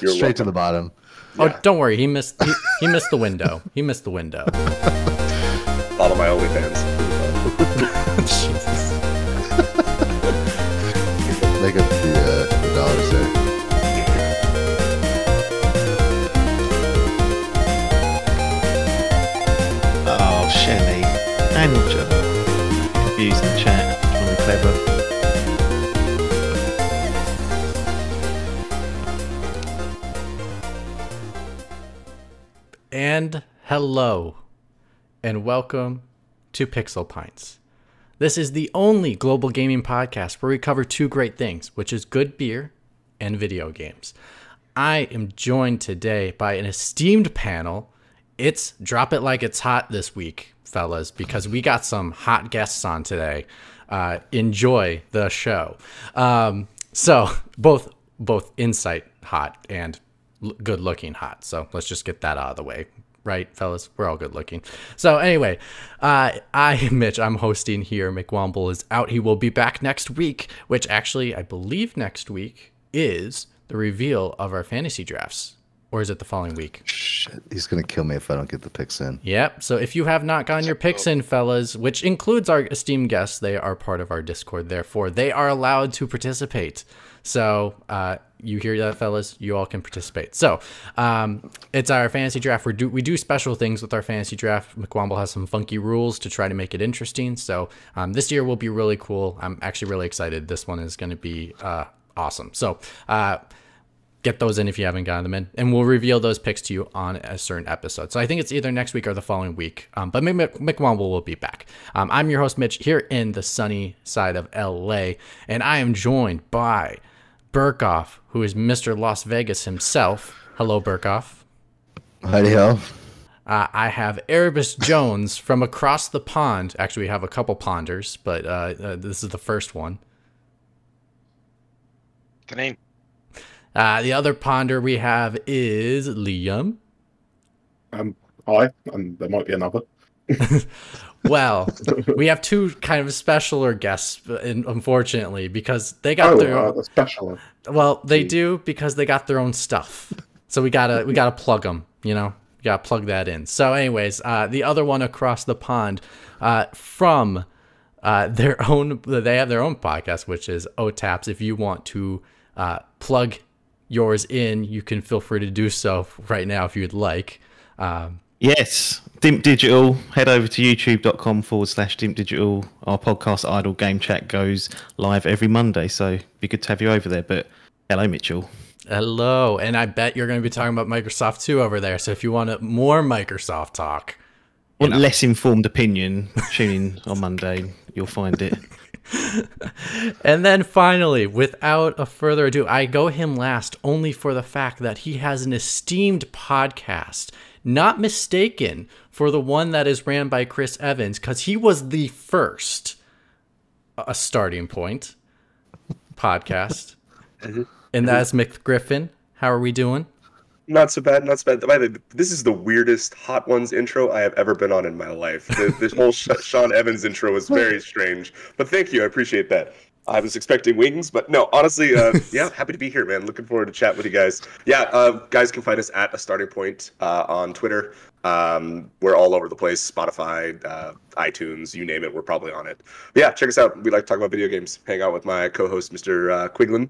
You're Straight welcome. to the bottom. Oh, Yeah. don't worry. He missed. He, he missed the window. He missed the window. Follow my OnlyFans. Jesus. And hello, and welcome to Pixel Pints. This is the only global gaming podcast where we cover two great things, which is good beer and video games. I am joined today by an esteemed panel. It's drop it like it's hot this week, fellas, because we got some hot guests on today. Uh, enjoy the show. Um, so both both insight hot and good looking hot. So let's just get that out of the way. Right, fellas? We're all good looking. So, anyway, uh, I, Mitch, I'm hosting here. McWomble is out. He will be back next week, which actually, I believe next week is the reveal of our fantasy drafts. Or is it the following week? Shit, he's gonna kill me if I don't get the picks in. Yep. So if you have not gotten your picks in, fellas, which includes our esteemed guests, they are part of our Discord. Therefore, they are allowed to participate. So uh, you hear that, fellas? You all can participate. So um, it's our fantasy draft. We do we do special things with our fantasy draft. McWomble has some funky rules to try to make it interesting. So um, this year will be really cool. I'm actually really excited. This one is going to be uh, awesome. So. Uh, get those in if you haven't gotten them in, and we'll reveal those picks to you on a certain episode. So I think it's either next week or the following week. Um, but Mick, will be back. Um, I'm your host Mitch here in the sunny side of LA, and I am joined by Burkoff, who is Mr. Las Vegas himself. Hello, Burkoff. Howdy, ho. Uh, I have Erebus Jones from across the pond. Actually, we have a couple ponders, but uh, uh, this is the first one. The name. Uh, the other ponder we have is Liam. Um, hi. Um, there might be another. Well, we have two kind of specialer guests, unfortunately, because they got Oh, their uh, special well, they do because they got their own stuff. So we gotta we gotta plug them, you know, we gotta plug that in. So, anyways, uh, the other one across the pond, uh, from uh, their own, they have their own podcast, which is OTAPs. If you want to uh, plug yours in, you can feel free to do so right now if you'd like. Um, Yes, Dimp Digital. Head over to youtube.com forward slash Dimp Digital. Our podcast Idle Game Chat goes live every Monday, so it'd be good to have you over there. But hello, Mitchell. Hello, and I bet you're going to be talking about Microsoft too over there. So if you want more Microsoft talk, Want less informed opinion? Tune in on Monday. You'll find it. and then finally, without a further ado, I go him last only for the fact that he has an esteemed podcast, not mistaken for the one that is ran by Chris Evans, because he was the first, a starting point podcast, mm-hmm. and that's mm-hmm. Mick Griffin. How are we doing? Not so bad, not so bad. By the way, this is the weirdest Hot Ones intro I have ever been on in my life. The, this whole Sean Evans intro was very strange, but thank you, I appreciate that. I was expecting wings, but no, honestly, uh, yeah, happy to be here, man. Looking forward to chat with you guys. Yeah, uh, guys can find us at a starting point uh, on Twitter. Um, we're all over the place, Spotify, uh, iTunes, you name it, we're probably on it. But yeah, check us out. We like to talk about video games. Hang out with my co-host, Mr. Uh, Quiglin.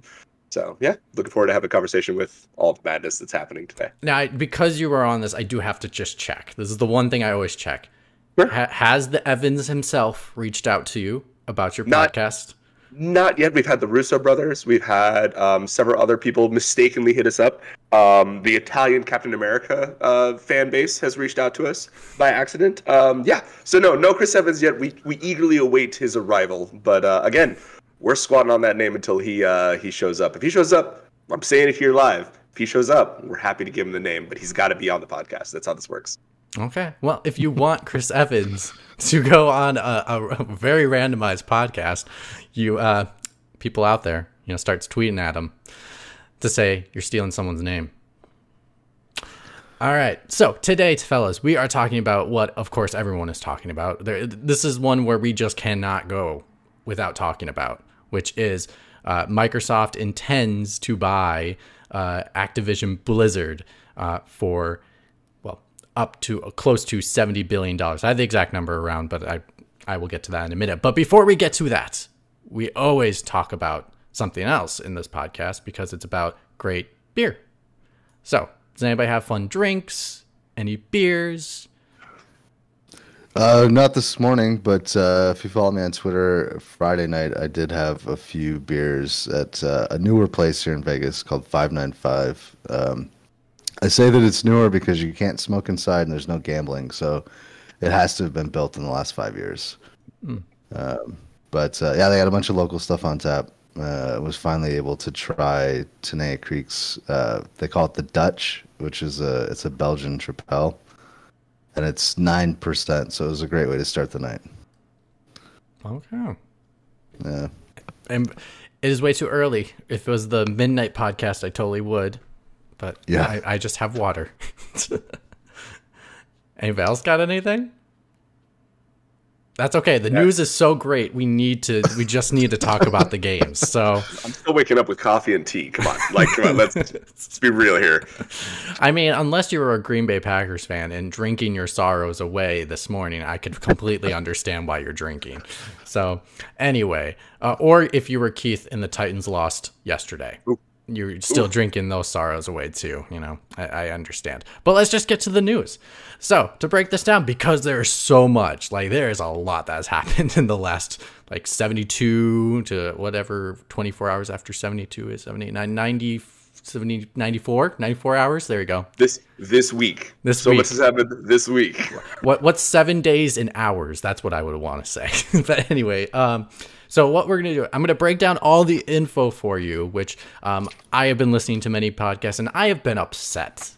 So yeah, looking forward to have a conversation with all the madness that's happening today. Now, I- because you were on this, I do have to just check. This is the one thing I always check. Sure. Ha- has the Evans himself reached out to you about your Not- podcast? Not yet. We've had the Russo brothers. We've had um, several other people mistakenly hit us up. Um, the Italian Captain America uh, fan base has reached out to us by accident. Um, yeah. So no, no Chris Evans yet. We we eagerly await his arrival. But uh, again, we're squatting on that name until he uh, he shows up. If he shows up, I'm saying it here live. If he shows up, we're happy to give him the name, but he's got to be on the podcast. That's how this works. Okay. Well, if you want Chris Evans to go on a, a very randomized podcast, you uh, people out there, you know, starts tweeting at him to say you're stealing someone's name. All right. So today, fellas, we are talking about what, of course, everyone is talking about. There, this is one where we just cannot go without talking about, which is uh, Microsoft intends to buy uh, Activision Blizzard uh, for up to close to seventy billion dollars. I have the exact number around, but I I will get to that in a minute. But before we get to that, we always talk about something else in this podcast because it's about great beer. So, does anybody have fun drinks? Any beers? Uh, not this morning, but uh, if you follow me on Twitter, Friday night I did have a few beers at uh, a newer place here in Vegas called Five Nine Five. Um, I say that it's newer because you can't smoke inside and there's no gambling, so it has to have been built in the last five years. Um, but uh, yeah, they had a bunch of local stuff on tap. Uh, was finally able to try Tenaya Creek's. Uh, they call it the Dutch, which is a it's a Belgian tripel, and it's nine percent. So it was a great way to start the night. Okay. Yeah. And it is way too early. If it was the midnight podcast, I totally would. But Yeah. I, I just have water. Anybody else got anything? That's okay. The news is so great. We need to. We just need to talk about the games. So, I'm still waking up with coffee and tea. Come on, like, come on, let's, let's be real here. I mean, unless you were a Green Bay Packers fan and drinking your sorrows away this morning, I could completely understand why you're drinking. So, anyway, uh, or if you were Keith and the Titans lost yesterday, you're still drinking those sorrows away too. You know, I, I understand. But let's just get to the news. So, to break this down, because there's so much, like there is a lot that has happened in the last like 72 to whatever 24 hours after 72 is 79, 90, 70, 94, 94 hours. There you go. This this week, This so week. much has happened this week. What what's seven days in hours? That's what I would want to say. but anyway, um, so what we're gonna do, I'm gonna break down all the info for you, which um, I have been listening to many podcasts and I have been upset.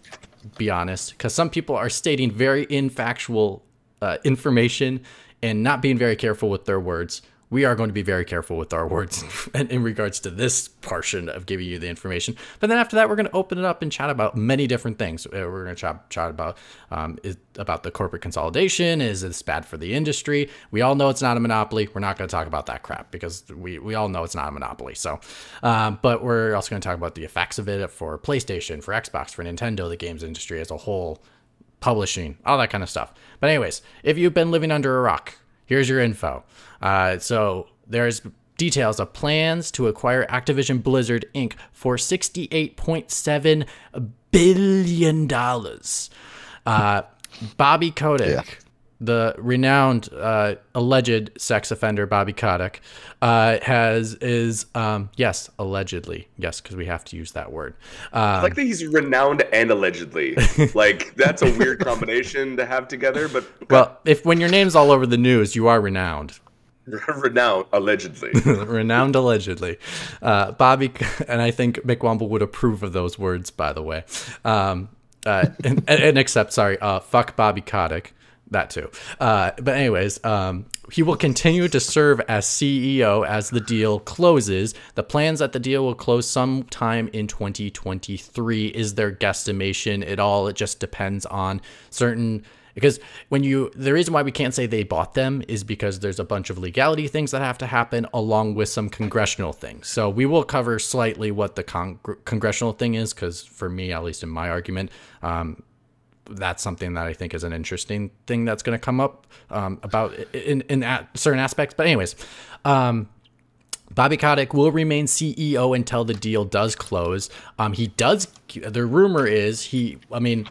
Be honest, because some people are stating very infactual uh, information and not being very careful with their words. We are going to be very careful with our words in, regards to this portion of giving you the information. But then after that, we're going to open it up and chat about many different things. Uh, We're going to chat, chat about um, is, about the corporate consolidation. Is this bad for the industry? We all know it's not a monopoly. We're not going to talk about that crap because we, we all know it's not a monopoly. So, um, but we're also going to talk about the effects of it for PlayStation, for Xbox, for Nintendo, the games industry as a whole publishing, all that kind of stuff. But anyways, if you've been living under a rock, here's your info. Uh, so there's details of plans to acquire Activision Blizzard Inc. for $68.7 billion. Uh, Bobby Kotick, Yeah. The renowned uh, alleged sex offender Bobby Kotick, uh, has is um, yes allegedly yes because we have to use that word. Um, I like that he's renowned and allegedly. like that's a weird combination to have together, but well, if when your name's all over the news, you are renowned. renowned allegedly. renowned allegedly. Uh, Bobby, and I think McWomble would approve of those words, by the way. Um, uh, and, and except, sorry, uh, fuck Bobby Kotick. That too. Uh, but anyways, um, he will continue to serve as CEO as the deal closes. The plans that the deal will close sometime in 2023 is their guesstimation. It all it just depends on certain because when you the reason why we can't say they bought them is because there's a bunch of legality things that have to happen along with some congressional things. So we will cover slightly what the con- congressional thing is because for me, at least in my argument, um, that's something that I think is an interesting thing that's going to come up um, about in in certain aspects. But anyways, um, Bobby Kotick will remain CEO until the deal does close. Um, he does. The rumor is he. I mean,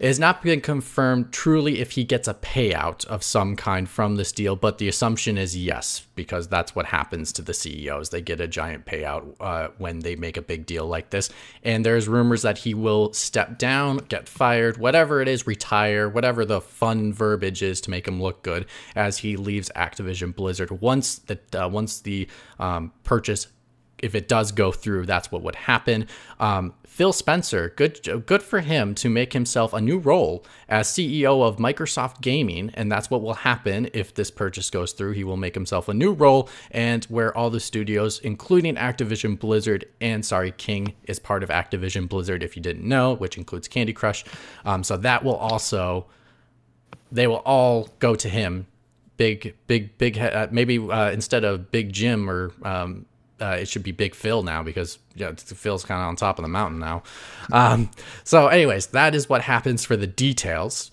it has not been confirmed truly if he gets a payout of some kind from this deal, but the assumption is yes, because that's what happens to the CEOs. They get a giant payout uh, when they make a big deal like this. And there's rumors that he will step down, get fired, whatever it is, retire, whatever the fun verbiage is to make him look good as he leaves Activision Blizzard. Once the uh, once the um, purchase if it does go through, that's what would happen. Um, Phil Spencer, good, good for him to make himself a new role as CEO of Microsoft Gaming, and that's what will happen if this purchase goes through. He will make himself a new role, and where all the studios, including Activision Blizzard and sorry, King is part of Activision Blizzard, if you didn't know, which includes Candy Crush. Um, so that will also they will all go to him. Big, big, big. Uh, maybe uh, instead of Big Jim or um, uh, it should be Big Phil now because yeah, Phil's kind of on top of the mountain now. Um, so, anyways, that is what happens for the details.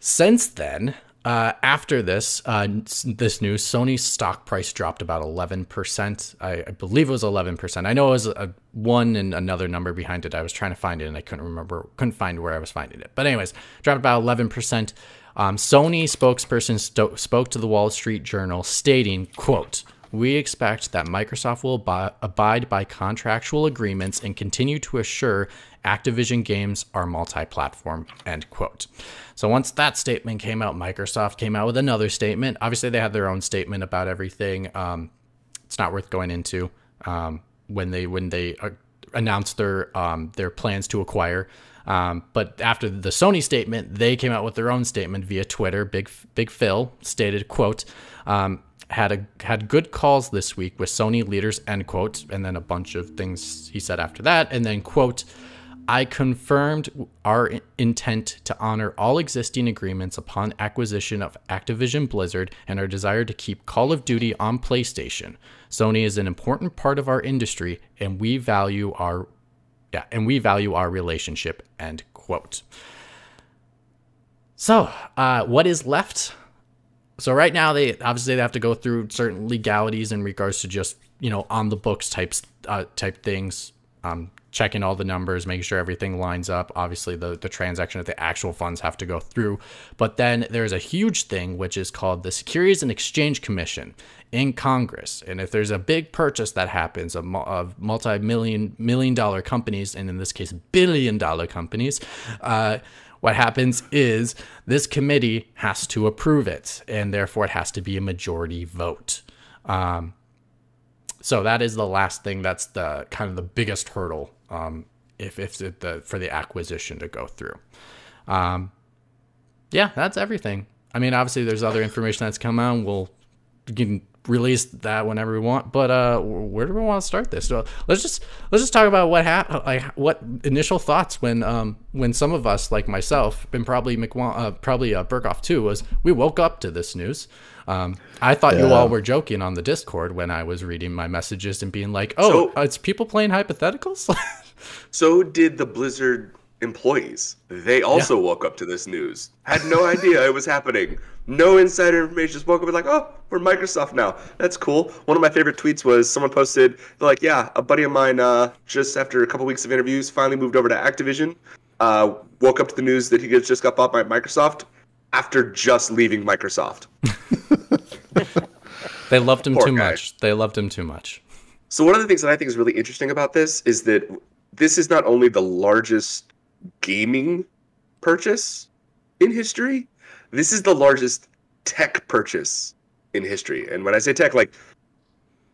Since then, uh, after this, uh, this news, Sony's stock price dropped about 11%. I, I believe it was 11%. I know it was a one and another number behind it. I was trying to find it and I couldn't remember, couldn't find where I was finding it. But anyways, dropped about 11%. Um, Sony spokesperson sto- spoke to the Wall Street Journal stating, quote, we expect that Microsoft will ab- abide by contractual agreements and continue to assure Activision games are multi-platform, end quote. So once that statement came out, Microsoft came out with another statement. Obviously, they had their own statement about everything. Um, it's not worth going into um, when they when they uh, announced their um, their plans to acquire. Um, but after the Sony statement, they came out with their own statement via Twitter. Big Big Phil stated, "quote." Um, had a had good calls this week with Sony leaders end quote and then a bunch of things he said after that and then quote I confirmed our intent to honor all existing agreements upon acquisition of Activision Blizzard and our desire to keep Call of Duty on PlayStation. Sony is an important part of our industry and we value our yeah, and we value our relationship end quote. So, uh, what is left? So right now they obviously they have to go through certain legalities in regards to just, you know, on the books types uh, type things. Um, checking all the numbers, making sure everything lines up. Obviously, the, the transaction of the actual funds have to go through. But then there's a huge thing, which is called the Securities and Exchange Commission in Congress. And if there's a big purchase that happens of, of multi million, million dollar companies, and in this case, billion dollar companies, uh, what happens is this committee has to approve it, and therefore it has to be a majority vote. Um, so that is the last thing. That's the kind of the biggest hurdle um, if if the for the acquisition to go through. Um, yeah, that's everything. I mean, obviously, there's other information that's come out. We'll release that whenever we want. But uh, where do we want to start this? So let's just let's just talk about what happened. Like what initial thoughts when um when some of us like myself and probably McWan- uh, probably uh, Burkoff too was we woke up to this news. Um, I thought yeah. you all were joking on the Discord when I was reading my messages and being like, "Oh, so, it's people playing hypotheticals." so did the Blizzard employees. They also yeah. woke up to this news. Had no idea it was happening. No insider information. Just woke up and like, oh, we're Microsoft now. That's cool. One of my favorite tweets was someone posted, they're like, yeah, a buddy of mine, uh, just after a couple weeks of interviews, finally moved over to Activision. Uh, woke up to the news that he just got bought by Microsoft after just leaving Microsoft. they loved him Poor too guy. much. They loved him too much. So one of the things that I think is really interesting about this is that this is not only the largest gaming purchase in history, this is the largest tech purchase in history. And when I say tech, like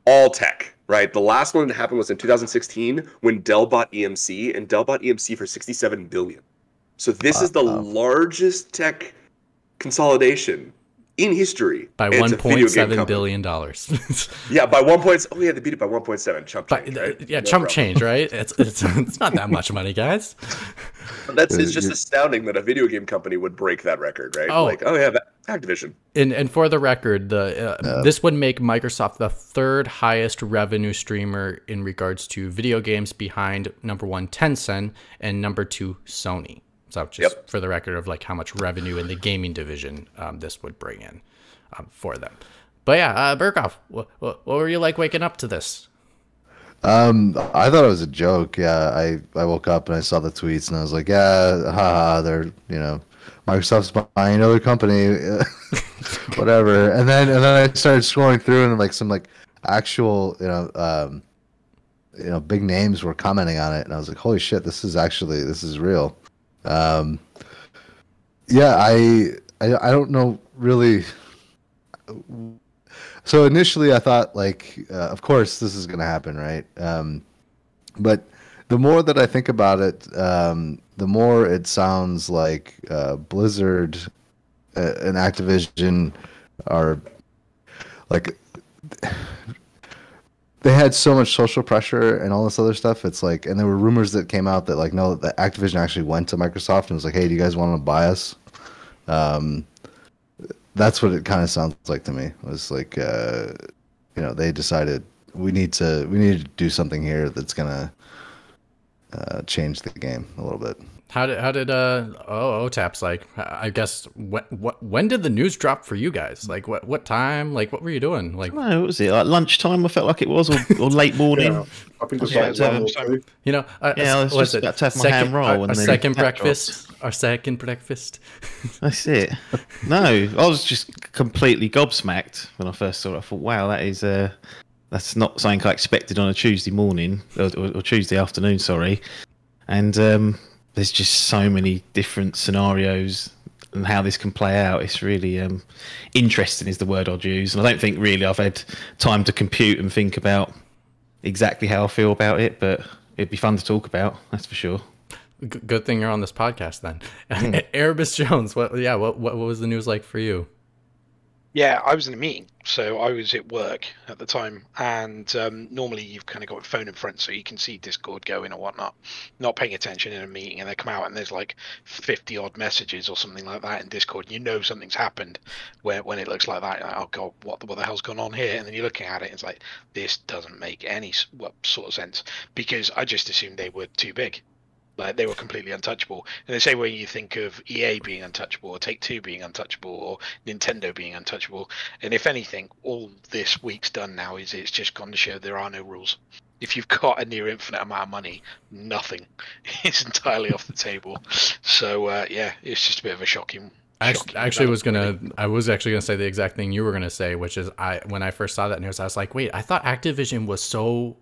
all tech, right? The last one that happened was in 2016 when Dell bought EMC, and Dell bought EMC for 67 billion. So this wow. is the largest tech consolidation in history by one point seven billion dollars. yeah, by one point. Oh yeah, they beat it by one point seven. Chump change. By, right? Yeah, no chump problem. change. Right? It's, it's it's not that much money, guys. That's it's just astounding that a video game company would break that record, right? Oh, like oh yeah, that, Activision. And and for the record, the uh, yeah. this would make Microsoft the third highest revenue streamer in regards to video games, behind number one Tencent and number two Sony. So just yep. for the record of like how much revenue in the gaming division um, this would bring in um, for them. But yeah, uh, Burkoff, what, what, what, were you like waking up to this? Um, I thought it was a joke. Yeah, I, I woke up and I saw the tweets and I was like, yeah, haha, they're you know, Microsoft's buying another company, whatever. And then and then I started scrolling through and like some like actual you know um, you know big names were commenting on it and I was like, holy shit, this is actually this is real. Um, yeah, I, I I don't know really. So initially, I thought like, uh, of course, this is going to happen, right? Um, but the more that I think about it, um, the more it sounds like uh, Blizzard uh, and Activision are like they had so much social pressure and all this other stuff. It's like, and there were rumors that came out that like, no, that Activision actually went to Microsoft and was like, hey, do you guys want to buy us? Um, that's what it kind of sounds like to me. It was like, uh, you know, they decided we need to we need to do something here that's gonna uh, change the game a little bit. How did how did uh oh OTAP's like? I guess what what when did the news drop for you guys? Like what what time? Like what were you doing? Like No, what was it? Like lunchtime, I felt like it was, or, or late morning. Yeah, I think it's Yeah, like one or you know, uh, Yeah, I was what's just about to have my ham roll our, and our second tap breakfast. Our second breakfast. That's it. No, I was just completely gobsmacked when I first saw it. I thought, wow, that is uh, that's not something I expected on a Tuesday morning or, or, Tuesday afternoon. Sorry, and um, there's just so many different scenarios and how this can play out. It's really um, interesting, is the word I'd use. And I don't think really I've had time to compute and think about exactly how I feel about it, but it'd be fun to talk about. That's for sure. Good thing you're on this podcast then. Erebus Jones, what yeah, what, what what was the news like for you? Yeah, I was in a meeting, so I was at work at the time, and um, normally you've kind of got a phone in front, so you can see Discord going or whatnot. Not paying attention in a meeting, and they come out and there's like fifty odd messages or something like that in Discord. And you know something's happened where when it looks like that. Like, oh god, what the, what the hell's going on here? And then you're looking at it, and it's like this doesn't make any sort of sense because I just assumed they were too big. Like they were completely untouchable. In the same way you think of EA being untouchable, or Take Two being untouchable, or Nintendo being untouchable. And if anything, all this week's done now is it's just gone to show there are no rules. If you've got a near infinite amount of money, nothing is entirely off the table. So uh, yeah, it's just a bit of a shocking. Actually was gonna I was actually gonna say the exact thing you were gonna say, which is I when I first saw that news, I was like, wait, I thought Activision was so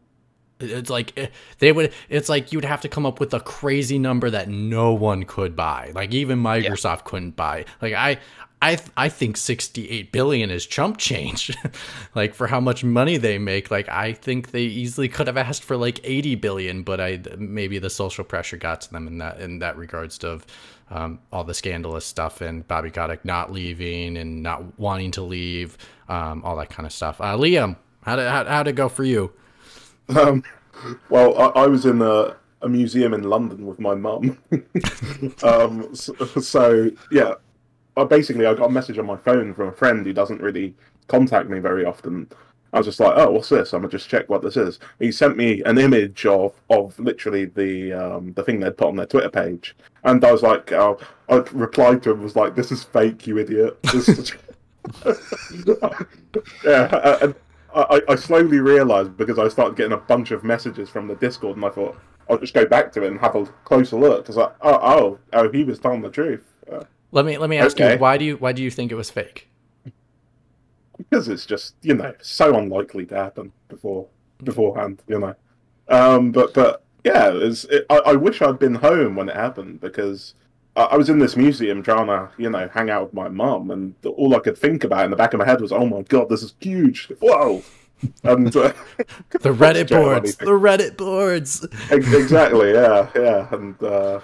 it's like eh, they would it's like you'd have to come up with a crazy number that no one could buy like even microsoft couldn't buy like i i i think 68 billion is chump change like for how much money they make like i think they easily could have asked for like 80 billion but i maybe the social pressure got to them in that in that regards to um, all the scandalous stuff and Bobby Kotick not leaving and not wanting to leave, um, all that kind of stuff. Uh, Liam, how did how, how'd it go for you? Um, well, I, I was in a, a museum in London with my mum. um, so, so, yeah, I basically I got a message on my phone from a friend who doesn't really contact me very often. I was just like, "Oh, what's this?" I'm gonna just check what this is. He sent me an image of of literally the um, the thing they'd put on their Twitter page, and I was like, oh, I replied to him was like, "This is fake, you idiot." Yeah, and I, I slowly realised because I started getting a bunch of messages from the Discord, and I thought I'll just go back to it and have a closer look because like, oh oh oh he was telling the truth uh, Let me let me ask Okay. you why do you why do you think it was fake? because it's just you know so unlikely to happen before beforehand, you know. Um, but but yeah, it's, it, I, I wish I'd been home when it happened because I, was in this museum trying to you know hang out with my mum, and all I could think about in the back of my head was, oh my god, this is huge! Whoa! And uh, The Reddit boards, the Reddit boards. Exactly, yeah, yeah, and uh,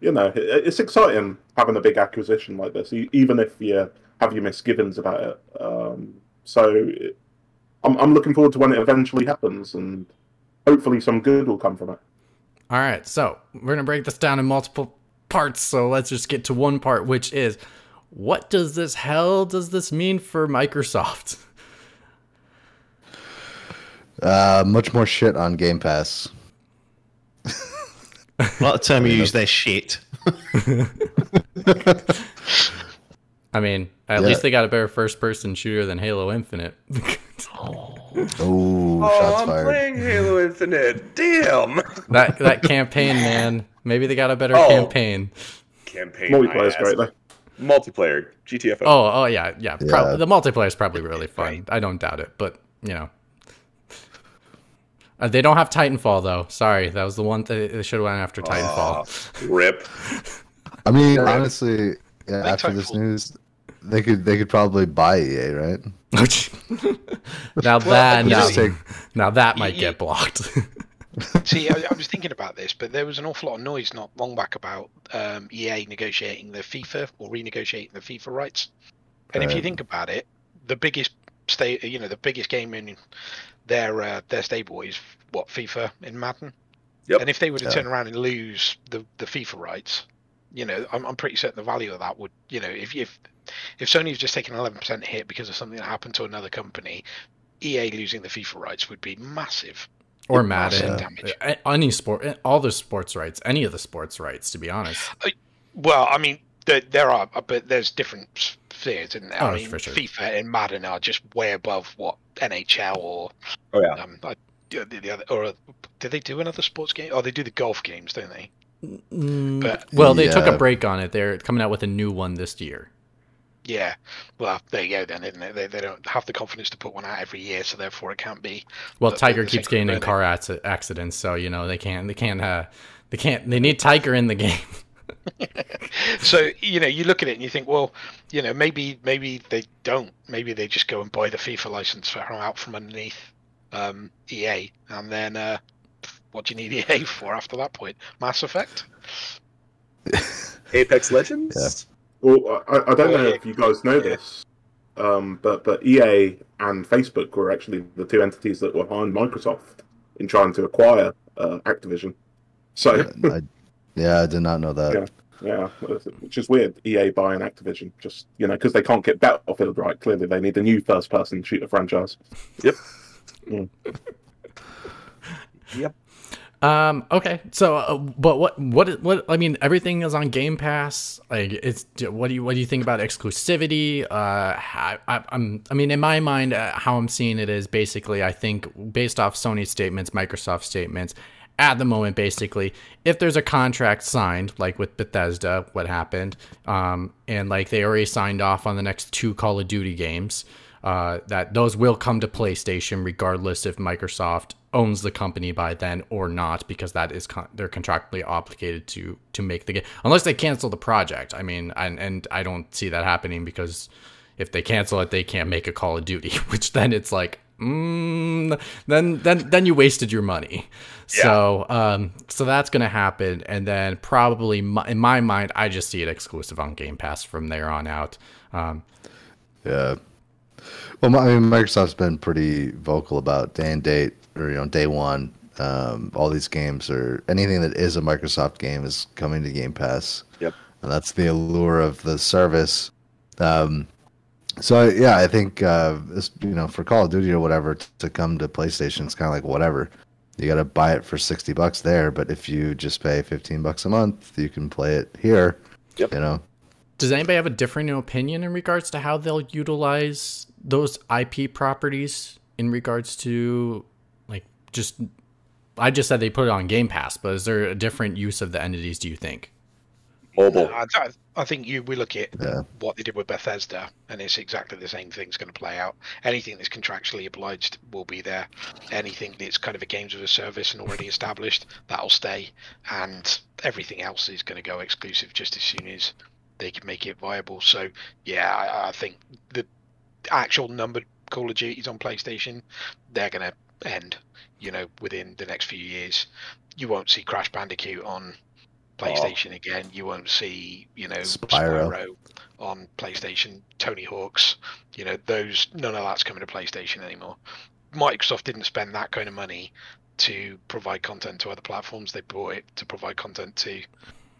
you know, it, it's exciting having a big acquisition like this, even if you have your misgivings about it. Um, so, it, I'm I'm looking forward to when it eventually happens, and hopefully some good will come from it. All right, so we're gonna break this down in multiple parts. So let's just get to one part, which is what does this hell does this mean for Microsoft? Uh, much more shit on Game Pass. I like the term you use their shit. I mean, at Yeah. least they got a better first person shooter than Halo Infinite. Oh, Oh, shots I'm fired. playing Halo Infinite. Damn. that that campaign, man. Maybe they got a better Oh. campaign. Campaign. my Multiplayer's ass. great though. Multiplayer. GTFO. Oh, oh yeah, yeah. Yeah. Prob- the multiplayer is probably really fun. Right. I don't doubt it, but you know, uh, they don't have Titanfall though. Sorry, that was the one thing they should have went after Titanfall. Rip. I mean, Right. honestly, yeah, think after this Titanfall- news, they could they could probably buy EA, right? now that you now, Just take now that might you- get blocked. See, I, I was thinking about this, but there was an awful lot of noise not long back about um, EA negotiating the FIFA or renegotiating the FIFA rights. And if you think about it, the biggest state, you know, the biggest game in their uh, their stable is what FIFA in Madden. Yep. And if they were to Yeah. turn around and lose the the FIFA rights, you know, I'm, I'm pretty certain the value of that would, you know, if if if Sony's just taken an 11% hit because of something that happened to another company, EA losing the FIFA rights would be massive. Or Massive Madden, damage. Uh, any sport, all the sports rights, any of the sports rights. To be honest, Well, I mean, there, there are, but there's different spheres, isn't there? Oh, I mean, for sure. FIFA and Madden are just way above what NHL or Oh yeah. um, I, the, the other, or uh, did they do another sports game? Oh, they do the golf games, don't they? Mm, But- well, they took a break on it. They're coming out with a new one this year. Yeah. Well, there you go then, isn't it? They, they don't have the confidence to put one out every year, so therefore it can't be. Well, But Tiger the keeps getting in car acci- accidents, so you know they can't, they can't, uh, they can't. They need Tiger in the game. So you know, you look at it and you think, well, you know, maybe maybe they don't. Maybe they just go and buy the FIFA license for out from underneath um, EA, and then uh, what do you need EA for after that point? Mass Effect. Apex Legends. Well, I, I don't know if you guys know Yeah. this, um, but but EA and Facebook were actually the two entities that were behind Microsoft in trying to acquire uh, Activision. So I, yeah, I did not know that. yeah, which is weird. EA buying Activision, just you know, because they can't get Battlefield right. Clearly, they need a new first-person shooter franchise. Um. Okay. So, uh, but what, what, what? I mean, everything is on Game Pass. Like, it's. What do you, what do you think about exclusivity? Uh, I, I'm. I mean, in my mind, uh, how I'm seeing it is basically, I think, based off Sony statements, Microsoft statements, at the moment, basically, if there's a contract signed, like with Bethesda, what happened, um, and like they already signed off on the next two Call of Duty games, uh, that those will come to PlayStation regardless if Microsoft owns the company by then or not, because that is con- they're contractually obligated to to make the game unless they cancel the project. I mean, and and I don't see that happening because if they cancel it, they can't make a Call of Duty, which then it's like, mm, then then then you wasted your money. So um, so that's gonna happen, and then probably my, in my mind, I just see it exclusive on Game Pass from there on out. Um, Yeah. Well, I mean, Microsoft's been pretty vocal about day and date, or you know, day one. Um, all these games or anything that is a Microsoft game is coming to Game Pass. Yep. And that's the allure of the service. Um, so yeah, I think uh, this, you know, for Call of Duty or whatever t- to come to PlayStation, it's kind of like whatever. You got to buy it for sixty bucks there, but if you just pay fifteen bucks a month, you can play it here. Yep. You know. Does anybody have a different opinion in regards to how they'll utilize those IP properties in regards to like just I just said they put it on Game Pass, but is there a different use of the entities do you think? Mobile. Uh, I, I- I think you we look at Yeah. what they did with Bethesda, and it's exactly the same thing's going to play out. Anything that's contractually obliged will be there. Anything that's kind of a games of a service and already established, that'll stay. And everything else is going to go exclusive just as soon as they can make it viable. So yeah, I, I think the actual numbered Call of Duties on PlayStation, they're going to end. You know, within the next few years, you won't see Crash Bandicoot on PlayStation oh. again. You won't see, you know, Spyro. Spyro on PlayStation, Tony Hawk's, you know, those none of that's coming to PlayStation anymore. Microsoft didn't spend that kind of money to provide content to other platforms. They bought it to provide content to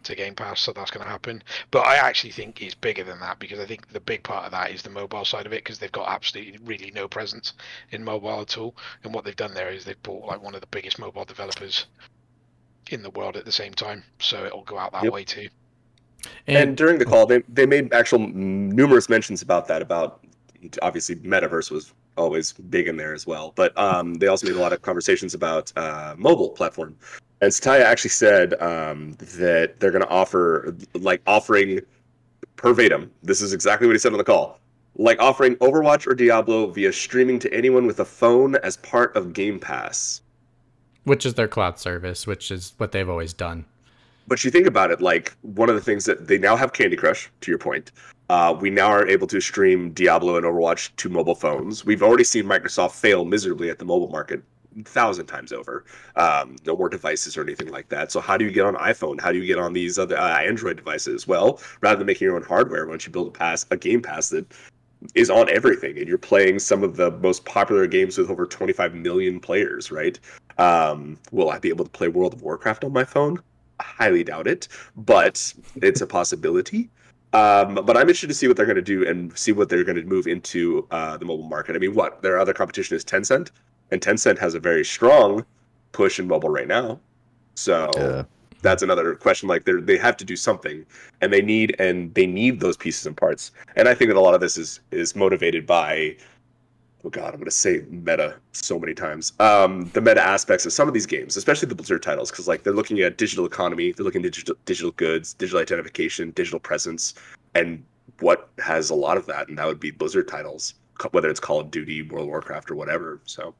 to Game Pass, so that's going to happen. But I actually think it's bigger than that because I think the big part of that is the mobile side of it because they've got absolutely really no presence in mobile at all. And what they've done there is they've bought like one of the biggest mobile developers in the world at the same time, so it'll go out that Yep. way too. And, And, during the call, they they made actual numerous mentions about that. About obviously, metaverse was always big in there as well, but um, they also made a lot of conversations about uh, mobile platform. And Satya actually said um, that they're going to offer like offering verbatim. This is exactly what he said on the call. Like offering Overwatch or Diablo via streaming to anyone with a phone as part of Game Pass. which is their cloud service, which is what they've always done. But you think about it, like one of the things that they now have Candy Crush, to your point. Uh, we now are able to stream Diablo and Overwatch to mobile phones. We've already seen Microsoft fail miserably at the mobile market thousand times over. Um, no more devices or anything like that. So how do you get on iPhone? How do you get on these other uh, Android devices? Well, rather than making your own hardware, why don't you build a pass, a Game Pass that is on everything, and you're playing some of the most popular games with over 25 million players, right? Um, will I be able to play World of Warcraft on my phone? I highly doubt it, but it's a possibility. Um, but I'm interested to see what they're going to do and see what they're going to move into uh, the mobile market. I mean, what their other competition is Tencent, and Tencent has a very strong push in mobile right now. So Yeah. that's another question. Like they they have to do something, and they need and they need those pieces and parts. And I think that a lot of this is is motivated by, oh god, I'm going to say meta so many times. Um, the meta aspects of some of these games, especially the Blizzard titles, because like they're looking at digital economy, they're looking at digital digital goods, digital identification, digital presence, and what has a lot of that, and that would be Blizzard titles, whether it's Call of Duty, World of Warcraft, or whatever. So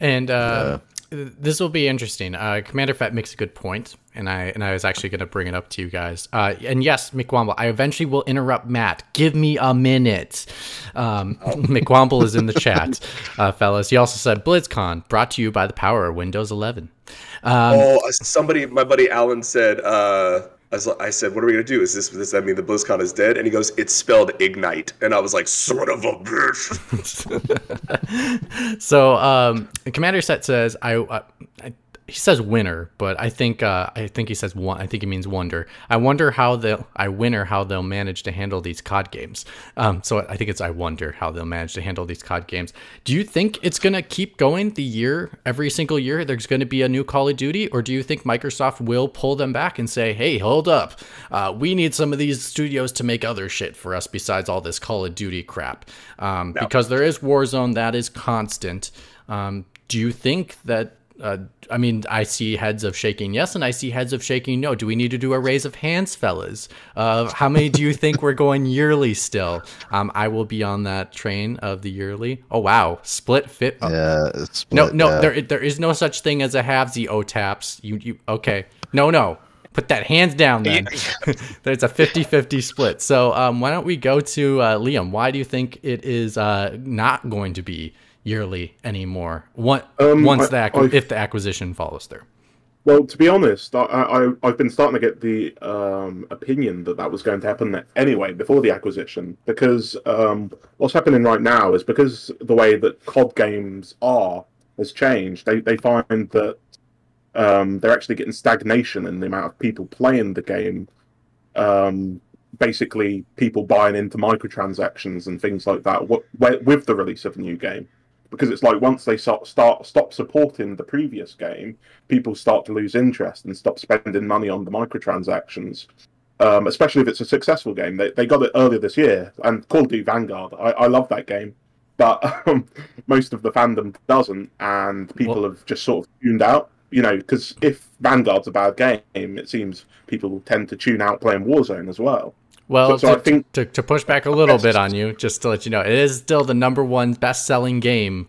And uh, this will be interesting. Uh, Commander Fett makes a good point, and I and I was actually going to bring it up to you guys. Uh, and yes, McWomble, I eventually will interrupt Matt. Give me a minute. Um, McWomble is in the chat, uh, fellas. He also said BlizzCon brought to you by the power of Windows 11. Um, oh, uh, somebody, my buddy Alan said. I, was, I said, "What are we gonna do? Is this does that mean the BlizzCon is dead?" And he goes, "It's spelled ignite," and I was like, "Sort of a bitch." so um, Commander Fett says I, uh, I he says winner, but I think uh, I think he says one. I think he means wonder. I wonder how they'll I winner how they'll manage to handle these COD games. Um, so I think it's I wonder how they'll manage to handle these COD games. Do you think it's gonna keep going the year every single year? There's gonna be a new Call of Duty, or do you think Microsoft will pull them back and say, Hey, hold up, uh, we need some of these studios to make other shit for us besides all this Call of Duty crap? Um, Because there is Warzone that is constant. Um, do you think that uh, I mean, I see heads of shaking yes, and I see heads of shaking no. Do we need to do a raise of hands, fellas? Uh, how many do you think we're going yearly still? Um, I will be on that train of the yearly. Oh wow, split fit. Yeah. It's no, split, no, yeah. there there is no such thing as a halvesy O taps. You you okay? No, no. Put that hands down then. There's a 50-50 split. So um, why don't we go to uh, Liam? Why do you think it is uh, not going to be yearly anymore? One, Um, once I- the ac- I've- if the acquisition follows through. Well, to be honest, I, I I've been starting to get the um, opinion that that was going to happen anyway before the acquisition because um, what's happening right now is because the way that COD games are has changed. They they find that um, they're actually getting stagnation in the amount of people playing the game. Um, basically, people buying into microtransactions and things like that wi- with the release of a new game. Because it's like once they start, start stop supporting the previous game, people start to lose interest and stop spending money on the microtransactions. Um, especially if it's a successful game. They, they got it earlier this year, and Call of Duty Vanguard. I, I love that game, but um, most of the fandom doesn't, and people Well- have just sort of tuned out. You know, because if Vanguard's a bad game, it seems people tend to tune out playing Warzone as well. Well, So- so to, I think- to, to push back a little bit on you, just to let you know, it is still the number one best-selling game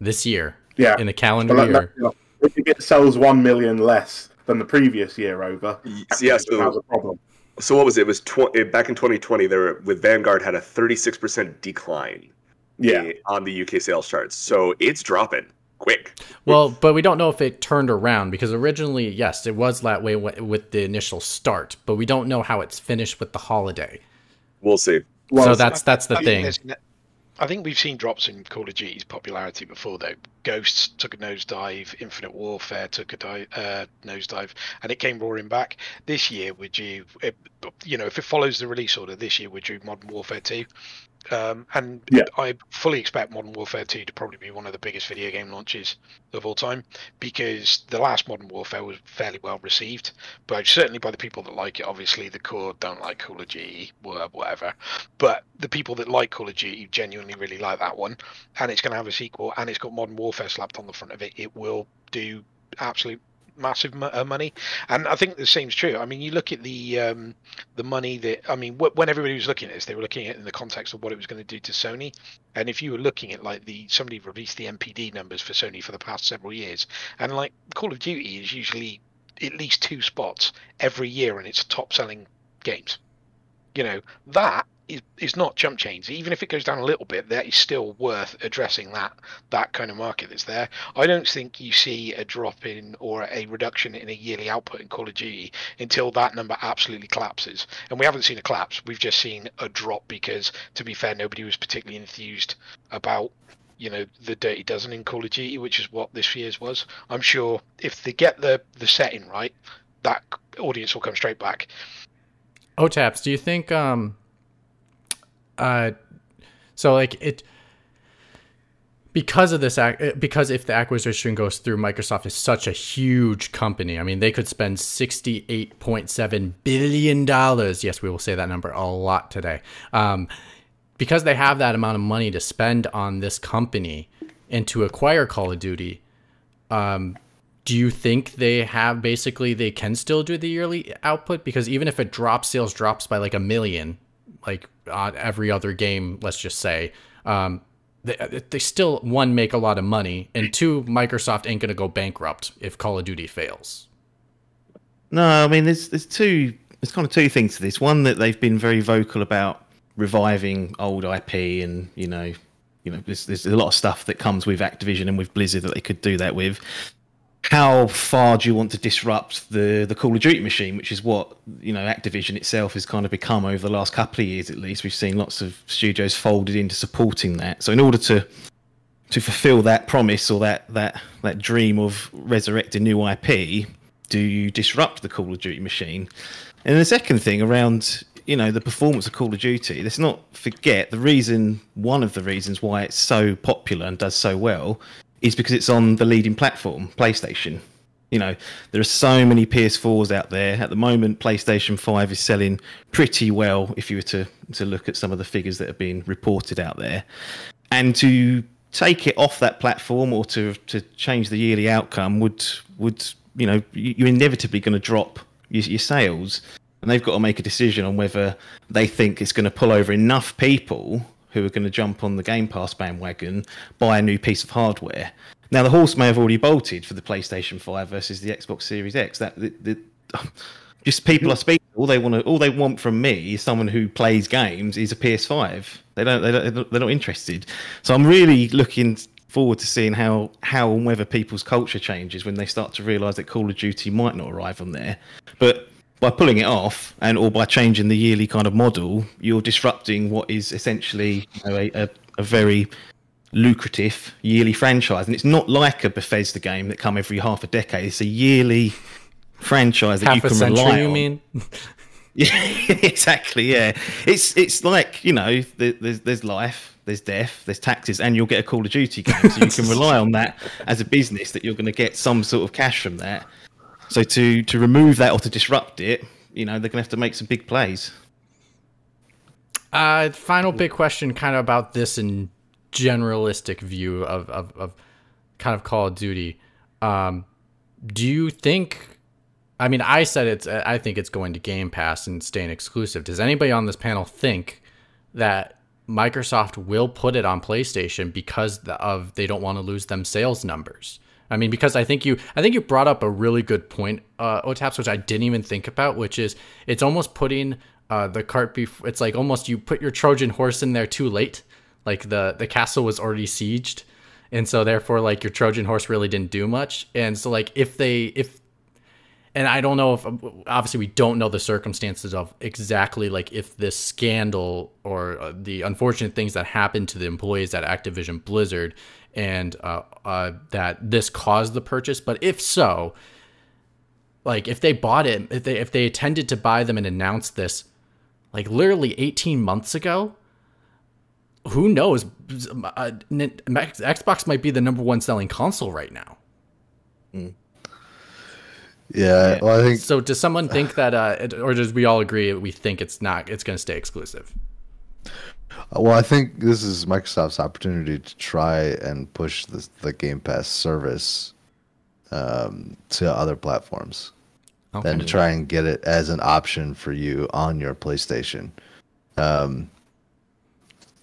this year Yeah, in the calendar But year. that- that- if it sells one million less than the previous year over, yeah, that's so a problem. So what was it? It was tw- back in 2020. There with Vanguard had a 36% decline Yeah, eh, on the UK sales charts. So it's dropping quick. Well, but we don't know if it turned around because originally, yes, it was that way with the initial start, but we don't know how it's finished with the holiday. We'll see. well, so that's that's the I thing. there's I think we've seen drops in Call of Duty's popularity before, though. Ghosts took a nosedive, Infinite Warfare took a di- uh, nosedive, and it came roaring back. This year, would you, it, you know, if it follows the release order, this year we're due Modern Warfare 2. Um, and Yeah. I fully expect Modern Warfare 2 to probably be one of the biggest video game launches of all time because the last Modern Warfare was fairly well received, but certainly by the people that like it. Obviously, the core don't like Call of Duty, whatever. But the people that like Call of Duty genuinely really like that one, and it's going to have a sequel, and it's got Modern Warfare slapped on the front of it. It will do absolute massive uh, money, and I think the same's true. I mean, you look at the um, the money that I mean, wh- when everybody was looking at this, they were looking at it in the context of what it was going to do to Sony. And if you were looking at like the somebody released the NPD numbers for Sony for the past several years, and like Call of Duty is usually at least two spots every year in its top selling games. You know that is, is not jump chains. Even if it goes down a little bit, that is still worth addressing that that kind of market that's there. I don't think you see a drop in or a reduction in a yearly output in Call of Duty until that number absolutely collapses. And we haven't seen a collapse. We've just seen a drop because, to be fair, nobody was particularly enthused about you know the Dirty Dozen in Call of Duty, which is what this year's was. I'm sure if they get the the setting right, that audience will come straight back. Oh, taps. do you think um uh so like it because of this ac- because if the acquisition goes through Microsoft is such a huge company. I mean, they could spend 68.7 billion dollars. Yes, we will say that number a lot today. Um because they have that amount of money to spend on this company and to acquire Call of Duty, um, do you think they have basically they can still do the yearly output? Because even if it drops, sales drops by like a million, like on every other game, let's just say, um, they, they still one make a lot of money, and two, Microsoft ain't gonna go bankrupt if Call of Duty fails. No, I mean there's there's two there's kind of two things to this. One that they've been very vocal about reviving old IP, and you know, you know, there's there's a lot of stuff that comes with Activision and with Blizzard that they could do that with. How far do you want to disrupt the the Call of Duty machine, which is what you know Activision itself has kind of become over the last couple of years, at least. We've seen lots of studios folded into supporting that. So in order to to fulfill that promise or that that that dream of resurrecting new IP, do you disrupt the Call of Duty machine? And the second thing around you know the performance of Call of Duty. Let's not forget the reason. One of the reasons why it's so popular and does so well is because it's on the leading platform, PlayStation. You know, there are so many PS4s out there at the moment. PlayStation Five is selling pretty well. If you were to to look at some of the figures that have been reported out there, and to take it off that platform or to to change the yearly outcome would would you know you're inevitably going to drop your, your sales and they've got to make a decision on whether they think it's going to pull over enough people who are going to jump on the Game Pass bandwagon, buy a new piece of hardware. Now, the horse may have already bolted for the PlayStation 5 versus the Xbox Series X. That the, the, just people are speaking. All they want to, all they want from me is someone who plays games is a PS5. They don't, they don't, they're not interested. So I'm really looking forward to seeing how how and whether people's culture changes when they start to realise that Call of Duty might not arrive on there. But by pulling it off and or by changing the yearly kind of model, you're disrupting what is essentially you know, a, a, a, very lucrative yearly franchise. And it's not like a Bethesda game that come every half a decade. It's a yearly franchise that half you can a century, rely you on. mean? Yeah, exactly. Yeah, it's it's like you know, there's there's life, there's death, there's taxes, and you'll get a Call of Duty game. So you can rely on that as a business that you're going to get some sort of cash from that. So to to remove that or to disrupt it, you know, they're going to have to make some big plays. Uh, final big question, kind of about this in generalistic view of, of, of kind of Call of Duty. Um, do you think? I mean, I said it's. I think it's going to Game Pass and staying exclusive. Does anybody on this panel think that Microsoft will put it on PlayStation because of they don't want to lose them sales numbers? I mean, because I think you, I think you brought up a really good point, uh, Otaps, which I didn't even think about, which is it's almost putting uh, the cart before. It's like almost you put your Trojan horse in there too late. Like the the castle was already sieged, and so therefore, like your Trojan horse really didn't do much. And so, like if they if and I don't know if obviously we don't know the circumstances of exactly like if this scandal or uh, the unfortunate things that happened to the employees at Activision Blizzard and uh, uh, that this caused the purchase. But if so, like if they bought it, if they if they intended to buy them and announced this, like literally 18 months ago, who knows? Uh, Xbox might be the number one selling console right now. Mm. Yeah, well, I think so. Does someone think that, uh, or does we all agree we think it's not? It's going to stay exclusive. Well, I think this is Microsoft's opportunity to try and push the the Game Pass service um, to other platforms, okay. and to try and get it as an option for you on your PlayStation. Um,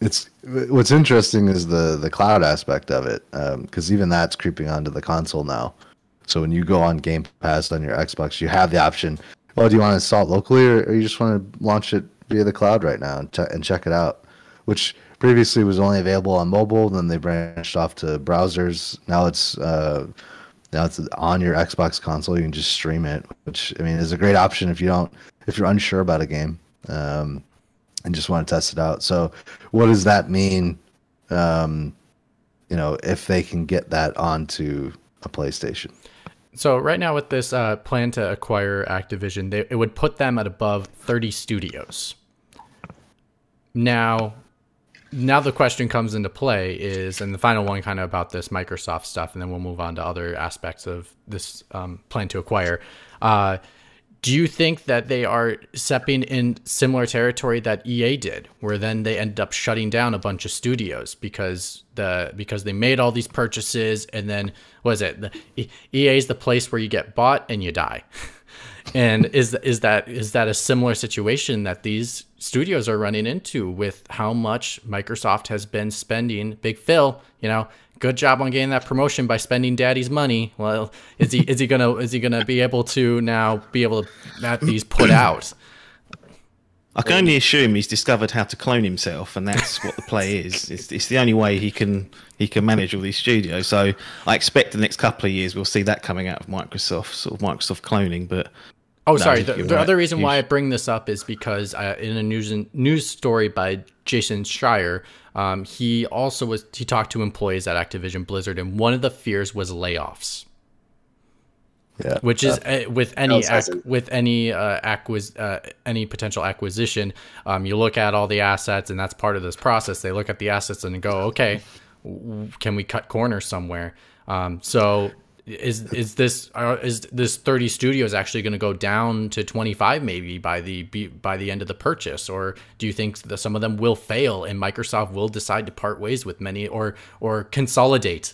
it's what's interesting is the the cloud aspect of it, because um, even that's creeping onto the console now. So when you go on Game Pass on your Xbox, you have the option. Well, do you want to install it locally, or, or you just want to launch it via the cloud right now and, ch- and check it out? Which previously was only available on mobile. Then they branched off to browsers. Now it's uh, now it's on your Xbox console. You can just stream it, which I mean is a great option if you don't if you're unsure about a game um, and just want to test it out. So, what does that mean? Um, you know, if they can get that onto a PlayStation. So right now with this uh, plan to acquire Activision, they, it would put them at above 30 studios. Now, now the question comes into play is, and the final one kind of about this Microsoft stuff, and then we'll move on to other aspects of this um, plan to acquire. Uh, do you think that they are stepping in similar territory that EA did, where then they ended up shutting down a bunch of studios because the because they made all these purchases and then was it the, EA is the place where you get bought and you die, and is is that is that a similar situation that these studios are running into with how much Microsoft has been spending? Big Phil, you know, good job on getting that promotion by spending daddy's money. Well, is he is he gonna is he gonna be able to now be able to have these put out? I can only assume he's discovered how to clone himself, and that's what the play is. It's, it's the only way he can he can manage all these studios. So I expect the next couple of years we'll see that coming out of Microsoft, sort of Microsoft cloning. But Oh, No, sorry. The, the other reason why I bring this up is because uh, in a news news story by Jason Schreier, um, he also was he talked to employees at Activision Blizzard, and one of the fears was layoffs. Yeah. which is uh, with any ac- with any uh, acquis- uh, any potential acquisition um, you look at all the assets and that's part of this process they look at the assets and go okay w- can we cut corners somewhere um, so is is this is this 30 studios actually going to go down to 25 maybe by the by the end of the purchase? Or do you think that some of them will fail and Microsoft will decide to part ways with many or or consolidate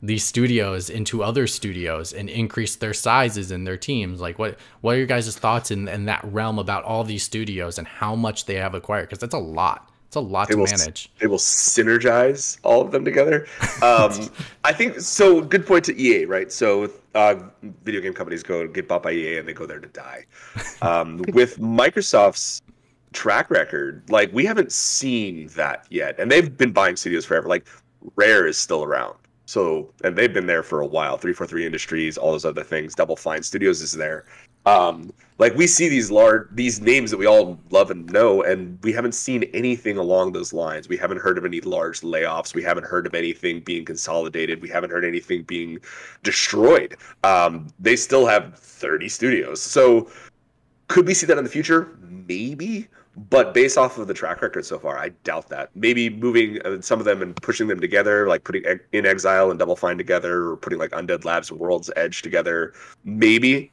these studios into other studios and increase their sizes and their teams? Like what what are your guys' thoughts in, in that realm about all these studios and how much they have acquired? Because that's a lot it's a lot They to will, manage they will synergize all of them together. Um, I think so. Good point to EA, right? So uh, video game companies go get bought by EA and they go there to die. Um, with Microsoft's track record, like we haven't seen that yet, and they've been buying studios forever. Like Rare is still around. So, and they've been there for a while. 343 Industries, all those other things. Double Fine Studios is there. Um, like we see these large, these names that we all love and know, and we haven't seen anything along those lines. We haven't heard of any large layoffs. We haven't heard of anything being consolidated. We haven't heard anything being destroyed. Um, they still have 30 studios. So, could we see that in the future? Maybe. But based off of the track record so far, I doubt that. Maybe moving uh, some of them and pushing them together, like putting inXile and Double Fine together, or putting like Undead Labs and World's Edge together, maybe,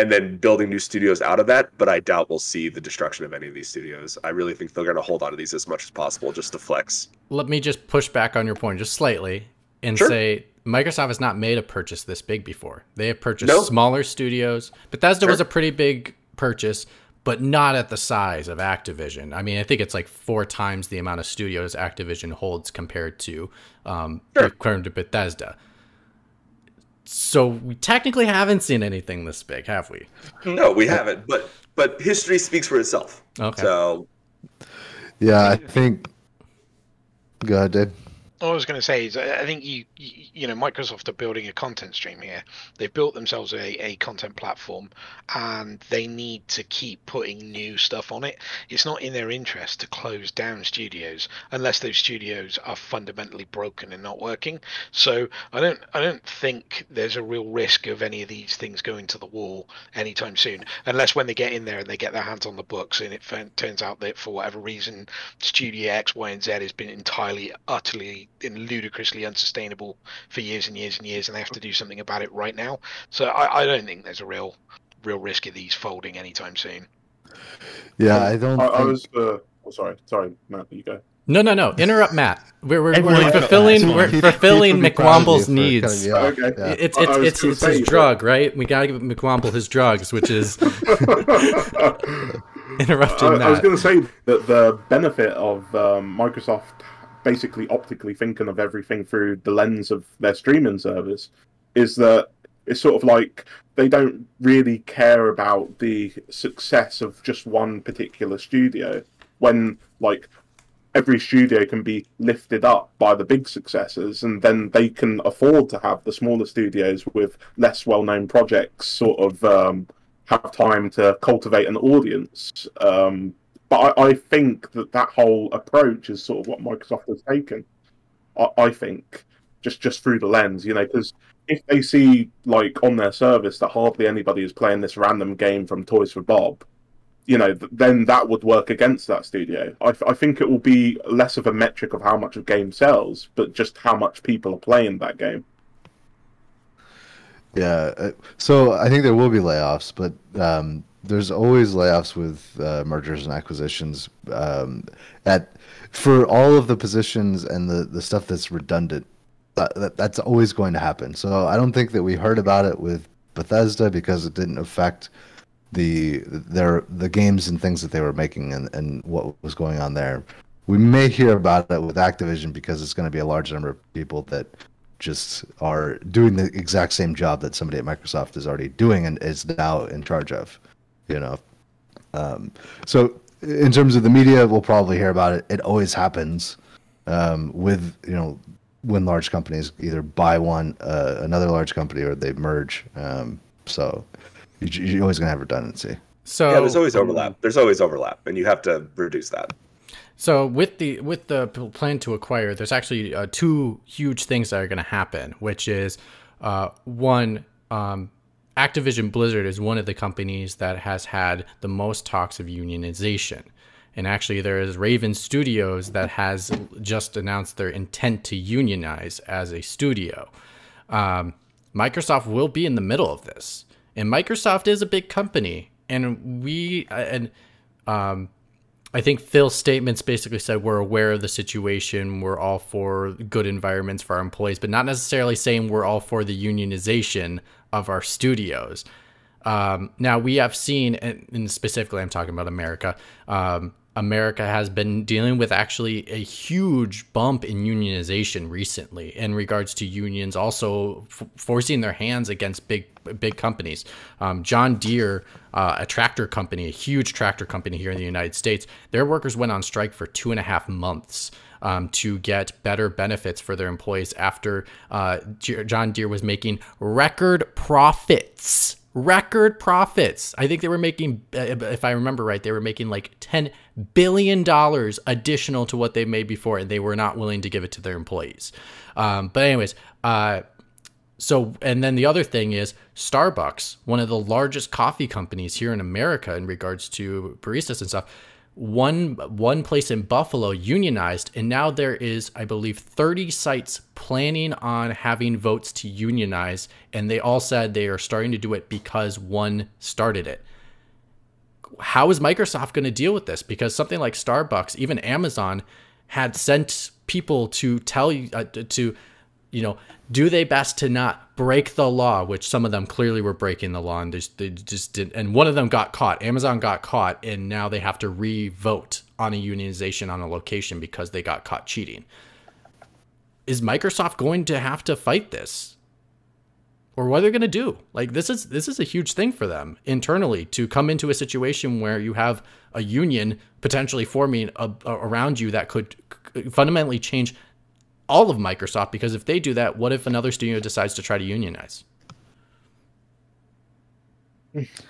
and then building new studios out of that. But I doubt we'll see the destruction of any of these studios. I really think they're going to hold on to these as much as possible just to flex. let me just push back on your point just slightly and Sure. say Microsoft has not made a purchase this big before. They have purchased No. smaller studios. Bethesda was a pretty big purchase, but not at the size of Activision. I mean, I think it's like four times the amount of studios Activision holds compared to um, Sure. compared to Bethesda. So we technically haven't seen anything this big, have we? No, we haven't. But but history speaks for itself. Okay. So Yeah, I think. Go ahead, Dave. All I was going to say is, I I think you, you, know, Microsoft are building a content stream here. They've built themselves a, a content platform, and they need to keep putting new stuff on it. It's not in their interest to close down studios unless those studios are fundamentally broken and not working. So I don't, I don't think there's a real risk of any of these things going to the wall anytime soon, unless when they get in there and they get their hands on the books, and it turns out that for whatever reason, Studio X, Y, and Z has been entirely, utterly, and ludicrously unsustainable for years and years and years, and they have to do something about it right now. So I, I don't think there's a real, real risk of these folding anytime soon. Yeah, I don't. I, I was. Uh, oh, sorry, sorry, Matt. You go. No, no, no. Interrupt Matt. We're, we're, we're fulfilling we're He- he fulfilling should be proud of you McWomble's needs. cutting me off. Okay. Yeah. It's it's it's, it's say his that- drug, right? We gotta give McWomble his drugs, which is interrupting I, I was going to say that the benefit of um, Microsoft basically optically thinking of everything through the lens of their streaming service is that it's sort of like they don't really care about the success of just one particular studio when like every studio can be lifted up by the big successes and then they can afford to have the smaller studios with less well-known projects sort of um, have time to cultivate an audience um, but I, I think that that whole approach is sort of what microsoft has taken i, I think just just through the lens you know because if they see like on their service that hardly anybody is playing this random game from Toys for Bob, you know, th- then that would work against that studio. I, I think it will be less of a metric of how much a game sells, but just how much people are playing that game. Yeah. uh, So I think there will be layoffs, but um, there's always layoffs with uh, mergers and acquisitions. Um, at for all of the positions and the the stuff that's redundant, that, that, that's always going to happen. So I don't think that we heard about it with Bethesda because it didn't affect the their the games and things that they were making and, and what was going on there. We may hear about it with Activision because it's going to be a large number of people that just are doing the exact same job that somebody at Microsoft is already doing and is now in charge of. You know, um, so in terms of the media, we'll probably hear about it. It always happens um, with you know when large companies either buy one uh, another large company or they merge. Um, so you, you're always gonna have redundancy. So Yeah, there's always overlap. There's always overlap, and you have to reduce that. So with the with the plan to acquire, there's actually uh, two huge things that are going to happen, which is uh, one, um, Activision Blizzard is one of the companies that has had the most talks of unionization. And actually, there is Raven Studios that has just announced their intent to unionize as a studio. Um, Microsoft will be in the middle of this, and Microsoft is a big company, and we uh, and um, I think Phil's statements basically said we're aware of the situation, we're all for good environments for our employees, but not necessarily saying we're all for the unionization of our studios. Um, now we have seen, and specifically, I'm talking about America. Um, America has been dealing with actually a huge bump in unionization recently in regards to unions also f- forcing their hands against big big companies. Um, John Deere, uh, a tractor company, a huge tractor company here in the United States, their workers went on strike for two and a half months. Um, to get better benefits for their employees after uh, John Deere was making record profits record profits. I think they were making, uh, if I remember right, they were making like $10 billion additional to what they made before, and they were not willing to give it to their employees. Um, but, anyways, uh, so, and then the other thing is Starbucks, one of the largest coffee companies here in America in regards to baristas and stuff. One one place in Buffalo unionized, and now there is, I believe, 30 sites planning on having votes to unionize, and they all said they are starting to do it because one started it. How is Microsoft going to deal with this? Because something like Starbucks, even Amazon, had sent people to tell you uh, to you know, do they best to not break the law, which some of them clearly were breaking the law and they just, they just did and one of them got caught. Amazon got caught and now they have to re-vote on a unionization on a location because they got caught cheating. Is Microsoft going to have to fight this? Or what are they going to do? Like this is this is a huge thing for them internally to come into a situation where you have a union potentially forming a, a, around you that could fundamentally change all of Microsoft because if they do that, what if another studio decides to try to unionize?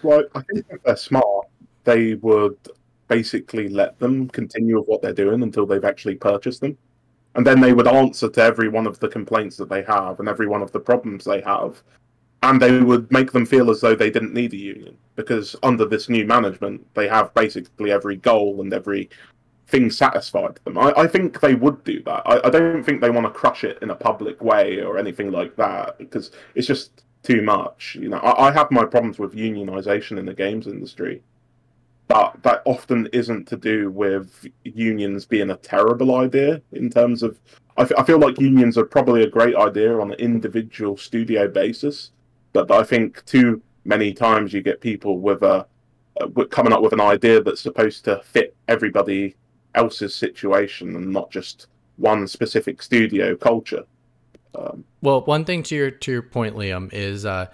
Well, I think if they're smart, they would basically let them continue with what they're doing until they've actually purchased them. And then they would answer to every one of the complaints that they have and every one of the problems they have. And they would make them feel as though they didn't need a union because under this new management, they have basically every goal and every thing satisfied them. I, I think they would do that. I, I don't think they want to crush it in a public way or anything like that because it's just too much. You know, I, I have my problems with unionization in the games industry, but that often isn't to do with unions being a terrible idea in terms of. I, f- I feel like unions are probably a great idea on an individual studio basis, but I think too many times you get people with a uh, coming up with an idea that's supposed to fit everybody else's situation and not just one specific studio culture. Um, Well, one thing to your to your point, Liam, is uh,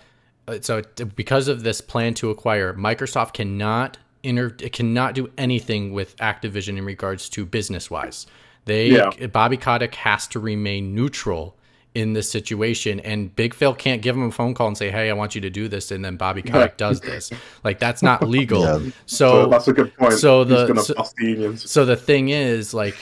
so because of this plan to acquire, Microsoft cannot inter it cannot do anything with Activision in regards to business wise. They Yeah. Bobby Kotick has to remain neutral in this situation, and Big Phil can't give him a phone call and say, "Hey, I want you to do this," and then Bobby Kotick does this. Like that's not legal. Yeah. so So that's a good point. so the- so- so the thing is, like,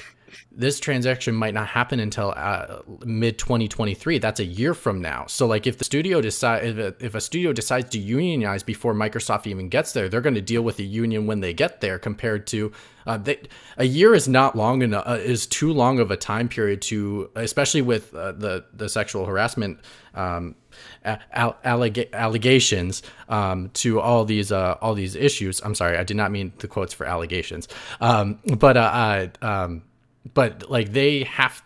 this transaction might not happen until uh, mid 2023 that's a year from now. So like if the studio decide if a, if a studio decides to unionize before microsoft even gets there they're going to deal with the union when they get there compared to uh, they, a year is not long enough uh, is too long of a time period to especially with uh, the the sexual harassment um, alleg- allegations um, to all these uh, all these issues. I'm sorry, I did not mean the quotes for allegations, um, but uh, um, but like they have.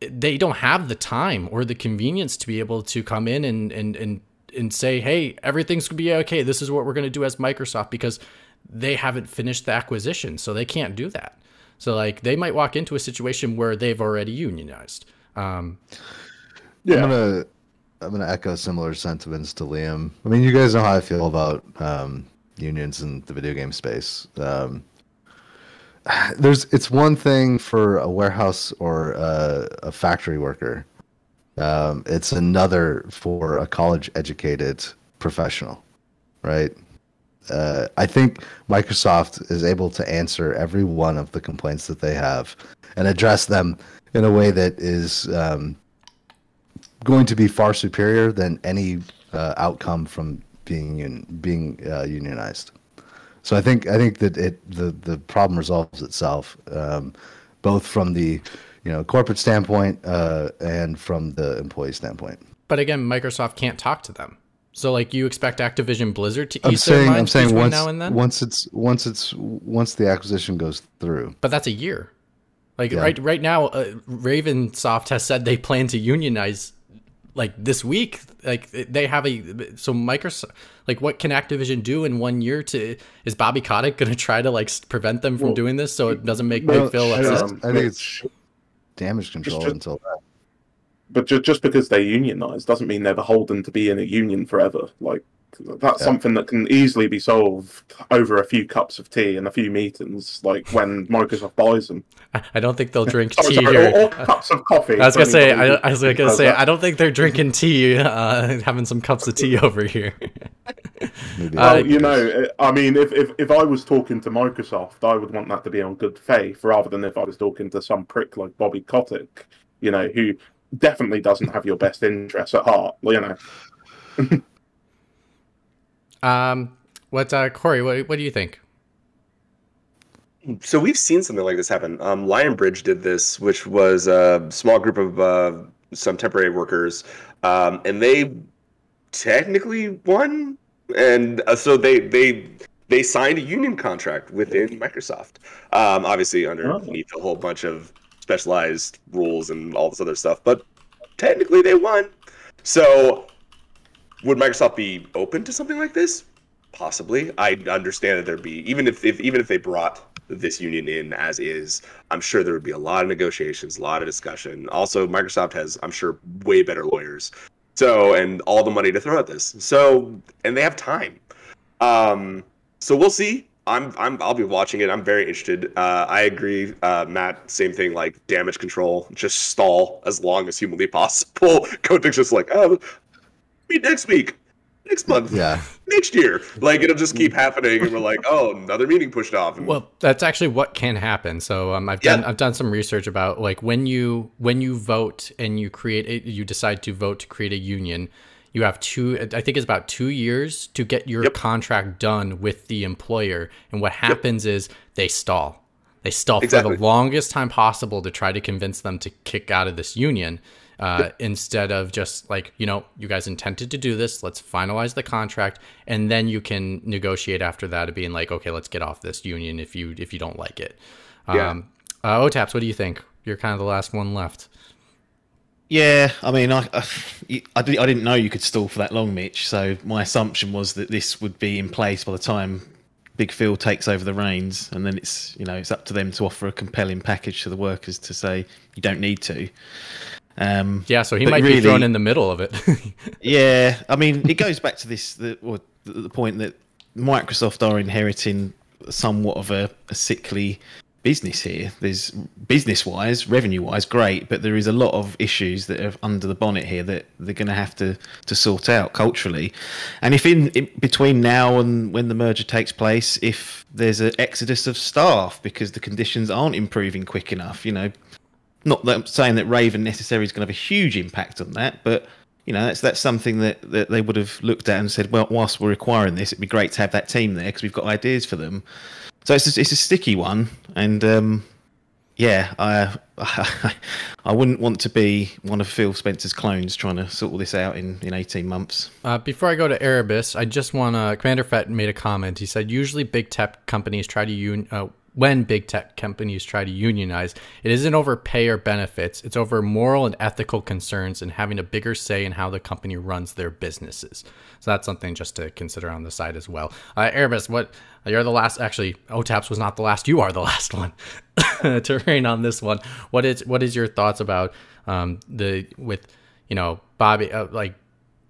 They don't have the time or the convenience to be able to come in and and and and say, "Hey, everything's gonna be okay. This is what we're gonna do as Microsoft," because they haven't finished the acquisition, so they can't do that. So like they might walk into a situation where they've already unionized. Um, yeah. I'm gonna I'm gonna echo similar sentiments to Liam. I mean, you guys know how I feel about um, unions in the video game space. Um, there's it's one thing for a warehouse or a, a factory worker. Um, it's another for a college educated professional, right? Uh, I think Microsoft is able to answer every one of the complaints that they have and address them in a way that is um, going to be far superior than any uh, outcome from being un- being uh, unionized. So I think I think that it the the problem resolves itself, um, both from the you know corporate standpoint uh, and from the employee standpoint. But again, Microsoft can't talk to them. So like you expect Activision Blizzard to I'm ease saying, their I'm saying between once, now and then. once it's once it's once the acquisition goes through. But that's a year. Like Yeah. right right now, uh, Ravensoft has said they plan to unionize like this week. Like they have a so Microsoft. Like what can Activision do in one year to? Is Bobby Kotick going to try to like prevent them from Well, doing this so it doesn't make Well, Big Phil I upset? Um, I think it's which- damage control just- until that. but just just because they're unionized doesn't mean they're beholden to be in a union forever. Like that's Yeah. something that can easily be solved over a few cups of tea and a few meetings, like when Microsoft buys them. I- I don't think they'll drink Sorry, tea sorry, here. or, or cups of coffee. I was gonna say, I, I was gonna say, that. I don't think they're drinking tea, uh, having some cups of tea over here. Maybe Uh, Well, you know, I mean, if, if if I was talking to Microsoft, I would want that to be on good faith, rather than if I was talking to some prick like Bobby Kotick, you know, who definitely doesn't have your best interests at heart. You know, Um, what, uh, Corey? What, what do you think? So we've seen something like this happen. Um, Lionbridge did this, which was a small group of uh, some temporary workers, um, and they technically won. And uh, so they they they signed a union contract within Microsoft, um, obviously underneath a whole bunch of specialized rules and all this other stuff. But technically, they won. So would Microsoft be open to something like this? Possibly. I understand that there'd be even if, if even if they brought this union in as is, I'm sure there would be a lot of negotiations, a lot of discussion. Also, Microsoft has, I'm sure, way better lawyers. So and all the money to throw at this. So and they have time. Um, so we'll see. I'm I'm I'll be watching it. I'm very interested. Uh, I agree, uh, Matt. Same thing. Like damage control, just stall as long as humanly possible. Kotick's just like, oh, meet next week, next month, Yeah. next year. Like it'll just keep happening, and we're like, oh, another meeting pushed off. And Well, that's actually what can happen. So um, I've done I've done some research about like when you when you vote and you create a, you decide to vote to create a union, you have two I think it's about two years to get your Yep. contract done with the employer. And what happens is they stall. They stall Exactly. for the longest time possible to try to convince them to kick out of this union. Uh, instead of just like you know you guys intended to do this let's finalize the contract and then you can negotiate after that of being like okay let's get off this union if you if you don't like it Yeah. um uh, otaps what do you think you're kind of the last one left Yeah, I mean, I, I, I didn't I didn't know you could stall for that long, Mitch. So my assumption was that this would be in place by the time Big Phil takes over the reins, and then it's you know it's up to them to offer a compelling package to the workers to say you don't need to. Um, yeah so he might be thrown in the middle of it yeah, I mean, it goes back to this the, or the, the point that Microsoft are inheriting somewhat of a, a sickly business here. There's business wise, revenue wise, great, but there is a lot of issues that are under the bonnet here that they're going to have to to sort out culturally. And if in, in between now and when the merger takes place, if there's an exodus of staff because the conditions aren't improving quick enough, you know, not that I'm saying that Raven necessarily is going to have a huge impact on that, but you know that's that's something that, that they would have looked at and said, well, whilst we're requiring this, it'd be great to have that team there because we've got ideas for them. So it's a, it's a sticky one, and um, yeah, I, I I wouldn't want to be one of Phil Spencer's clones trying to sort all this out in, in eighteen months. Uh, before I go to Erebus, I just want to. Commander Fett made a comment. He said usually big tech companies try to un, uh, when big tech companies try to unionize, it isn't over pay or benefits. It's over moral and ethical concerns and having a bigger say in how the company runs their businesses. So that's something just to consider on the side as well. Uh, what you're the last. Actually, OTAPS was not the last. You are the last one to reign on this one. What is what is your thoughts about um, the with you know Bobby uh, like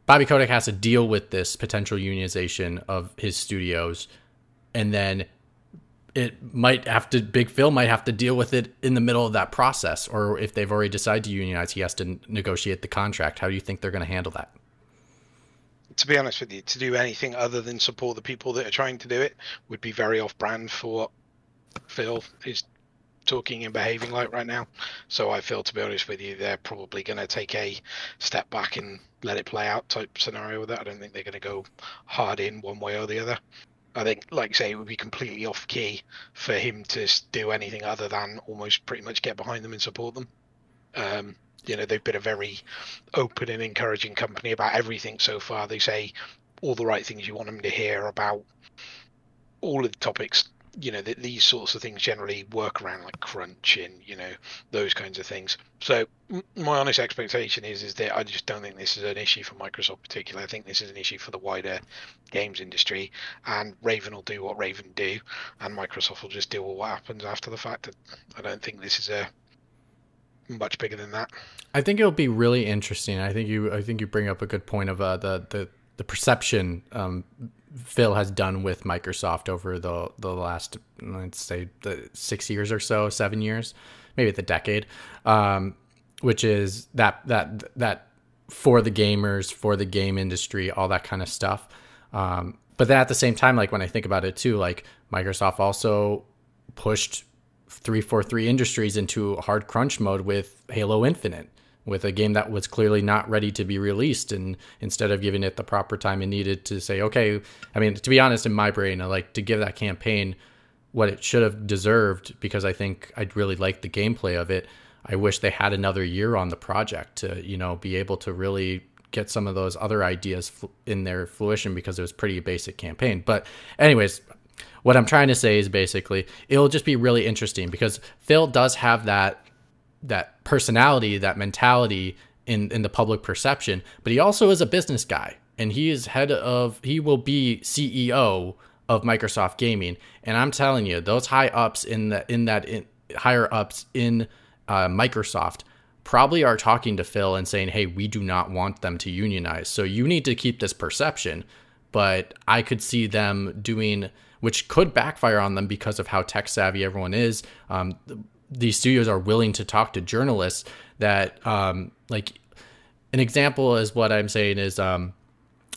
Bobby Kotick has to deal with this potential unionization of his studios, and then it might have to big phil might have to deal with it in the middle of that process or if they've already decided to unionize he has to negotiate the contract. How do you think they're going to handle that? To be honest with you to do anything other than support the people that are trying to do it would be very off brand for what phil is talking and behaving like right now. So i feel to be honest with you they're probably going to take a step back and let it play out type scenario with that i don't think they're going to go hard in one way or the other I think, like I say, it would be completely off key for him to do anything other than almost pretty much get behind them and support them. Um, you know, they've been a very open and encouraging company about everything so far. They say all the right things you want them to hear about all of the topics you know that these sorts of things generally work around like crunch and you know those kinds of things. So my honest expectation is is that i just don't think this is an issue for microsoft particularly. I think this is an issue for the wider games industry and raven will do what raven do and microsoft will just deal with what happens after the fact. I don't think this is a much bigger than that. I think it'll be really interesting. I think you i think you bring up a good point of uh, the the the perception um, Phil has done with Microsoft over the the last let's say the six years or so, seven years, maybe the decade, um, which is that that that for the gamers, for the game industry, all that kind of stuff. Um, but then at the same time, like when I think about it too, like Microsoft also pushed 343 Industries into hard crunch mode with Halo Infinite with a game that was clearly not ready to be released and instead of giving it the proper time it needed to say okay i mean to be honest in my brain i like to give that campaign what it should have deserved because i think i'd really like the gameplay of it. I wish they had another year on the project to you know be able to really get some of those other ideas in their fruition because it was pretty basic campaign. But anyways what i'm trying to say is basically it'll just be really interesting because phil does have that that personality, that mentality in in the public perception, but he also is a business guy and he is head of he will be CEO of Microsoft Gaming and I'm telling you those high ups in the in that in, higher ups in uh, Microsoft probably are talking to Phil and saying, "Hey, we do not want them to unionize. So you need to keep this perception." But I could see them doing which could backfire on them because of how tech savvy everyone is. Um, these studios are willing to talk to journalists that um, like an example is what I'm saying is um,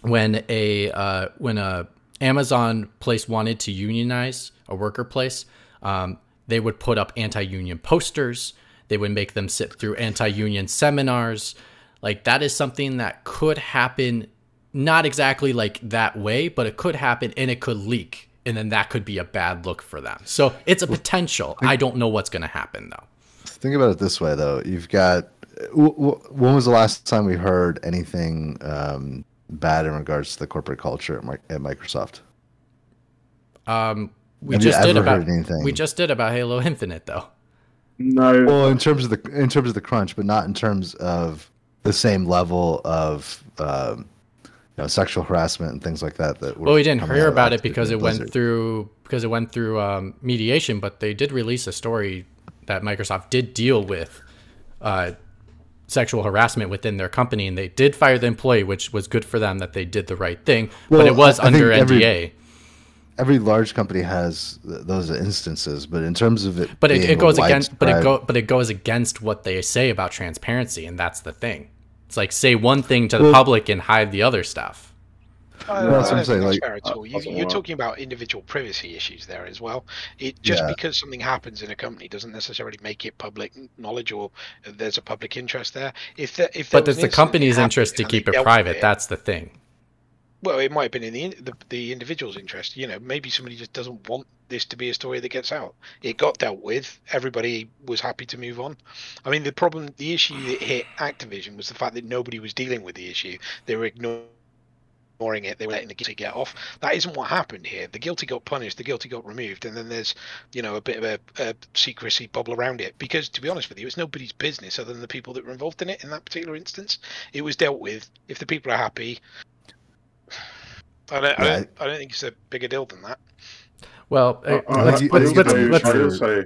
when a uh, when a Amazon place wanted to unionize a worker place, um, they would put up anti-union posters. They would make them sit through anti-union seminars. Like that is something that could happen, not exactly like that way, but it could happen and it could leak and then that could be a bad look for them. So it's a potential. I don't know what's going to happen though. Think about it this way though. You've got when was the last time we heard anything um, bad in regards to the corporate culture at, Microsoft? Um, we Have just did about we just did about Halo Infinite though. No. Well, in terms of the in terms of the crunch, but not in terms of the same level of um, you know, sexual harassment and things like that. That well, we didn't hear about it because it went through because it went through um, mediation, but they did release a story that Microsoft did deal with uh, sexual harassment within their company, and they did fire the employee, which was good for them that they did the right thing. Well, but it was I under NDA. Every, every large company has th- those instances, but in terms of it, but it, it goes against but it go but it goes against what they say about transparency and that's the thing it's like say one thing to the Well- public and hide the other stuff Uh, that's what I I'm don't saying, like- fair at all. You, you're talking about individual privacy issues there as well. It just Yeah. because something happens in a company doesn't necessarily make it public knowledge or there's a public interest there. If there, if there but was it's the company's interest to keep and they it private that's the thing well, it might have been in the, the the individual's interest. You know, maybe somebody just doesn't want this to be a story that gets out. It got dealt with. Everybody was happy to move on. I mean, the problem, the issue that hit Activision was the fact that nobody was dealing with the issue. They were ignoring it. They were letting the guilty get off. That isn't what happened here. The guilty got punished. The guilty got removed, and then there's, you know, a bit of a, a secrecy bubble around it. Because to be honest with you, it's nobody's business other than the people that were involved in it. In that particular instance, it was dealt with. If the people are happy, I don't, I don't, I don't think it's a bigger deal than that. well I- uh, I- let's, I- I let's, I let's, also- let's, I also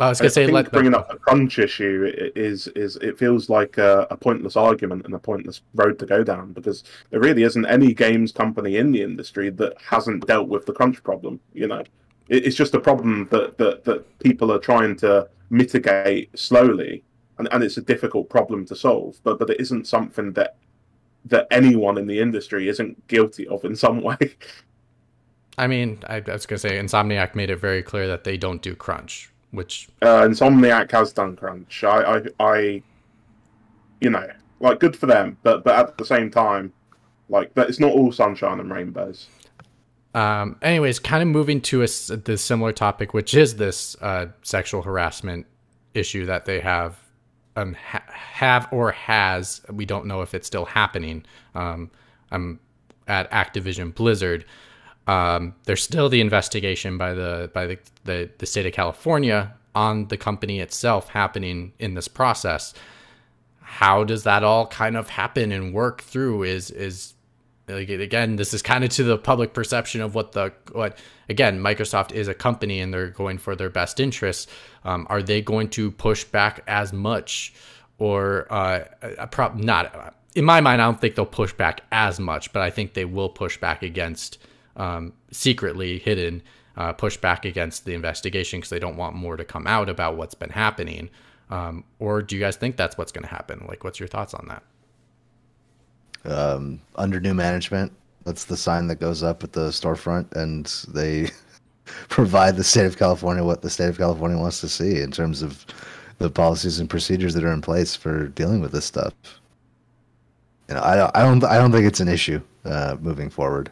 I was gonna say I think let bringing up the crunch issue is is it feels like a, a pointless argument and a pointless road to go down because there really isn't any games company in the industry that hasn't dealt with the crunch problem. You know, it, it's just a problem that, that that people are trying to mitigate slowly, and, and it's a difficult problem to solve. But but it isn't something that that anyone in the industry isn't guilty of in some way. I mean I, I was gonna say Insomniac made it very clear that they don't do crunch which uh, Insomniac has done crunch. I, I, I, you know, like good for them, but but at the same time, like that, it's not all sunshine and rainbows. Um, anyways, kind of moving to a, the similar topic, which is this uh, sexual harassment issue that they have, um, ha- have or has. We don't know if it's still happening. Um, um, at Activision Blizzard, um, there's still the investigation by the by the, the the state of California on the company itself happening in this process. How does that all kind of happen and work through? Is is like again this is kind of to the public perception of what the what again microsoft is a company and they're going for their best interests. Um, are they going to push back as much or uh, a prob- not in my mind i don't think they'll push back as much but i think they will push back against um, secretly hidden uh, push back against the investigation because they don't want more to come out about what's been happening. Um, or do you guys think that's what's going to happen? Like what's your thoughts on that um, under new management. That's the sign that goes up at the storefront, and they provide the state of California what the state of California wants to see in terms of the policies and procedures that are in place for dealing with this stuff. You know, I don't, I don't, I don't think it's an issue uh, moving forward.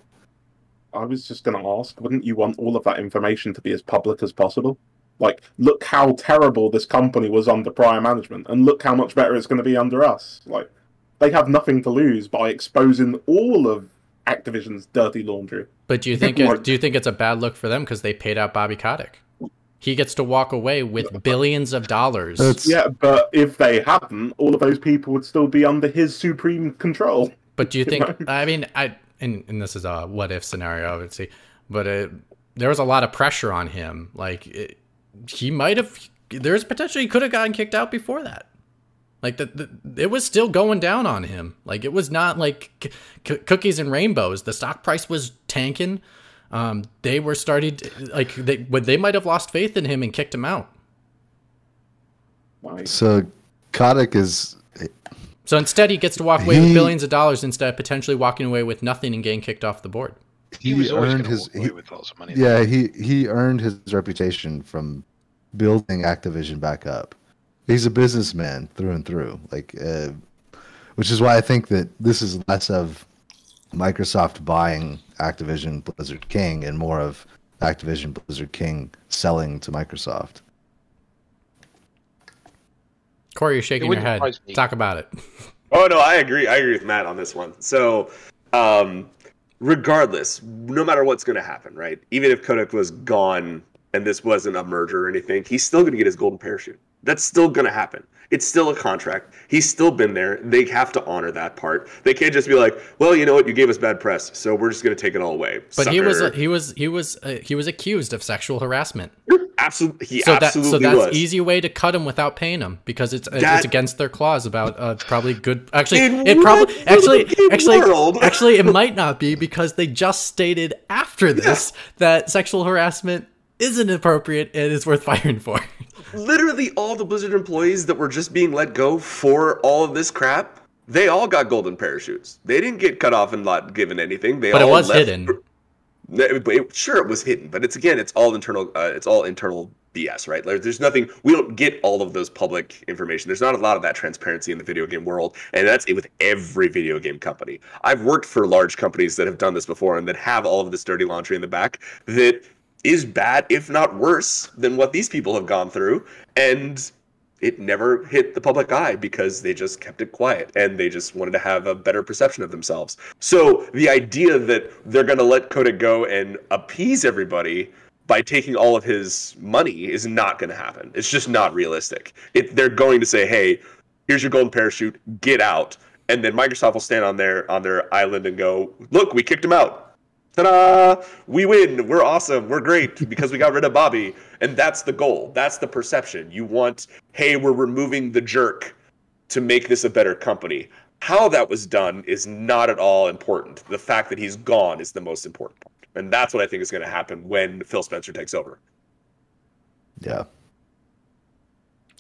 I was just going to ask, wouldn't you want all of that information to be as public as possible? Like, look how terrible this company was under prior management, and look how much better it's going to be under us. Like, they have nothing to lose by exposing all of Activision's dirty laundry. But do you think Like- it, do you think it's a bad look for them because they paid out Bobby Kotick? He gets to walk away with billions of dollars. That's, Yeah, but if they hadn't, all of those people would still be under his supreme control. But do you think? I mean, I and, and this is a what if scenario, obviously, but it, there was a lot of pressure on him. Like it, he might have. There's potentially he could have gotten kicked out before that. Like the, the it was still going down on him. Like it was not like c- c- cookies and rainbows. The stock price was tanking. Um, they were starting to, like they but they might have lost faith in him and kicked him out. Like, so Kotick is So instead, he gets to walk away with billions of dollars instead of potentially walking away with nothing and getting kicked off the board. He, was earned his walk away he- with lots money. yeah he he earned his reputation from building Activision back up. He's a businessman through and through, like, uh, which is why I think that this is less of Microsoft buying Activision Blizzard King and more of Activision Blizzard King selling to Microsoft. Corey, you're shaking your head. Talk about it. Oh no, I agree. I agree with Matt on this one. So, um, regardless, no matter what's going to happen, right? Even if Kotick was gone and this wasn't a merger or anything, he's still going to get his golden parachute. That's still going to happen. It's still a contract. He's still been there. They have to honor that part. They can't just be like, "Well, you know what? You gave us bad press, so we're just going to take it all away." But he was Sucker. he was he was uh, he was accused of sexual harassment. absolutely, he So that so that's was. easy way to cut him without paying him because it's That- it's against their clause about uh, probably good. Actually, it probably actually actually world? actually it might not be because they just stated after this that sexual harassment isn't appropriate and is worth firing for. Literally, all the Blizzard employees that were just being let go for all of this crap, they all got golden parachutes. They didn't get cut off and not given anything. They But it all was left- hidden. It- sure, it was hidden, but it's again, it's all internal. Uh, it's all internal BS, right? There's nothing. We don't get all of those public information. There's not a lot of that transparency in the video game world, and that's it with every video game company. I've worked for large companies that have done this before and that have all of this dirty laundry in the back that is bad, if not worse, than what these people have gone through, and it never hit the public eye because they just kept it quiet and they just wanted to have a better perception of themselves. So the idea that they're going to let Kotick go and appease everybody by taking all of his money is not going to happen. It's just not realistic. It, they're going to say, "Hey, here's your golden parachute. Get out." And then Microsoft will stand on their on their island and go, "Look, we kicked him out." Ta-da! We win. We're awesome. We're great because we got rid of Bobby. And that's the goal. That's the perception. You want, hey, we're removing the jerk to make this a better company. How that was done is not at all important. The fact that he's gone is the most important part. And that's what I think is going to happen when Phil Spencer takes over. Yeah.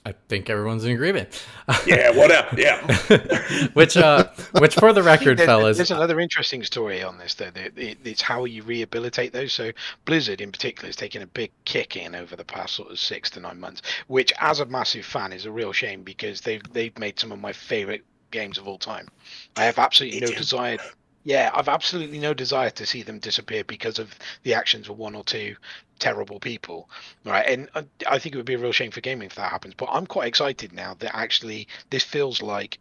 I think everyone's in agreement. Yeah, whatever. Yeah. which uh which for the record, there- fellas, There's another interesting story on this, though. It's how you rehabilitate those. So Blizzard, in particular, has taken a big kick in over the past sort of six to nine months, which, as a massive fan, is a real shame because they've they've made some of my favorite games of all time. I have absolutely Me no too. desire. Yeah, I've absolutely no desire to see them disappear because of the actions of one or two terrible people, right? And uh, I think it would be a real shame for gaming if that happens. But I'm quite excited now that actually this feels like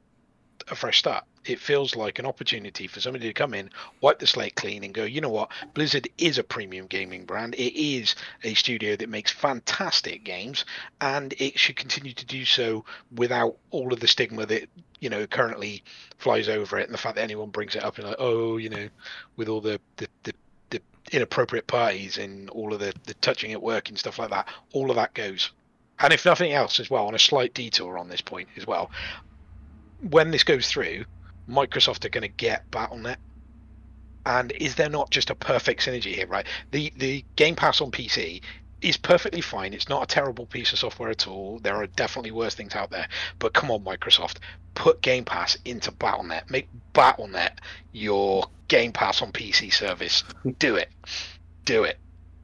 a fresh start. It feels like an opportunity for somebody to come in, wipe the slate clean, and go, you know what? Blizzard is a premium gaming brand. It is a studio that makes fantastic games, and it should continue to do so without all of the stigma that you know currently flies over it, and the fact that anyone brings it up and like, oh, you know, with all the the, the the inappropriate parties and all of the, the touching at work and stuff like that, all of that goes. And if nothing else, as well, on a slight detour on this point as well, when this goes through, Microsoft are going to get BattleNet. And is there not just a perfect synergy here, right? The the Game Pass on PC is perfectly fine. It's not a terrible piece of software at all. There are definitely worse things out there. But come on, Microsoft, put Game Pass into BattleNet. Make BattleNet your Game Pass on PC service. Do it. Do it.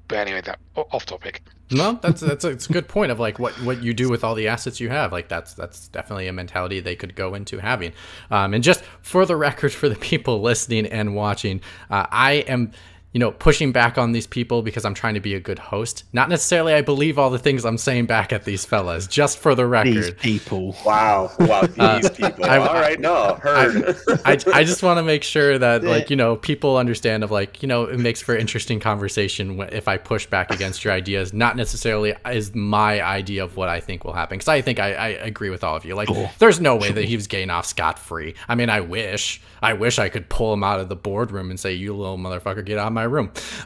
But anyway, that off topic. No, that's that's a, it's a good point of like what what you do with all the assets you have. Like that's that's definitely a mentality they could go into having. Um, and just for the record, for the people listening and watching, uh, I am. You know, pushing back on these people because I'm trying to be a good host. Not necessarily I believe all the things I'm saying back at these fellas, just for the record. These record. people. Wow. Wow. Uh, these people. I- All right. No, heard. I, I just want to make sure that like you know people understand of like you know it makes for interesting conversation if I push back against your ideas not necessarily is my idea of what I think will happen because I think I, I agree with all of you like there's no way that he was getting off scot free I mean I wish I wish I could pull him out of the boardroom and say you little motherfucker get out of my room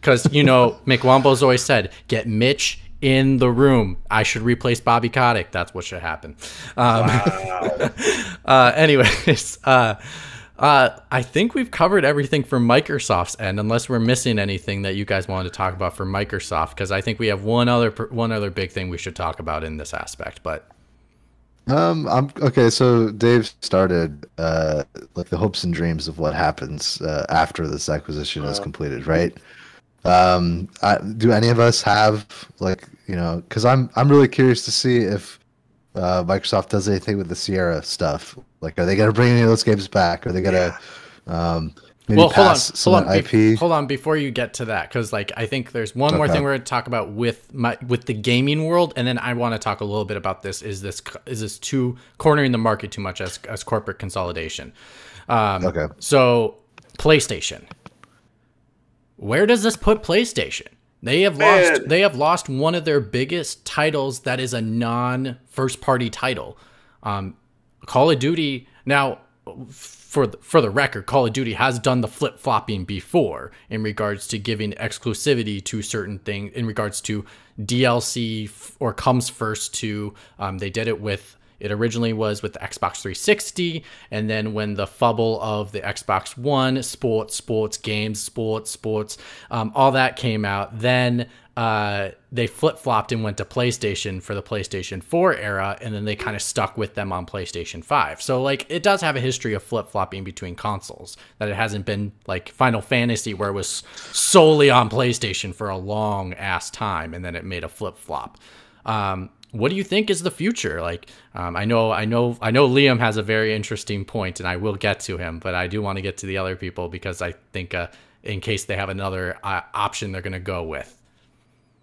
because you know McWomble's always said get Mitch in the room. I should replace Bobby Kotick. That's what should happen. Um, uh, anyways, uh, uh, I think we've covered everything from Microsoft's end, unless we're missing anything that you guys wanted to talk about for Microsoft, because I think we have one other one other big thing we should talk about in this aspect. But Um, I'm okay. So Dave started uh, like the hopes and dreams of what happens uh, after this acquisition is completed, right? Um, I, do any of us have like you know? Because I'm I'm really curious to see if uh, Microsoft does anything with the Sierra stuff. Like, are they gonna bring any of those games back? Are they gonna um, maybe well, hold on, hold on, that be- IP? hold on before you get to that, because like I think there's one more thing we're going to talk about with my with the gaming world, and then I want to talk a little bit about this. Is this is this too cornering the market too much as as corporate consolidation? Um, Okay. So PlayStation, where does this put PlayStation? They have Man. lost. They have lost one of their biggest titles that is a non first party title. Um, Call of Duty. Now, for the, for the record, Call of Duty has done the flip flopping before in regards to giving exclusivity to certain things. In regards to DLC f- or comes first to, um, they did it with. It originally was with the Xbox 360, and then when the fubble of the Xbox One, sports, sports, games, sports, sports, um, all that came out, then uh, they flip flopped and went to PlayStation for the PlayStation 4 era, and then they kind of stuck with them on PlayStation 5. So, like, it does have a history of flip flopping between consoles, that it hasn't been like Final Fantasy, where it was solely on PlayStation for a long ass time, and then it made a flip flop. Um, what do you think is the future? Like, um, I know, I know, I know Liam has a very interesting point, and I will get to him, but I do want to get to the other people because I think, uh, in case they have another uh, option, they're going to go with.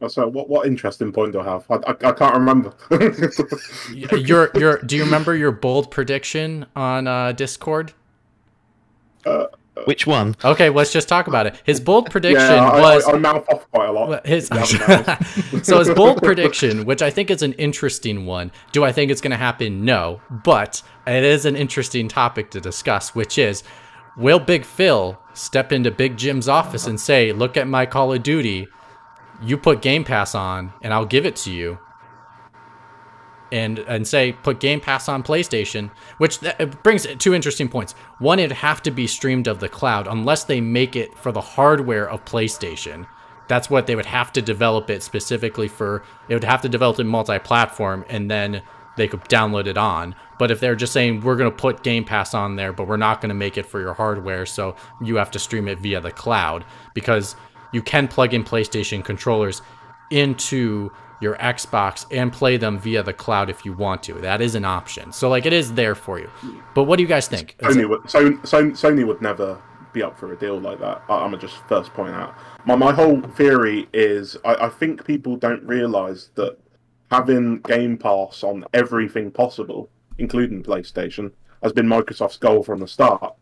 So what what interesting point do I have? I, I, I can't remember. your your do you remember your bold prediction on uh, Discord? Which one? Okay, let's just talk about it. His bold prediction yeah, I, was I, I mouth off quite a lot. his so his bold prediction, which I think is an interesting one. Do I think it's going to happen? No, but it is an interesting topic to discuss, which is will Big Phil step into Big Jim's office and say, "Look at my Call of Duty. You put Game Pass on, and I'll give it to you." And, and say put Game Pass on PlayStation, which th- it brings two interesting points. One, it'd have to be streamed of the cloud unless they make it for the hardware of PlayStation. That's what they would have to develop it specifically for. It would have to develop it multi-platform, and then they could download it on. But if they're just saying we're going to put Game Pass on there, but we're not going to make it for your hardware, so you have to stream it via the cloud because you can plug in PlayStation controllers into your Xbox and play them via the cloud if you want to. That is an option. So like it is there for you. But what do you guys think? Is Sony it- would, Sony, Sony, would never be up for a deal like that. I, I'm gonna just first point out. My my whole theory is I, I think people don't realise that having Game Pass on everything possible, including PlayStation, has been Microsoft's goal from the start.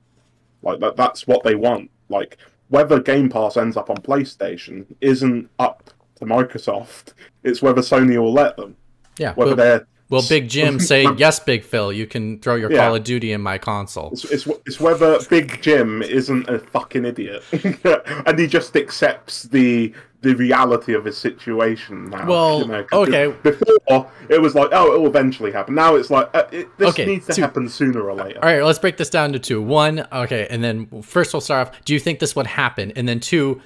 Like that that's what they want. Like whether Game Pass ends up on PlayStation isn't up to Microsoft. It's whether Sony will let them. yeah. Whether Will, they're will Big Jim say yes, Big Phil? You can throw your Yeah. Call of Duty in my console. It's, it's, it's whether Big Jim isn't a fucking idiot, and he just accepts the the reality of his situation now. Well, you know, okay. Before it was like, oh, it will eventually happen. Now it's like, uh, it, this Okay, needs to two- happen sooner or later. All right, let's break this down to two. One, okay, and then first we'll start off. Do you think this would happen? And then two,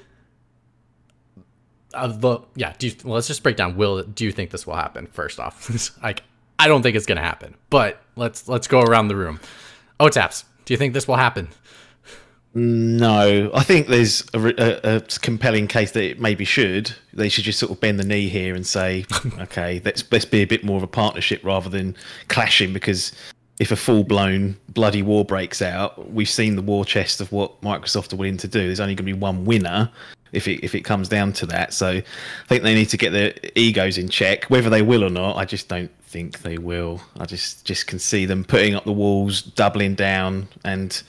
of the yeah. Do you, well, let's just break down. Will do you think this will happen? First off, like I don't think it's gonna happen, but let's let's go around the room. Oh, taps. Do you think this will happen? No, I think there's a, a, a compelling case that it maybe should. They should just sort of bend the knee here and say, okay, let's let's be a bit more of a partnership rather than clashing. Because if a full blown bloody war breaks out, we've seen the war chest of what Microsoft are willing to do. There's only going to be one winner if it if it comes down to that. So I think they need to get their egos in check. Whether they will or not, I just don't think they will. I just just can see them putting up the walls, doubling down, and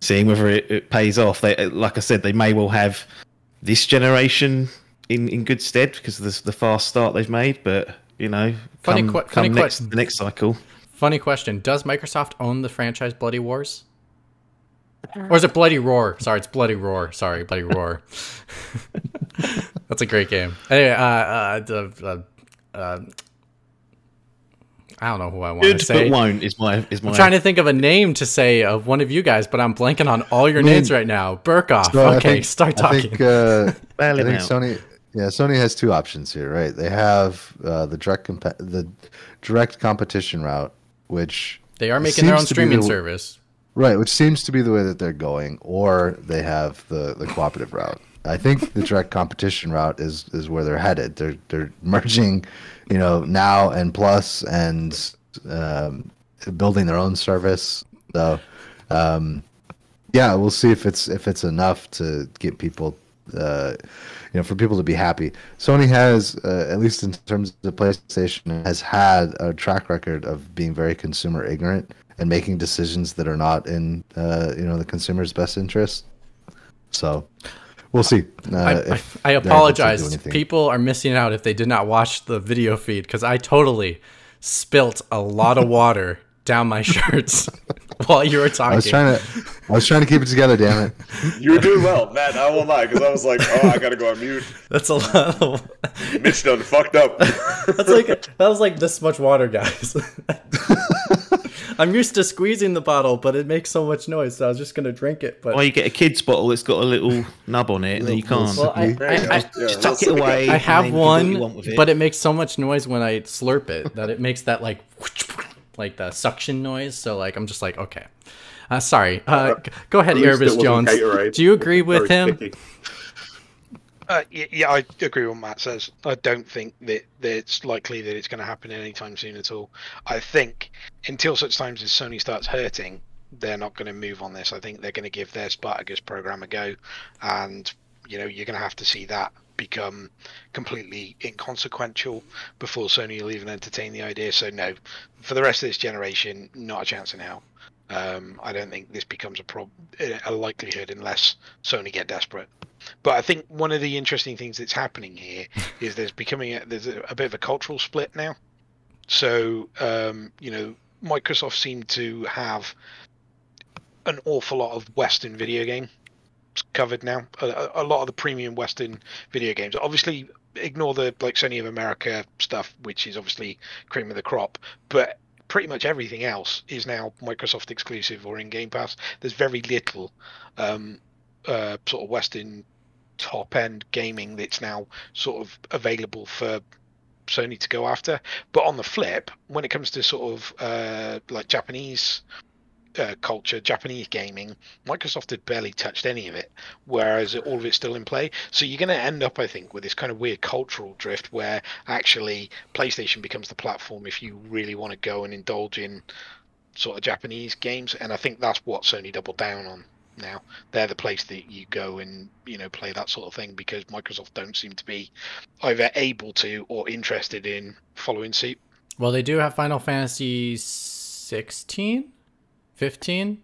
seeing whether it, it pays off. They, like I said, they may well have this generation in, in good stead because of the, the fast start they've made. But you know, Funny come, que- come funny next the next cycle. Funny question: Does Microsoft own the franchise Bloody Wars? Or is it Bloody Roar? Sorry, it's Bloody Roar. Sorry, Bloody Roar. That's a great game. Anyway, uh, uh, the, uh, uh, I don't know who I want Good to say. but won't is my is my. I'm trying to think of a name to say of one of you guys, but I'm blanking on all your mean, names right now. Burkoff. So okay, think- start I talking. think, uh, I think out. Sony, yeah, Sony has two options here, right? They have uh, the direct compa- the direct competition route, which they are making their own seems to be streaming the- service. Right, which seems to be the way that they're going, or they have the the cooperative route. I think the direct competition route is is where they're headed. They're they're merging, you know, now and plus and um, building their own service. So, um, yeah, we'll see if it's if it's enough to get people, uh, you know, for people to be happy. Sony has, uh, at least in terms of PlayStation, has had a track record of being very consumer ignorant and making decisions that are not in, uh, you know, the consumer's best interest. So, we'll see. Uh, I, I, I they're able to do apologize. People are missing out if they did not watch the video feed because I totally spilt a lot of water down my shirts. while you were talking. I was trying to, I was trying to keep it together. Damn it! You were doing well, Matt. I won't lie, because I was like, oh, I gotta go on mute. That's a lot. Of, Mitch done fucked up. that's like that was like this much water, guys. I'm used to squeezing the bottle, but it makes so much noise, so I was just gonna drink it. But Or you get a kid's bottle that's got a little nub on it, and then you can't. well, I, There you go. I, I, Yeah, just tuck it away. I have then do what you want one, it. but it makes so much noise when I slurp it that it makes that like like the suction noise. So like I'm just like okay. Uh, sorry. Uh, g- go ahead, At Erebus Jones. Do you agree with him? sticky. Uh, yeah, I agree with what Matt says. I don't think that, that it's likely that it's going to happen anytime soon at all. I think until such times as Sony starts hurting, they're not going to move on this. I think they're going to give their Spartacus program a go, and you know you're going to have to see that become completely inconsequential before Sony will even entertain the idea. So no, for the rest of this generation, not a chance in hell. Um, I don't think this becomes a prob- a likelihood unless Sony get desperate. But I think one of the interesting things that's happening here is there's becoming a, there's a, a bit of a cultural split now. So um, you know, Microsoft seem to have an awful lot of Western video game covered now. A, a- a lot of the premium Western video games. Obviously, ignore the like Sony of America stuff, which is obviously cream of the crop. But pretty much everything else is now Microsoft exclusive or in Game Pass. There's very little um, uh, sort of Western top end gaming that's now sort of available for Sony to go after. But on the flip, when it comes to sort of uh, like Japanese uh, culture, Japanese gaming, Microsoft had barely touched any of it, whereas all of it's still in play. So you're going to end up, I think, with this kind of weird cultural drift where actually PlayStation becomes the platform if you really want to go and indulge in sort of Japanese games, and I think that's what Sony doubled down on now. They're the place that you go and you know play that sort of thing because Microsoft don't seem to be either able to or interested in following suit. Well, they do have Final Fantasy 16, 15.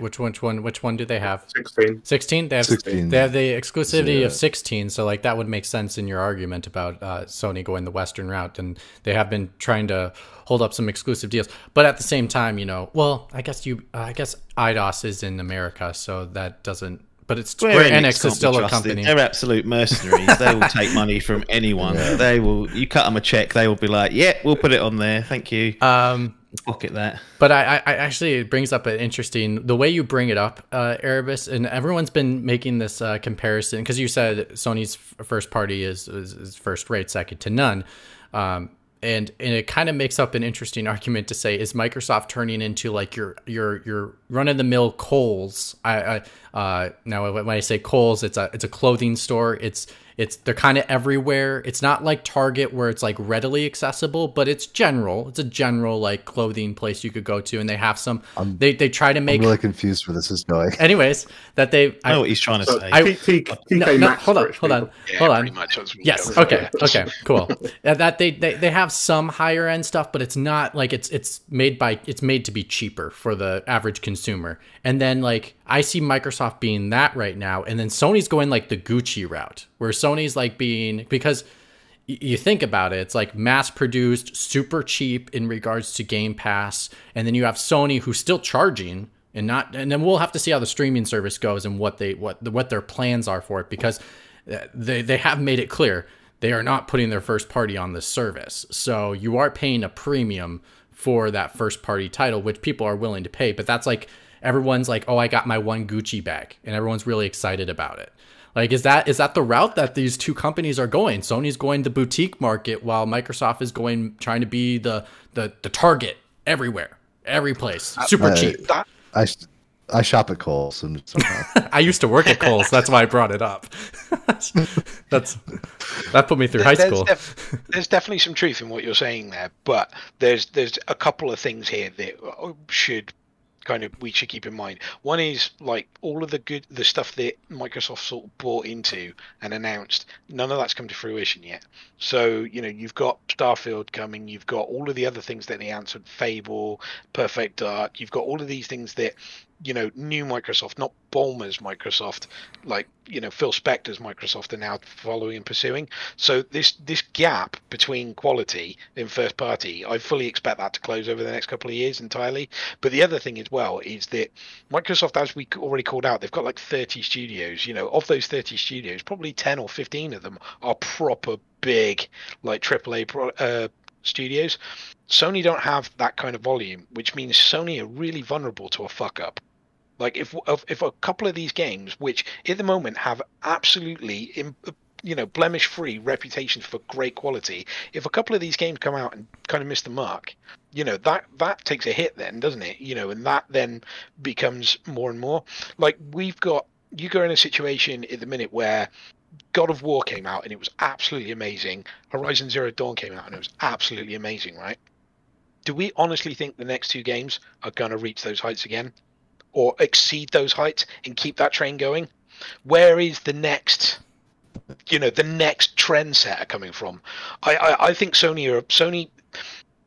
Which which one? Which one do they have? 16. 16 they have 16. they have the exclusivity Yeah. of 16 so like that would make sense in your argument about uh, sony going the western route and they have been trying to hold up some exclusive deals but at the same time you know well i guess you uh, i guess Eidos is in america so that doesn't but it's square, enix, can't is still a company They're absolute mercenaries. they will take money from anyone. They will. You cut them a check, they will be like, "Yeah, we'll put it on there. Thank you. um Pocket that." But I, I actually it brings up an interesting the way you bring it up, uh, Erebus, and everyone's been making this uh, comparison because you said Sony's first party is, is, is first rate, second to none, um, and and it kind of makes up an interesting argument to say is Microsoft turning into like your your your run of the mill Kohl's? I, I uh, now when I say Kohl's, it's a it's a clothing store. It's it's they're kind of everywhere. It's not like Target where it's like readily accessible, but it's general. It's a general like clothing place you could go to, and they have some. they they try to make. I'm really confused where this is going. Anyways, that they. I know what he's trying to So, say. I- T- T- TK no, no, Maxx hold on, hold on. Yeah, hold on. much. That's what we Yes. go. Okay. Okay. Cool. That they, they they have some higher end stuff, but it's not like it's it's made by it's made to be cheaper for the average consumer. And then like I see Microsoft being that right now, and then Sony's going like the Gucci route, where Sony's like being because you think about it, it's like mass produced, super cheap in regards to Game Pass, and then you have Sony who's still charging and not, and then we'll have to see how the streaming service goes and what they what what their plans are for it because uh, they they have made it clear they are not putting their first party on this service, so you are paying a premium for that first party title, which people are willing to pay, but that's like everyone's like, oh, I got my one Gucci bag, and everyone's really excited about it. Like, is that is that the route that these two companies are going? Sony's going the boutique market, while Microsoft is going trying to be the the the target everywhere, every place, super Uh, cheap. I, I shop at Kohl's and. I used to work at Kohl's, that's why I brought it up. that's that put me through high there's, school. def- there's definitely some truth in what you're saying there, but there's there's a couple of things here that uh, should kind of we should keep in mind. One is like all of the good the stuff that Microsoft sort of bought into and announced. None of that's come to fruition yet. So you know you've got Starfield coming. You've got all of the other things that they answered, Fable, Perfect Dark. You've got all of these things that you know, new Microsoft, not Ballmer's Microsoft, like you know Phil Spencer's Microsoft are now following and pursuing. So this this gap between quality in first party, I fully expect that to close over the next couple of years entirely. But the other thing as well is that Microsoft, as we already called out, they've got like 30 studios. You know, of those 30 studios, probably 10 or 15 of them are proper big, like AAA pro, uh, studios. Sony don't have that kind of volume, which means Sony are really vulnerable to a fuck up. Like if if a couple of these games, which at the moment have absolutely uh, you know blemish free reputations for great quality, if a couple of these games come out and kind of miss the mark, you know that that takes a hit then, doesn't it? You know, and that then becomes more and more like we've got you go in a situation at the minute where God of War came out and it was absolutely amazing. Horizon Zero Dawn came out and it was absolutely amazing, right? Do we honestly think the next two games are going to reach those heights again? Or exceed those heights and keep that train going? Where is the next, you know, the next trendsetter coming from? I, I, I think Sony are Sony.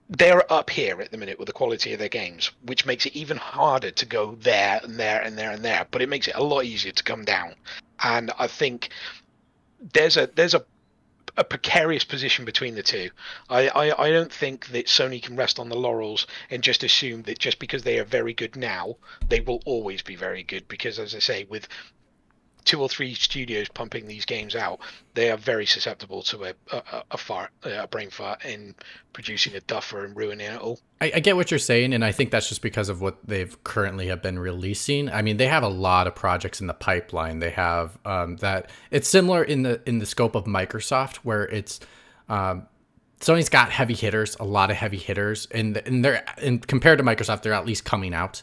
They're up here at the minute with the quality of their games, which makes it even harder to go there and there and there and there. But it makes it a lot easier to come down. And I think there's a there's a a precarious position between the two. I, I, I don't think that Sony can rest on the laurels and just assume that just because they are very good now, they will always be very good. Because as I say, with two or three studios pumping these games out, they are very susceptible to a a, a fart, a brain fart, in producing a duffer and ruining it all. I, I, get what you're saying, and I think that's just because of what they've currently have been releasing. I mean, they have a lot of projects in the pipeline. They have um, that. It's similar in the in the scope of Microsoft, where it's. Um, Sony's got heavy hitters, a lot of heavy hitters, and and they're and compared to Microsoft, they're at least coming out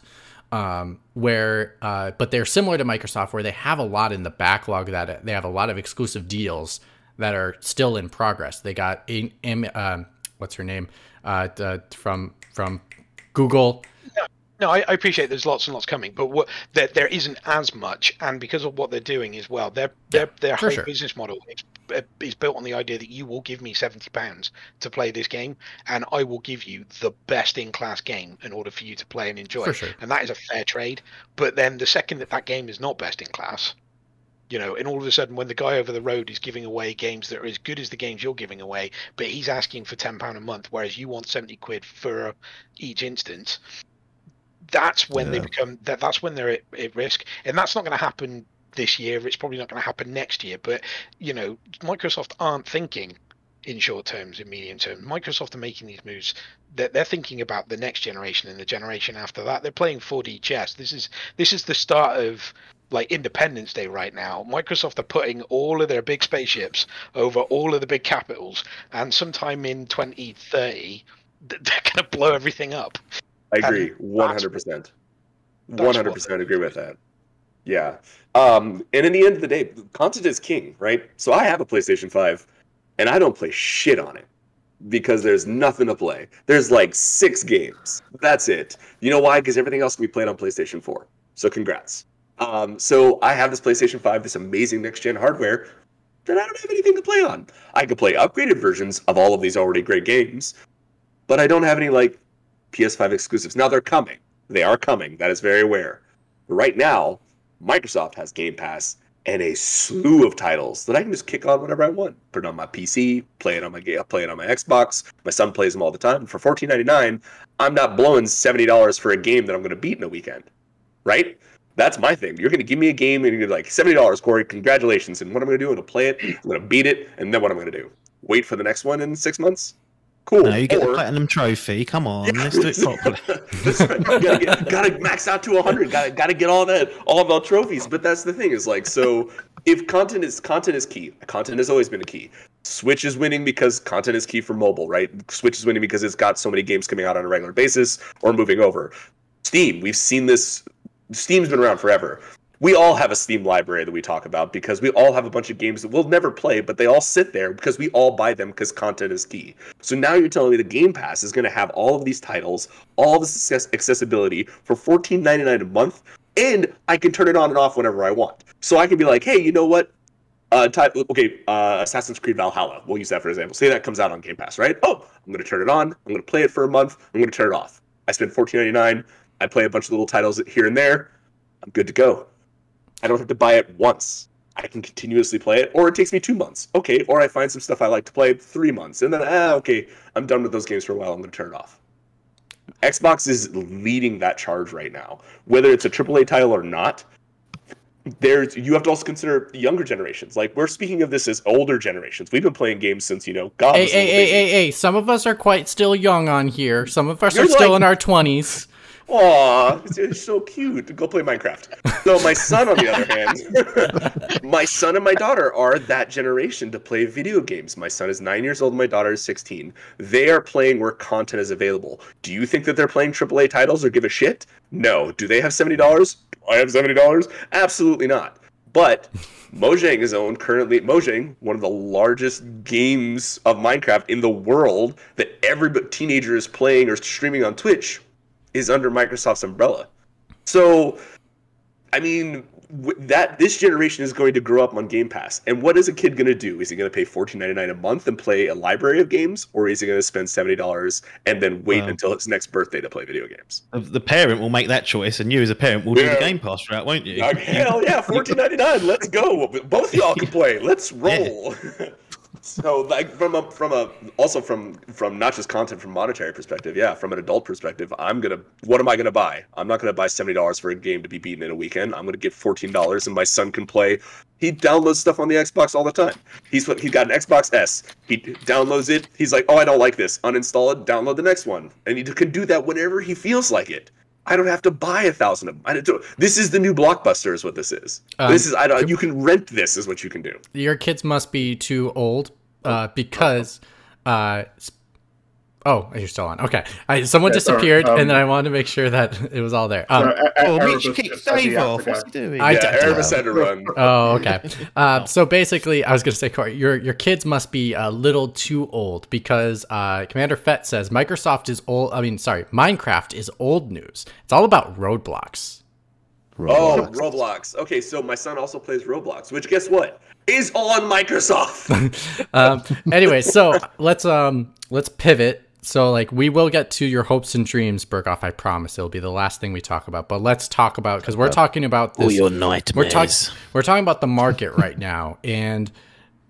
um, where uh, but they're similar to Microsoft where they have a lot in the backlog that they have a lot of exclusive deals that are still in progress. They got a, um, what's her name uh, from from Google. No, no, I, I, appreciate there's lots and lots coming, but what there, there isn't as much, and because of what they're doing as well, their their yeah, their whole sure. business model is Uh, is built on the idea that you will give me 70 pounds to play this game and i will give you the best in class game in order for you to play and enjoy sure. and that is a fair trade but then the second that that game is not best in class you know and all of a sudden when the guy over the road is giving away games that are as good as the games you're giving away but he's asking for 10 pound a month whereas you want 70 quid for uh, each instance that's when yeah. they become that that's when they're at, at risk and that's not going to happen this year. It's probably not going to happen next year. But you know, Microsoft aren't thinking in short terms, in medium term. Microsoft are making these moves. They're, they're thinking about the next generation and the generation after that. They're playing 4D chess. This is this is the start of like Independence Day right now. Microsoft are putting all of their big spaceships over all of the big capitals, and sometime in 2030, they're going to blow everything up. I agree, 100%. 100% agree with that. Yeah. Um, and in the end of the day, content is king, right? So I have a PlayStation 5 and I don't play shit on it because there's nothing to play. There's like six games. That's it. You know why? Because everything else can be played on PlayStation 4. So congrats. Um, so I have this PlayStation 5, this amazing next gen hardware that I don't have anything to play on. I could play upgraded versions of all of these already great games, but I don't have any like PS5 exclusives. Now they're coming. They are coming. That is very aware. Right now, Microsoft has Game Pass and a slew of titles that I can just kick on whenever I want. Put it on my PC, play it on my play it on my Xbox. My son plays them all the time. For fourteen ninety nine, I'm not blowing seventy dollars for a game that I'm going to beat in a weekend, right? That's my thing. You're going to give me a game and you're like seventy dollars, Corey. Congratulations! And what I'm going to do? I'm going to play it. I'm going to beat it, and then what I'm going to do? Wait for the next one in six months? Cool. No, you get or, the platinum trophy. Come on, yeah, let's do it properly. gotta, get, gotta max out to 100. Gotta gotta get all that, all of our trophies. But that's the thing is like, so if content is content is key. Content has always been a key. Switch is winning because content is key for mobile, right? Switch is winning because it's got so many games coming out on a regular basis or moving over. Steam, we've seen this. Steam's been around forever we all have a Steam library that we talk about because we all have a bunch of games that we'll never play, but they all sit there because we all buy them because content is key. So now you're telling me the Game Pass is going to have all of these titles, all this accessibility for $14.99 a month, and I can turn it on and off whenever I want. So I can be like, hey, you know what? Uh, type okay, uh, Assassin's Creed Valhalla. We'll use that for example. Say that comes out on Game Pass, right? Oh, I'm going to turn it on. I'm going to play it for a month. I'm going to turn it off. I spend $14.99. I play a bunch of little titles here and there I'm good to go. I don't have to buy it once. I can continuously play it, or it takes me two months. Okay, or I find some stuff I like to play three months, and then ah, okay, I'm done with those games for a while. I'm going to turn it off. Xbox is leading that charge right now, whether it's a AAA title or not. There's you have to also consider the younger generations. Like we're speaking of this as older generations. We've been playing games since you know God. Hey, hey, hey, hey, hey! Some of us are quite still young on here. Some of us You're are still in our twenties. Aw, it's, so cute. Go play Minecraft. So my son, on the other hand, my son and my daughter are that generation to play video games. My son is nine years old. My daughter is sixteen. They are playing where content is available. Do you think that they're playing AAA titles or give a shit? No. Do they have seventy dollars? I have seventy dollars. Absolutely not. But Mojang is owned currently. Mojang, one of the largest games of Minecraft in the world that every teenager is playing or streaming on Twitch, is under Microsoft's umbrella. So, I mean, that this generation is going to grow up on Game Pass. And what is a kid going to do? Is he going to pay fourteen ninety nine a month and play a library of games, or is he going to spend seventy dollars and then wait Wow. until his next birthday to play video games? The- parent will make that choice, and you as a parent will do the Game Pass route, won't you? Hell yeah, fourteen ninety nine. Let's go. Both y'all can play. Let's roll. so, like from a from a also from from not just content from monetary perspective, yeah, from an adult perspective, I'm gonna. What am I gonna buy? I'm not gonna buy seventy dollars for a game to be beaten in a weekend. I'm gonna get fourteen dollars, and my son can play. He downloads stuff on the Xbox all the time. He's he got an Xbox S. He downloads it. He's like, oh, I don't like this. Uninstall it. Download the next one, and he can do that whenever he feels like it. I don't have to buy a thousand of them. I don't, this is the new blockbuster, is what this is. Um, this is I don't. You can rent this, is what you can do. Your kids must be too old uh, because. Uh, oh, you're still on. Okay, I, someone Yeah, sorry, disappeared, um, and then I wanted to make sure that it was all there. Um, So, E- Oh, Erebus Mitch kicked just said Dave to off. What's he doing? I- Yeah, d- Erebus had to run. Oh, okay. Uh, so basically, I was going to say, Corey, your your kids must be a little too old because uh, Commander Fett says Microsoft is old. I mean, sorry, Minecraft is old news. It's all about roadblocks. Oh, Roblox. Roblox. Okay, so my son also plays Roblox, which guess what? Is on Microsoft. Um, anyway, so let's um let's pivot. So like we will get to your hopes and dreams, Berghoff. I promise it'll be the last thing we talk about. But let's talk about because we're talking about this. All your we're nightmares. we're talking about the market right now, and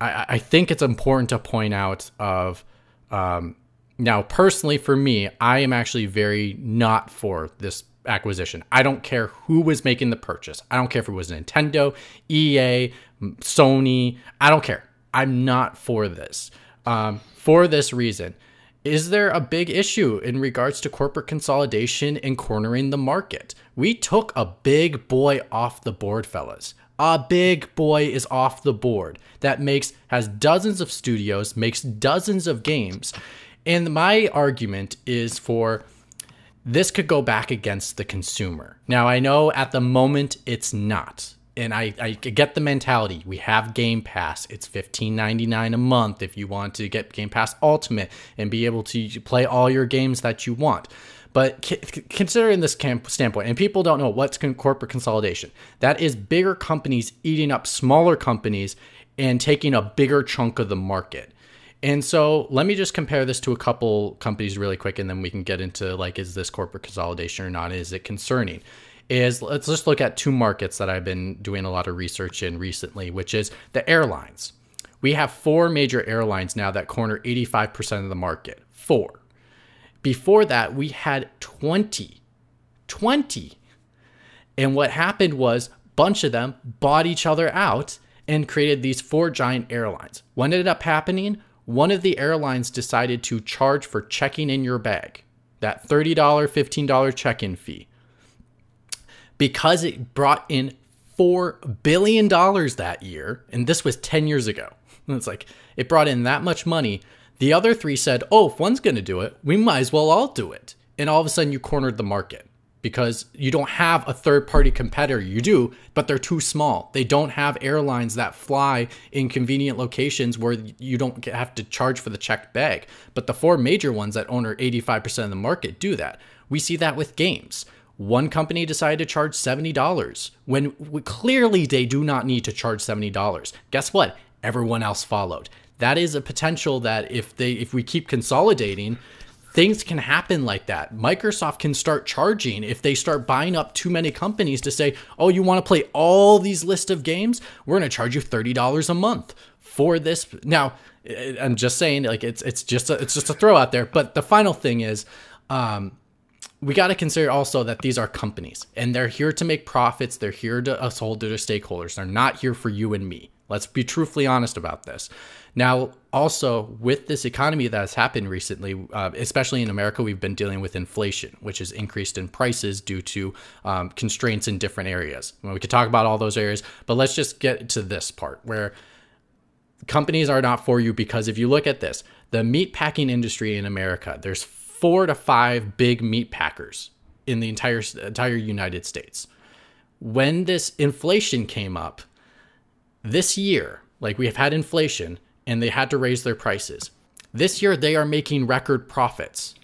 I, I think it's important to point out of um, now personally for me, I am actually very not for this acquisition. I don't care who was making the purchase. I don't care if it was Nintendo, EA, Sony. I don't care. I'm not for this. Um, for this reason. Is there a big issue in regards to corporate consolidation and cornering the market? We took a big boy off the board, fellas. A big boy is off the board that makes has dozens of studios, makes dozens of games. And my argument is for this could go back against the consumer. Now, I know at the moment it's not. And I, I get the mentality. We have Game Pass. It's $15.99 a month if you want to get Game Pass Ultimate and be able to play all your games that you want. But considering this standpoint, and people don't know what's corporate consolidation, that is bigger companies eating up smaller companies and taking a bigger chunk of the market. And so let me just compare this to a couple companies really quick, and then we can get into like, is this corporate consolidation or not? Is it concerning? Is let's just look at two markets that I've been doing a lot of research in recently, which is the airlines. We have four major airlines now that corner 85% of the market. Four. Before that, we had 20. 20. And what happened was a bunch of them bought each other out and created these four giant airlines. What ended up happening? One of the airlines decided to charge for checking in your bag, that $30, $15 check in fee. Because it brought in $4 billion that year, and this was 10 years ago. And It's like it brought in that much money. The other three said, oh, if one's going to do it, we might as well all do it. And all of a sudden, you cornered the market because you don't have a third party competitor. You do, but they're too small. They don't have airlines that fly in convenient locations where you don't have to charge for the checked bag. But the four major ones that own 85% of the market do that. We see that with games. One company decided to charge $70 when clearly they do not need to charge $70. Guess what? Everyone else followed. That is a potential that if they if we keep consolidating, things can happen like that. Microsoft can start charging if they start buying up too many companies to say, "Oh, you want to play all these list of games? We're going to charge you $30 a month for this." Now, I'm just saying like it's it's just a, it's just a throw out there, but the final thing is um we got to consider also that these are companies and they're here to make profits. They're here to us hold to their stakeholders. They're not here for you and me. Let's be truthfully honest about this. Now, also with this economy that has happened recently, uh, especially in America, we've been dealing with inflation, which has increased in prices due to um, constraints in different areas. Well, we could talk about all those areas, but let's just get to this part where companies are not for you because if you look at this, the meat packing industry in America, there's four to five big meat packers in the entire entire United States. When this inflation came up this year, like we have had inflation and they had to raise their prices. This year they are making record profits.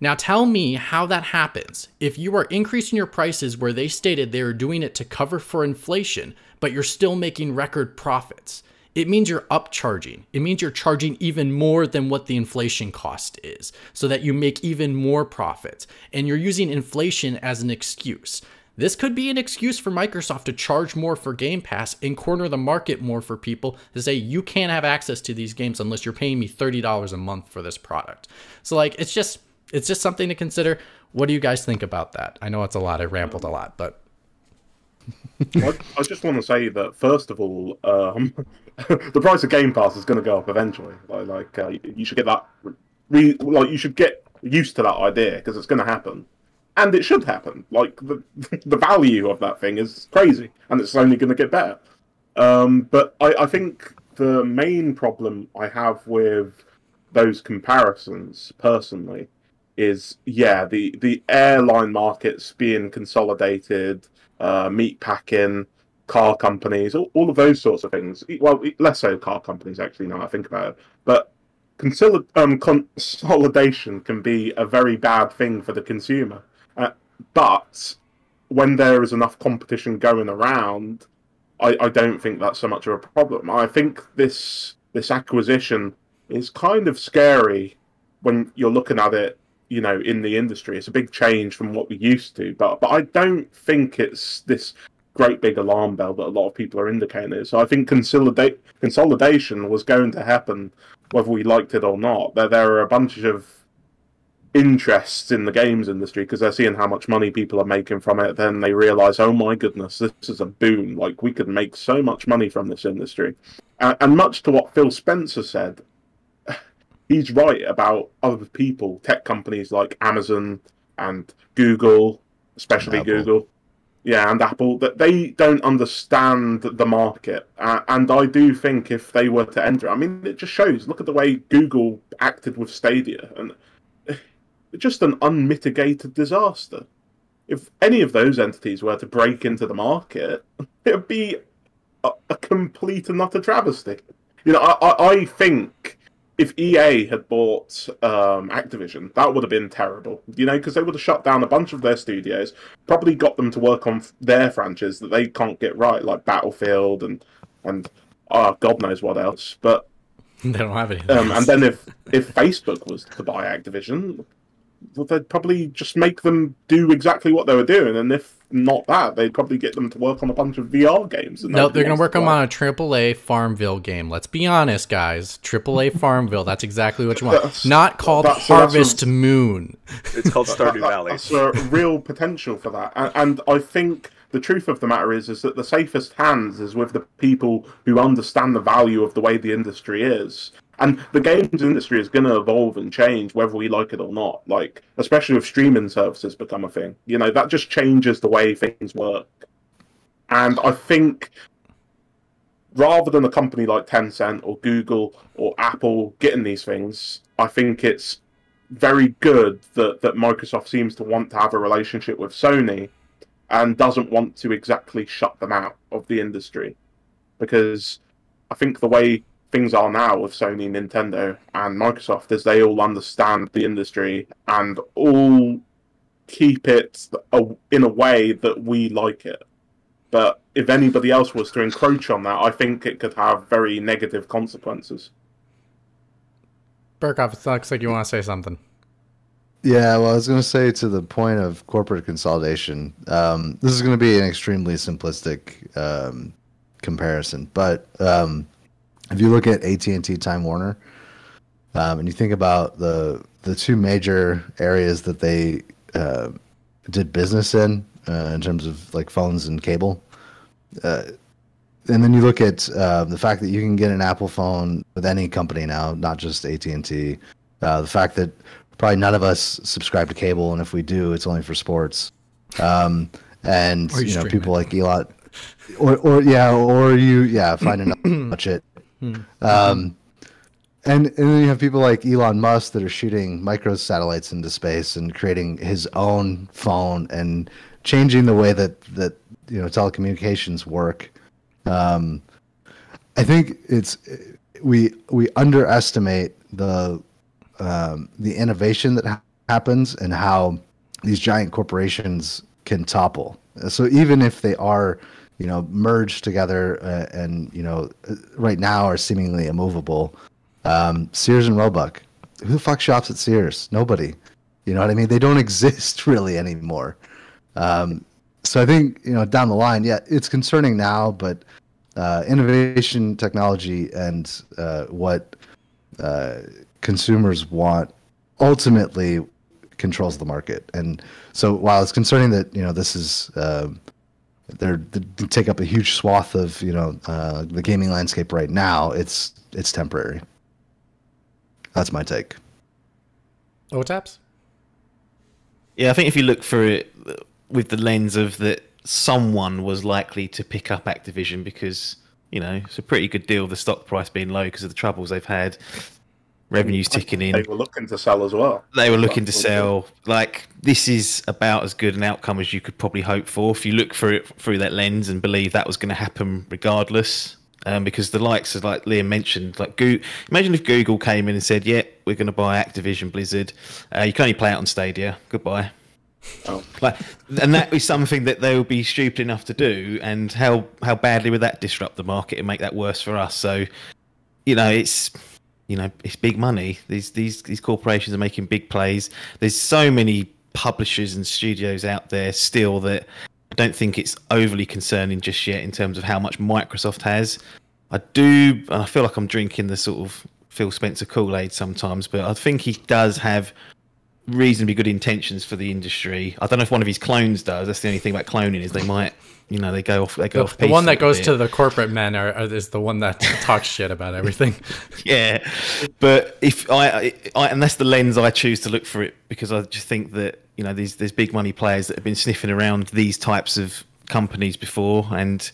Now tell me how that happens. If you are increasing your prices where they stated they are doing it to cover for inflation, but you're still making record profits it means you're upcharging. It means you're charging even more than what the inflation cost is so that you make even more profits. And you're using inflation as an excuse. This could be an excuse for Microsoft to charge more for Game Pass and corner the market more for people to say you can't have access to these games unless you're paying me $30 a month for this product. So like it's just it's just something to consider. What do you guys think about that? I know it's a lot. I rambled a lot, but I, I, just want to say that first of all, um, the price of Game Pass is going to go up eventually. Like, like uh, you should get that. Re- like you should get used to that idea because it's going to happen, and it should happen. Like the the value of that thing is crazy, and it's only going to get better. Um, but I, I think the main problem I have with those comparisons personally is yeah the the airline markets being consolidated uh, meat packing, car companies, all, all of those sorts of things. Well, less so car companies, actually, now I think about it. But um, consolidation can be a very bad thing for the consumer. Uh, but when there is enough competition going around, I, I don't think that's so much of a problem. I think this this acquisition is kind of scary when you're looking at it you know in the industry. It's a big change from what we used to, but but I don't think it's this great big alarm bell that a lot of people are indicating. So I think consolidate consolidation was going to happen whether we liked it or not. There there are a bunch of interests in the games industry because they're seeing how much money people are making from it. Then they realize, oh my goodness, this is a boon. Like we could make so much money from this industry. And, and much to what Phil Spencer said, he's right about other people, tech companies like Amazon and Google, especially Apple. Google, yeah, and Apple, that they don't understand the market. Uh, and I do think if they were to enter, I mean, it just shows. Look at the way Google acted with Stadia, and just an unmitigated disaster. If any of those entities were to break into the market, it would be a, a complete and utter travesty. You know, I, I, I think if EA had bought um, Activision, that would have been terrible, you know, because they would have shut down a bunch of their studios, probably got them to work on their franchise that they can't get right, like Battlefield and and oh, God knows what else. But they don't have any. Um, and then if if Facebook was to buy Activision, well, they'd probably just make them do exactly what they were doing, and if not that, they'd probably get them to work on a bunch of VR games. No, they're going to work them on a AAA Farmville game. Let's be honest, guys. AAA Farmville. That's exactly what you want. That's, not called that's, Harvest a, Moon. It's called Stardew Valley. That's a real potential for that, and, and I think the truth of the matter is is that the safest hands is with the people who understand the value of the way the industry is and the games industry is going to evolve and change whether we like it or not. Like, especially if streaming services become a thing, you know, that just changes the way things work. And I think rather than a company like Tencent or Google or Apple getting these things, I think it's very good that, that Microsoft seems to want to have a relationship with Sony and doesn't want to exactly shut them out of the industry. Because I think the way things are now with Sony, Nintendo, and Microsoft is they all understand the industry and all keep it in a way that we like it. But if anybody else was to encroach on that, I think it could have very negative consequences. Burkoff, it looks like you want to say something. Yeah, well, I was going to say to the point of corporate consolidation. Um, this is going to be an extremely simplistic um, comparison, but um, if you look at AT and T, Time Warner, um, and you think about the the two major areas that they uh, did business in, uh, in terms of like phones and cable, uh, and then you look at uh, the fact that you can get an Apple phone with any company now, not just AT and T. Uh, the fact that probably none of us subscribe to cable, and if we do, it's only for sports. Um, and you you know, people like Elon, or or yeah, or you yeah find enough to watch it. Um, and and then you have people like Elon Musk that are shooting micro satellites into space and creating his own phone and changing the way that that you know telecommunications work. Um, I think it's we we underestimate the um, the innovation that ha- happens and how these giant corporations can topple. So even if they are, you know, merged together uh, and you know, uh, right now are seemingly immovable, um, Sears and Roebuck, who the fuck shops at Sears? Nobody. You know what I mean? They don't exist really anymore. Um, so I think you know down the line, yeah, it's concerning now, but uh, innovation, technology, and uh, what uh, consumers want ultimately controls the market. And so while it's concerning that you know this is um they're they take up a huge swath of you know uh, the gaming landscape right now, it's it's temporary. That's my take. Oh, taps. Yeah, I think if you look for it with the lens of that someone was likely to pick up Activision because, you know, it's a pretty good deal, the stock price being low because of the troubles they've had, revenues ticking in. They were looking to sell as well. They were looking to sell. Like this is about as good an outcome as you could probably hope for if you look through it through that lens and believe that was going to happen regardless. Um, because the likes of like Liam mentioned, like Google, imagine if Google came in and said, "Yeah, we're going to buy Activision Blizzard. Uh, you can only play it on Stadia. Goodbye." Oh. Like, and that is something that they will be stupid enough to do. And how how badly would that disrupt the market and make that worse for us? So, you know, it's you know it's big money. These these these corporations are making big plays. There's so many publishers and studios out there still that I don't think it's overly concerning just yet in terms of how much Microsoft has. I do, and I feel like I'm drinking the sort of Phil Spencer Kool Aid sometimes, but I think he does have reasonably good intentions for the industry. I don't know if one of his clones does. That's the only thing about cloning is they might, you know, they go off. They go The, off. the one that goes bit. to the corporate men are, are, is the one that talks shit about everything. yeah but if I, I and that's the lens i choose to look for it because i just think that you know these there's big money players that have been sniffing around these types of companies before and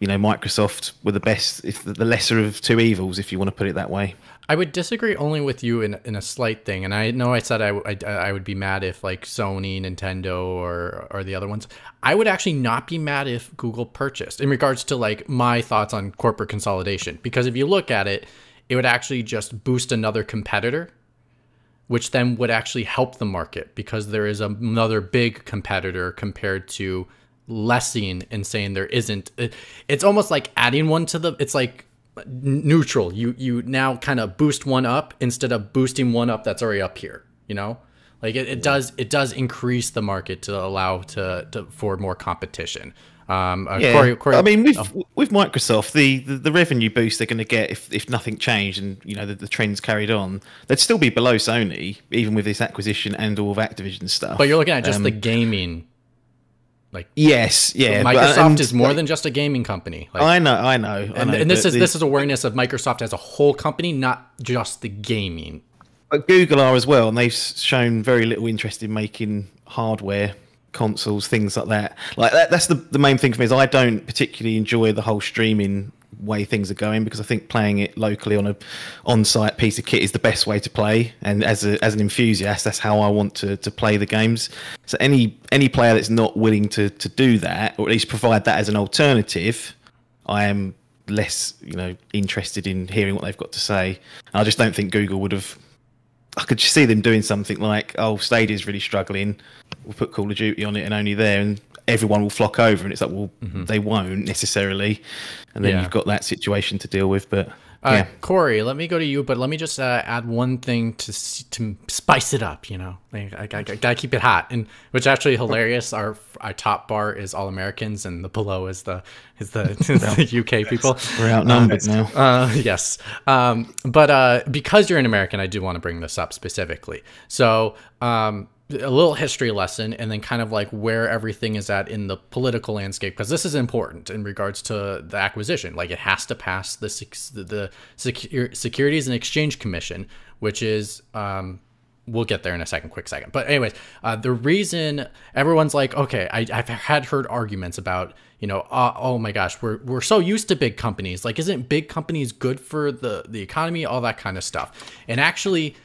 you know microsoft were the best if the lesser of two evils if you want to put it that way I would disagree only with you in in a slight thing, and I know I said I I would be mad if like Sony, Nintendo, or or the other ones. I would actually not be mad if Google purchased in regards to like my thoughts on corporate consolidation, because if you look at it, it would actually just boost another competitor, which then would actually help the market because there is another big competitor compared to lessing and saying there isn't. It, it's almost like adding one to the. It's like neutral. You you now kind of boost one up instead of boosting one up that's already up here. You know, like it, it does it does increase the market to allow to, to for more competition. Um, uh, yeah Corey, Corey, i mean with oh, with microsoft the, the the revenue boost they're going to get if if nothing changed and you know the, the trends carried on they'd still be below sony even with this acquisition and all of activision stuff but you're looking at just Um, the gaming. Like yes yeah Microsoft and, is more like, than just a gaming company. Like, I know, I know, I and, know, and this is the- this is awareness of Microsoft as a whole company, not just the gaming. but Google are as well, and they've shown very little interest in making hardware consoles, things like that. Like that, that's the the main thing for me is I don't particularly enjoy the whole streaming way things are going because I think playing it locally on a on-site piece of kit is the best way to play. And as a as an enthusiast, that's how I want to to play the games. So any any player that's not willing to to do that, or at least provide that as an alternative, I am less you know interested in hearing what they've got to say. And I just don't think Google would have I could see them doing something like, "Oh, Stadia's really struggling. We'll put Call of Duty on it and only there, and everyone will flock over." And it's like, well, they won't necessarily, and then Yeah. you've got that situation to deal with. But Uh, Yeah. Corey, let me go to you, but let me just uh, add one thing to to spice it up. You know, like, I, I, I gotta keep it hot, and which actually hilarious. Our our top bar is all Americans, and the below is the is the, is the UK people. We're outnumbered now. Uh, yes. Um, but uh, because you're an American, I do want to bring this up specifically. So, um, a little history lesson, and then kind of like where everything is at in the political landscape, because this is important in regards to the acquisition. Like, it has to pass the the Secur- Securities and Exchange Commission, which is um, we'll get there in a second quick second. But anyways uh, the reason everyone's like okay I, i've had heard arguments about you know uh, oh my gosh we're, we're so used to big companies. Like isn't big companies good for the the economy? All that kind of stuff. And actually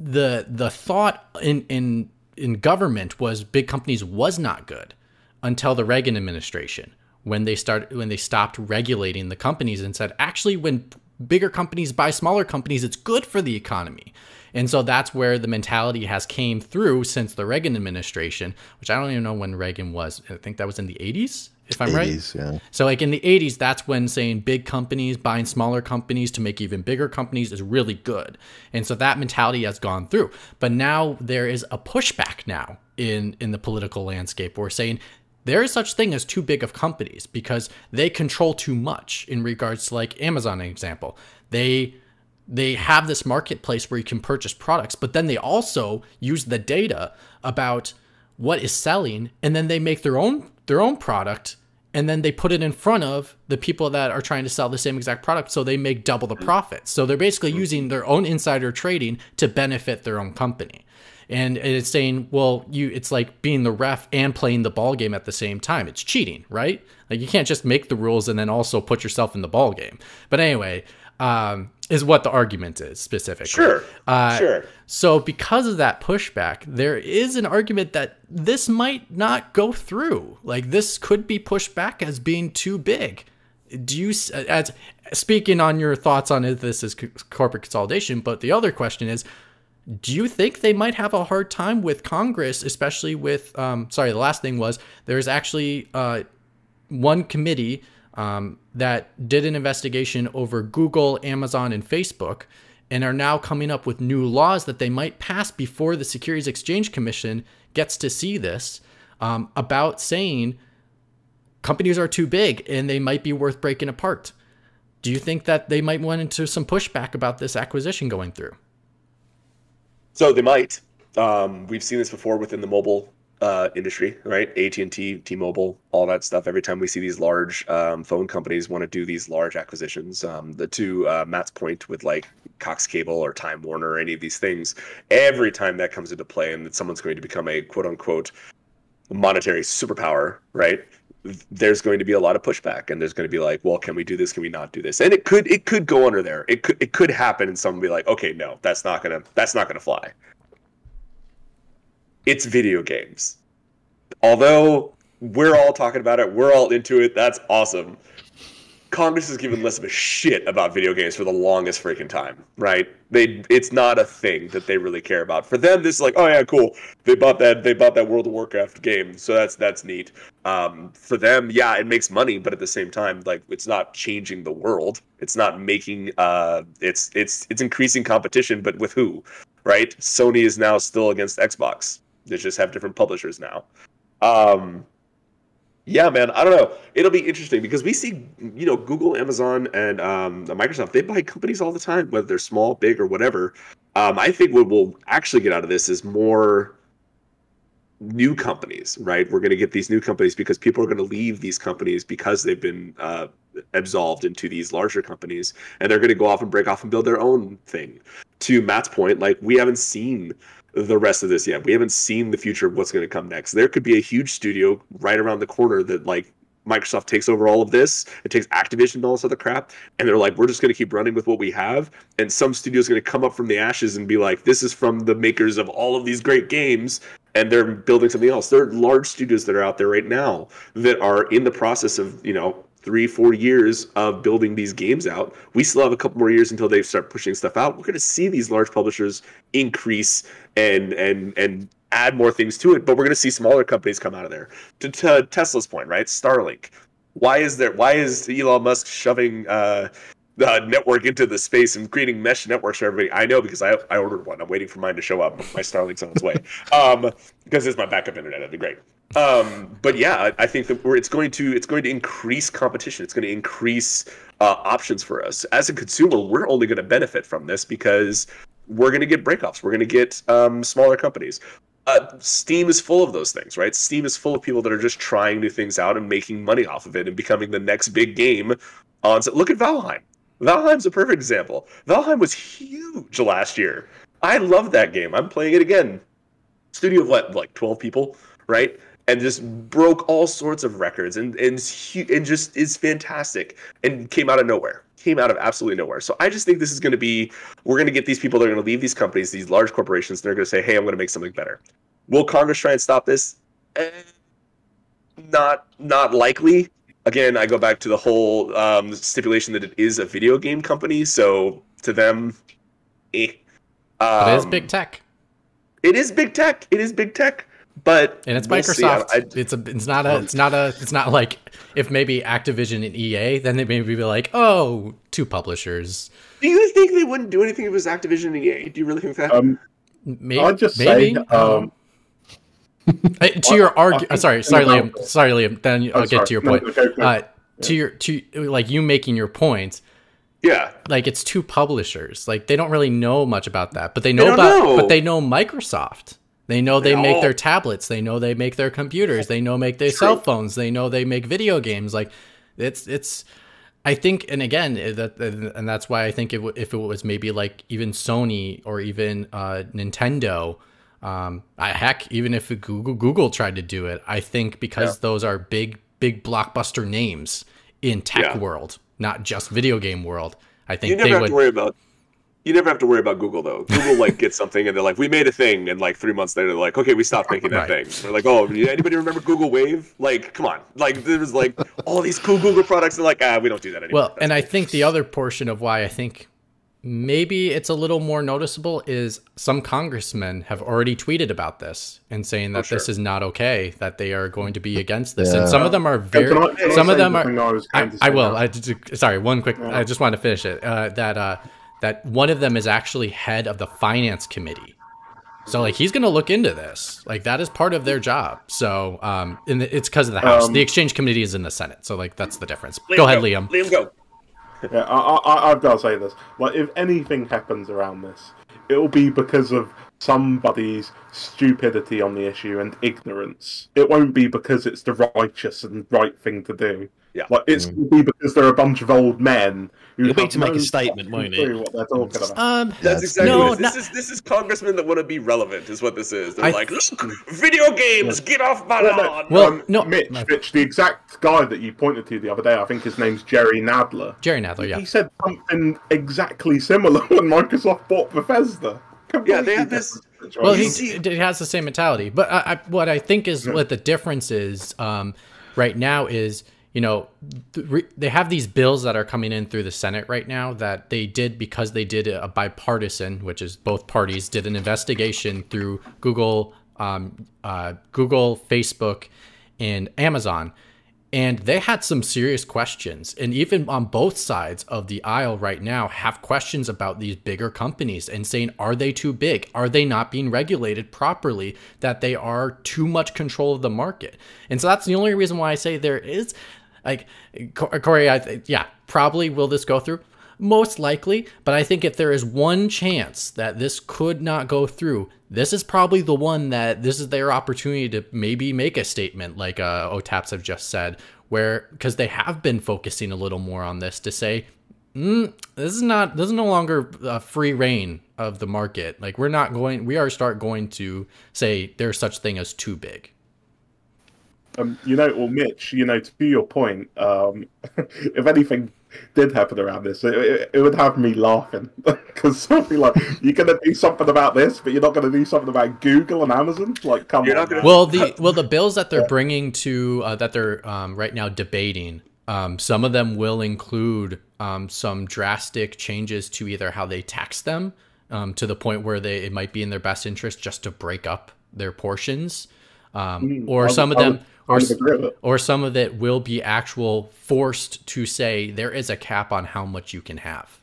the the thought in in in government was big companies was not good until the Reagan administration when they started when they stopped regulating the companies and said actually when bigger companies buy smaller companies it's good for the economy. And so that's where the mentality has came through since the Reagan administration which I don't even know when Reagan was. I think that was in the 80s if I'm right yeah. so like in the 80s, that's when saying big companies buying smaller companies to make even bigger companies is really good. And so that mentality has gone through. But now there is a pushback now in in the political landscape. We're saying there is such thing as too big of companies because they control too much in regards to like Amazon example. They they have this marketplace where you can purchase products, but then they also use the data about what is selling and then they make their own their own product and then they put it in front of the people that are trying to sell the same exact product so they make double the profits. So they're basically using their own insider trading to benefit their own company. And it's saying, well, you it's like being the ref and playing the ball game at the same time. It's cheating, right? Like you can't just make the rules and then also put yourself in the ball game. But anyway, um, is what the argument is specifically. Sure. Uh, sure. So, because of that pushback, there is an argument that this might not go through. Like, this could be pushed back as being too big. Do you, as speaking on your thoughts on if this is corporate consolidation, but the other question is, do you think they might have a hard time with Congress, especially with, um, sorry, the last thing was there's actually uh, one committee um, that did an investigation over Google, Amazon, and Facebook, and are now coming up with new laws that they might pass before the Securities Exchange Commission gets to see this um, about saying companies are too big and they might be worth breaking apart. Do you think that they might run into some pushback about this acquisition going through? So they might. Um, we've seen this before within the mobile uh, industry, right? AT and T, T-Mobile, all that stuff. Every time we see these large um, phone companies want to do these large acquisitions, um, the two uh, Matt's point with like Cox Cable or Time Warner or any of these things, every time that comes into play and that someone's going to become a quote unquote monetary superpower, right? There's going to be a lot of pushback, and there's going to be like, well, can we do this? Can we not do this? And it could it could go under there. It could it could happen, and someone be like, okay, no, that's not gonna that's not gonna fly it's video games. Although we're all talking about it, we're all into it, that's awesome. Congress has given less of a shit about video games for the longest freaking time, right? They it's not a thing that they really care about. For them, this is like, oh yeah, cool. They bought that they bought that World of Warcraft game, so that's that's neat. Um, for them, yeah, it makes money, but at the same time, like it's not changing the world. It's not making uh, it's it's it's increasing competition, but with who, right? Sony is now still against Xbox. They just have different publishers now. Um, yeah, man, I don't know. It'll be interesting because we see, you know, Google, Amazon, and um, Microsoft. They buy companies all the time, whether they're small, big, or whatever. Um, I think what we'll actually get out of this is more new companies, right? We're going to get these new companies because people are going to leave these companies because they've been uh, absolved into these larger companies, and they're going to go off and break off and build their own thing. To Matt's point, like we haven't seen the rest of this yet. We haven't seen the future of what's going to come next. There could be a huge studio right around the corner that like Microsoft takes over all of this. It takes Activision and all this other crap, and they're like, we're just going to keep running with what we have. And some studio is going to come up from the ashes and be like, this is from the makers of all of these great games, and they're building something else. There are large studios that are out there right now that are in the process of you know three, four years of building these games out. We still have a couple more years until they start pushing stuff out. We're going to see these large publishers increase and and and add more things to it, but we're going to see smaller companies come out of there. To, to Tesla's point, right? Starlink. Why is there? Why is Elon Musk shoving? Uh, uh, network into the space and creating mesh networks for everybody. I know because I I ordered one. I'm waiting for mine to show up. My Starlink's on its way. Um, because it's my backup internet. That'd be great. Um, but yeah, I, I think that we're, it's going to it's going to increase competition. It's going to increase uh, options for us as a consumer. We're only going to benefit from this because we're going to get breakoffs. We're going to get um, smaller companies. Uh, Steam is full of those things, right? Steam is full of people that are just trying new things out and making money off of it and becoming the next big game. On so look at Valheim. Valheim's a perfect example. Valheim was huge last year. I love that game. I'm playing it again. Studio of what, like 12 people, right? And just broke all sorts of records and and, and just is fantastic and came out of nowhere came out of absolutely nowhere. So I just think this is going to be we're going to get these people that are going to leave these companies, these large corporations, and they're going to say, "Hey, I'm going to make something better." Will Congress try and stop this? Eh, not not likely. Again, I go back to the whole um, stipulation that it is a video game company, so to them, eh. Um, it is big tech. It is big tech. It is big tech but and it's we'll Microsoft. I, I, it's a, it's not a, it's not a, it's not like if maybe Activision and EA, then they maybe be like, oh, two publishers. Do you think they wouldn't do anything if it was Activision and EA? Do you really think that? Um, maybe. I'll just maybe. say, um, to your argument, uh, sorry, sorry, Liam, sorry, Liam. Then I'll get to your point. Uh, to your to like you making your point. Yeah. Like it's two publishers. Like they don't really know much about that, but they know they about know. but they know Microsoft. They know they, make their tablets. They know they make their computers. They know make their True. cell phones. They know they make video games. Like it's it's. I think, and again, that and that's why I think if if it was maybe like even Sony or even uh, Nintendo, um, I, heck, even if Google Google tried to do it, I think because yeah. those are big big blockbuster names in tech yeah. world, not just video game world. I think you never have would, to worry about you never have to worry about Google though. Google like gets something and they're like, "We made a thing," and like three months later, they're like, "Okay, we stopped making that right. thing." They're like, "Oh, anybody remember Google Wave?" Like, come on, like there was like all these cool Google products. They're like, "Ah, we don't do that anymore." Well, That's and cool. I think the other portion of why I think maybe it's a little more noticeable is some congressmen have already tweeted about this and saying that oh, sure. this is not okay that they are going to be against this yeah. and some of them are very can I, can some of them are I, I, will I, sorry one quick yeah. i just want to finish it uh, that uh, that one of them is actually head of the finance committee. So like he's going to look into this. Like that is part of their job. So um, the, it's because of the House. Um, the Exchange Committee is in the Senate. So like that's the difference. Liam, go ahead, go. Liam. Liam, go. Yeah, I, I, I've got to say this. Like if anything happens around this, it'll be because of somebody's stupidity on the issue and ignorance. It won't be because it's the righteous and right thing to do. Yeah. Like it's mm. be because they're a bunch of old men who It'll be to make a statement, won't it? What they're talking about. Um, That's exactly no, what it is. This is this is congressmen that want to be relevant, is what this is. They're I, like, look, video games, get off my lawn. Well, um, no, Mitch, Mitch, the exact guy that you pointed to the other day, I think his name's Jerry Nadler. Jerry Nadler, yeah. He said something exactly similar when Microsoft bought Bethesda. Completely yeah, they have this. Well, he, he has the same mentality, but I, I, what I think is yeah. what the difference is um, right now is you know, they have these bills that are coming in through the Senate right now that they did because they did a bipartisan, which is both parties did an investigation through Google, um, uh, Google, Facebook, and Amazon, and they had some serious questions. And even on both sides of the aisle right now, have questions about these bigger companies and saying, are they too big? Are they not being regulated properly? That they are too much control of the market. And so that's the only reason why I say there is like Corey, I th- yeah, probably will this go through? Most likely, but I think if there is one chance that this could not go through, this is probably the one that this is their opportunity to maybe make a statement, like uh, OTAPs have just said, where because they have been focusing a little more on this to say, mm, this is not this is no longer a free reign of the market. Like we're not going, we are start going to say there's such thing as too big. Um, you know, well, Mitch, you know, to be your point, um, if anything did happen around this, it, it, it would have me laughing because something like you're going to do something about this, but you're not going to do something about Google and Amazon. Like, come you're on. Gonna... Well, the well, the bills that they're yeah. bringing to uh, that they're um, right now debating, um, some of them will include um, some drastic changes to either how they tax them um, to the point where they it might be in their best interest just to break up their portions um, Mm, or I some of them, or would s- agree with it. or some of it will be actual forced to say there is a cap on how much you can have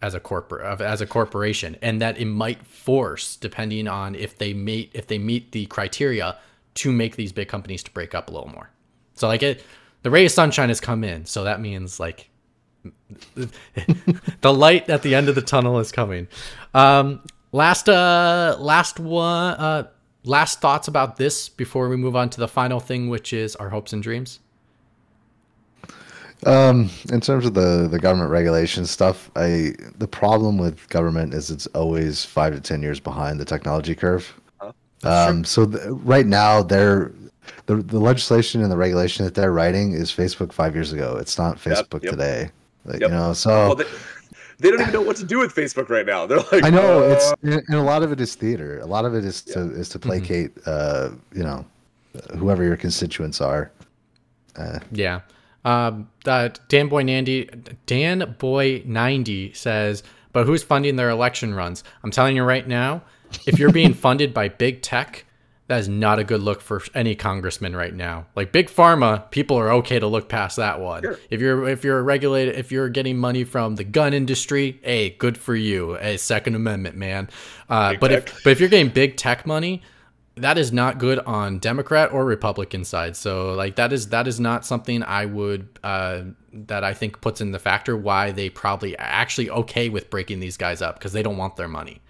as a corporate as a corporation and that it might force depending on if they meet if they meet the criteria to make these big companies to break up a little more. So like it the ray of sunshine has come in so that means like the light at the end of the tunnel is coming. Um last uh last one uh last thoughts about this before we move on to the final thing which is our hopes and dreams Um, in terms of the the government regulation stuff, I the problem with government is it's always five to ten years behind the technology curve. Um, so th- right now they're the the legislation and the regulation that they're writing is Facebook five years ago. It's not Yep, Facebook yep. today. Like, Yep. You know, so Well, they, they don't even know what to do with Facebook right now. They're like, I know uh, it's and and a lot of it is theater. A lot of it is to is to placate, uh, you know, whoever your constituents are. Yeah. Um, uh, Dan Boy Nandy, Dan Boy ninety says, but who's funding their election runs? I'm telling you right now, if you're being funded by big tech, that is not a good look for any congressman right now. Like big pharma, people are okay to look past that one. Sure. If you're if you're regulated, if you're getting money from the gun industry, hey, good for you. Hey, Second Amendment, man. Uh, but tech. if but if you're getting big tech money, that is not good on Democrat or Republican side. So like that is that is not something I would uh, that I think puts in the factor why they probably actually okay with breaking these guys up because they don't want their money.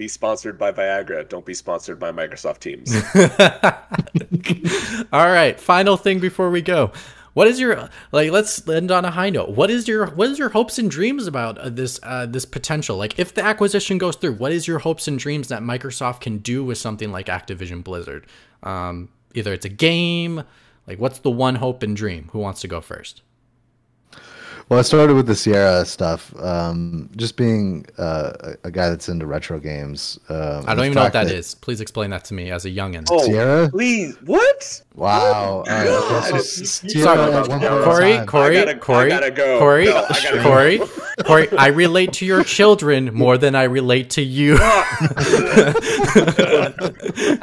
Be sponsored by Viagra. Don't be sponsored by Microsoft Teams. All right, final thing before we go. What is your like? Let's end on a high note. What is your what is your hopes and dreams about uh, this uh, this potential? Like, if the acquisition goes through, what is your hopes and dreams that Microsoft can do with something like Activision Blizzard? Um, either it's a game. Like, what's the one hope and dream? Who wants to go first? Well, I started with the Sierra stuff. Um, just being uh, a, a guy that's into retro games. Um, I don't even know what that is. Please explain that to me as a youngin. oh, Sierra? please, what? Wow. Oh, All right. God. okay, Sierra Sorry at one point in Corey, Corey, I gotta- I Corey, gotta go. Corey, No, I gotta Corey, go. Corey. I relate to your children more than I relate to you.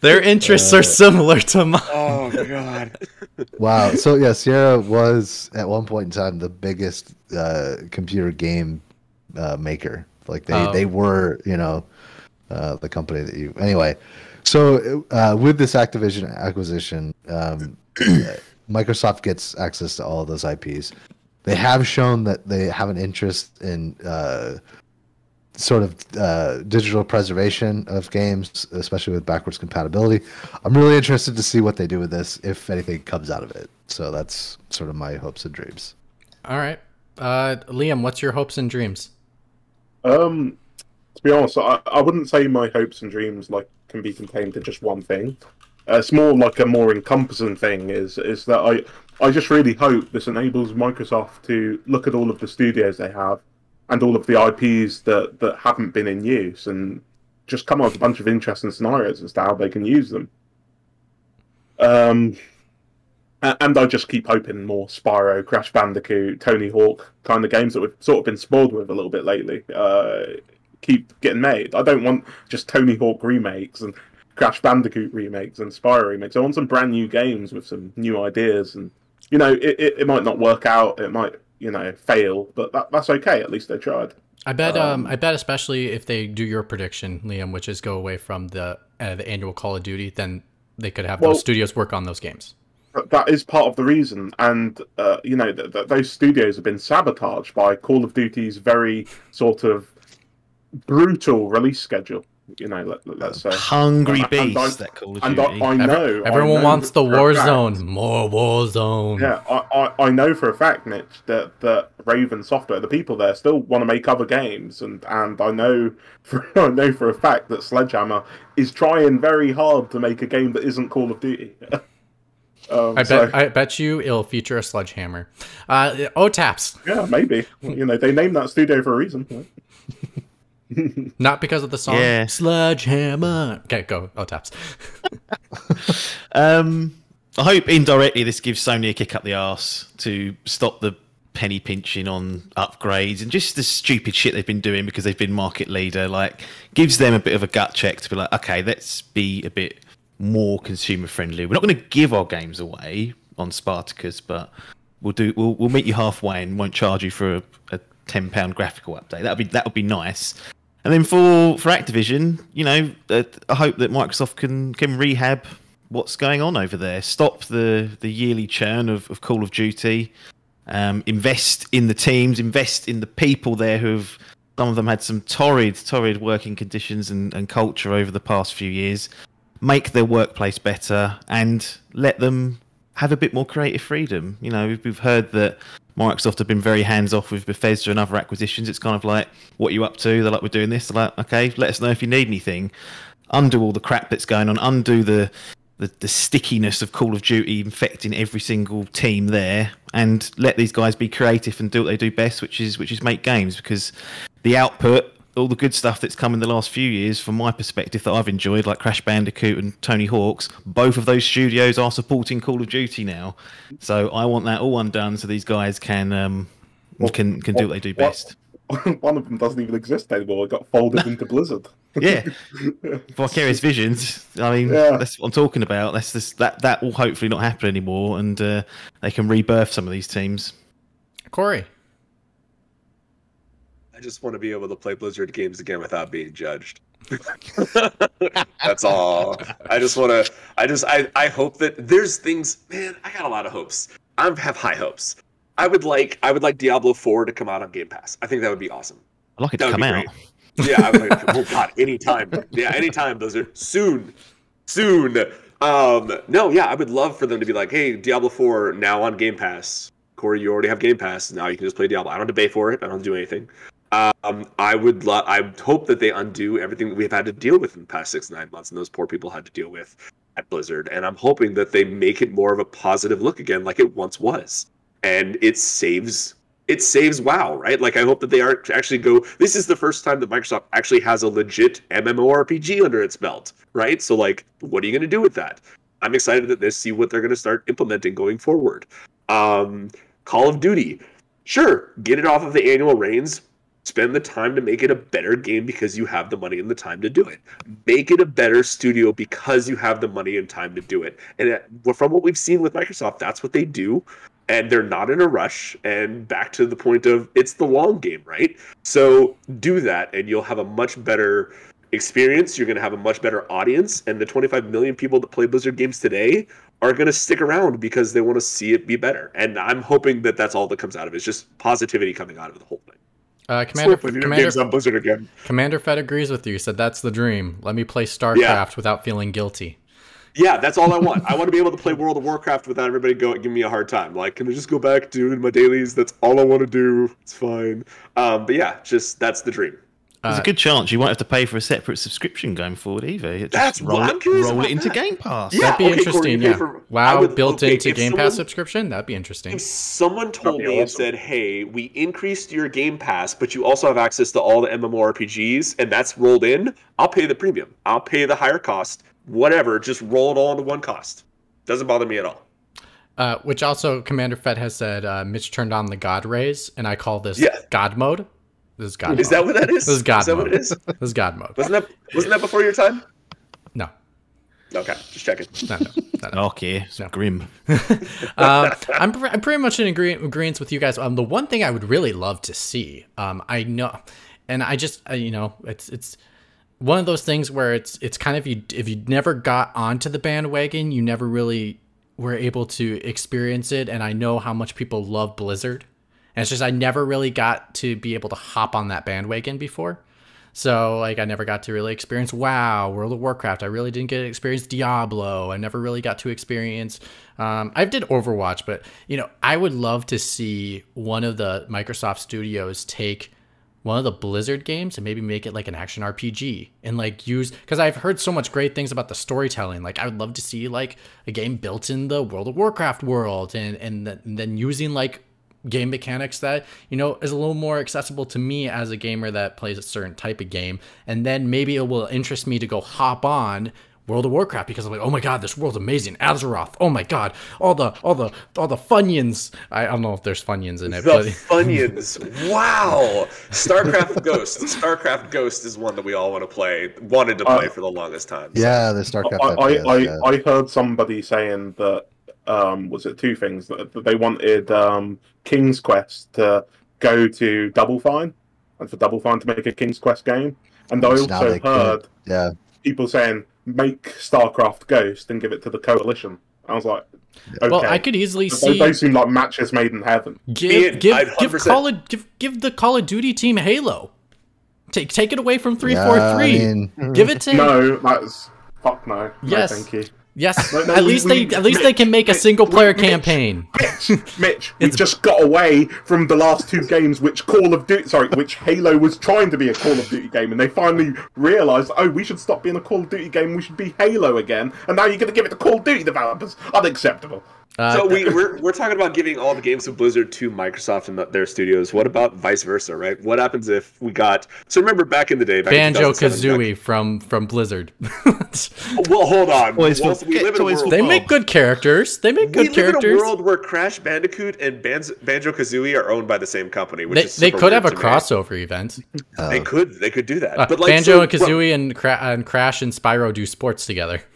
Their interests are similar to mine. oh God. Wow. So yeah, Sierra was at one point in time the biggest uh, computer game uh, maker. Like they, Oh. they were, you know, uh, the company that you. Anyway, so uh, with this Activision acquisition, um, Microsoft gets access to all of those IPs. They have shown that they have an interest in uh, sort of uh, digital preservation of games, especially with backwards compatibility. I'm really interested to see what they do with this, if anything comes out of it. So that's sort of my hopes and dreams. All right, uh, Liam, what's your hopes and dreams? Um, to be honest, I, I wouldn't say my hopes and dreams like can be contained to just one thing. Uh, it's more like a more encompassing thing. Is is that I I just really hope this enables Microsoft to look at all of the studios they have and all of the IPs that that haven't been in use and just come up with a bunch of interesting scenarios as to how they can use them. Um, and I just keep hoping more Spyro, Crash Bandicoot, Tony Hawk kind of games that we've sort of been spoiled with a little bit lately. Uh, keep getting made. I don't want just Tony Hawk remakes and Crash Bandicoot remakes and Spyro remakes. I want some brand new games with some new ideas. And you know, it, it, it might not work out. It might you know fail, but that, that's okay. At least they tried. I bet. Um, Um, I bet, especially if they do your prediction, Liam, which is go away from the uh, the annual Call of Duty, then they could have Well- those studios work on those games. That is part of the reason, and uh, you know th- th- those studios have been sabotaged by Call of Duty's very sort of brutal release schedule. You know, let, let's say. Hungry And- and I- beast, that Call of And Duty. I, I know I everyone know wants the war zone. More war zone. Yeah, I, I, I know for a fact, Mitch, that, that Raven Software, the people there, still want to make other games, and, and I know for I know for a fact that Sledgehammer is trying very hard to make a game that isn't Call of Duty. um, I so, bet. I bet you it'll feature a sledgehammer. Uh, OTAPs, yeah, maybe you know they named that studio for a reason. not because of the song. Yeah. Sledgehammer. Okay, go OTAPs. Um, I hope indirectly this gives Sony a kick up the arse to stop the penny pinching on upgrades and just the stupid shit they've been doing because they've been market leader. Like, gives them a bit of a gut check to be like, okay, let's be a bit more consumer friendly. We're not going to give our games away on Spartacus, but we'll do we'll, we'll meet you halfway and won't charge you for a, a ten pound graphical update. That'd be that would be nice. And then for for Activision, you know, uh, I hope that Microsoft can can rehab what's going on over there. Stop the the yearly churn of, of Call of Duty. Um, invest in the teams. Invest in the people there who've some of them had some torrid torrid working conditions and, and culture over the past few years. Make their workplace better and let them have a bit more creative freedom. You know, we've, we've heard that Microsoft have been very hands off with Bethesda and other acquisitions. It's kind of like, what are you up to? They're like, we're doing this. They're like, okay, let us know if you need anything. Undo all the crap that's going on. Undo the the, the stickiness of Call of Duty infecting every single team there, and let these guys be creative and do what they do best, which is which is make games. Because the output, all the good stuff that's come in the last few years, from my perspective, that I've enjoyed, like Crash Bandicoot and Tony Hawk's, both of those studios are supporting Call of Duty now. So I want that all undone, so these guys can um, can can do what they do best. One of them doesn't even exist anymore. It got folded into Blizzard. Yeah, Vicarious Visions. I mean, Yeah. that's what I'm talking about. That's just, that that will hopefully not happen anymore, and uh, they can rebirth some of these teams. Corey. I just want to be able to play Blizzard games again without being judged. That's all. I just want to. I just. I. I hope that there's things. Man, I got a lot of hopes. I have high hopes. I would like. I would like Diablo Four to come out on Game Pass. I think that would be awesome. I'd like it That to come out. Yeah. I would like, oh God, anytime. Yeah, anytime. Those are soon. Soon. Um. No. Yeah. I would love for them to be like, hey, Diablo Four now on Game Pass. Corey, you already have Game Pass. Now you can just play Diablo. I don't have to pay for it. I don't do anything. Um, I would lo- I hope that they undo everything that we've had to deal with in the past six nine months, and those poor people had to deal with at Blizzard. And I'm hoping that they make it more of a positive look again, like it once was, and it saves it saves WoW, right? Like I hope that they are actually go. This is the first time that Microsoft actually has a legit MMORPG under its belt, right? So like, what are you going to do with that? I'm excited that they see what they're going to start implementing going forward. Um, Call of Duty, sure, get it off of the annual reigns. Spend the time to make it a better game because you have the money and the time to do it. Make it a better studio because you have the money and time to do it. And from what we've seen with Microsoft, that's what they do. And they're not in a rush. And back to the point of it's the long game, right? So do that, and you'll have a much better experience. You're going to have a much better audience. And the 25 million people that play Blizzard games today are going to stick around because they want to see it be better. And I'm hoping that that's all that comes out of it. It's just positivity coming out of the whole thing. Uh, Commander, Commander, on Blizzard again. Commander Fett agrees with you. He said that's the dream. Let me play StarCraft Yeah. without feeling guilty. Yeah, that's all I want. I want to be able to play World of Warcraft without everybody going giving me a hard time. Like, can I just go back to my dailies? That's all I want to do. It's fine. Um, but yeah, just that's the dream. There's Uh, a good chance you won't have to pay for a separate subscription going forward either. Just That's roll, what I'm it, roll it into that. Game Pass. Yeah. That'd be okay, interesting. you pay yeah. for- wow, would- built okay, into Game someone- Pass subscription. That'd be interesting. If someone told be me and said, "Hey, we increased your Game Pass, but you also have access to all the MMORPGs, and that's rolled in," I'll pay the premium. I'll pay the higher cost. Whatever, just roll it all into one cost. Doesn't bother me at all. Uh, which also Commander Fett has said uh, Mitch turned on the God rays, and I call this Yeah. God mode. This is God. Is mode. that what that is? This is God Is that mode. what it is? This is God mode. Wasn't that wasn't that before your time? No, Okay, just checking. no, no, no, no. Okay, it's No. grim. um, I'm, pre- I'm pretty much in agree- agreement with you guys. Um, the one thing I would really love to see, um, I know, and I just, uh, you know, it's it's one of those things where it's it's kind of you if you never got onto the bandwagon, you never really were able to experience it. And I know how much people love Blizzard, and it's just I never really got to be able to hop on that bandwagon before. So like I never got to really experience WoW, World of Warcraft. I really didn't get to experience Diablo. I never really got to experience. Um, I did Overwatch, but you know I would love to see one of the Microsoft studios take one of the Blizzard games and maybe make it like an action RPG and like use because I've heard so much great things about the storytelling. Like I would love to see like a game built in the World of Warcraft world and and, th- and then using like game mechanics that you know is a little more accessible to me as a gamer that plays a certain type of game and then maybe it will interest me to go hop on World of Warcraft because I'm like, oh my god, this world's amazing. Azeroth, oh my god, all the all the all the funyuns. I, I don't know if there's funyuns in it, The but Funyuns. wow. StarCraft Ghost. StarCraft Ghost is one that we all want to play, wanted to play Uh, for the longest time. Yeah, the StarCraft. I, I, I, yeah. I heard somebody saying that um, was it two things that, that they wanted um, King's Quest to go to Double Fine and for Double Fine to make a King's Quest game, and I Which also they heard yeah, people saying make StarCraft Ghost and give it to the Coalition. I was like, okay, well, I could easily those, see those seem like matches made in heaven. give Ian, give give Call of, give give the Call of Duty team Halo. Take take it away from three yeah, four I three. mean, Give it to No, that's fuck no. No, Yes. thank you. Yes. No, no, at we- least we- they at least they can make a single player Mitch, campaign. Mitch, Mitch, we just got away from the last two games, which Call of Duty, sorry, which Halo was trying to be a Call of Duty game, and they finally realised, oh, we should stop being a Call of Duty game, we should be Halo again, and now you're going to give it to Call of Duty developers. Unacceptable. Uh, So we, we're, we're talking about giving all the games of Blizzard to Microsoft and the, their studios. What about vice versa, right? What happens if we got? So remember back in the day, back Banjo 2007, Kazooie from from Blizzard. Well, hold on. Toys for- Well, we live in a world. they Oh. make good characters. They make we good live in a world where Crash Bandicoot and Banjo Kazooie are owned by the same company, which They, is they super could have a weird to me. crossover event. They uh, could. They could do that. Uh, but like Banjo so- and Kazooie and, Cra- and Crash and Spyro do sports together.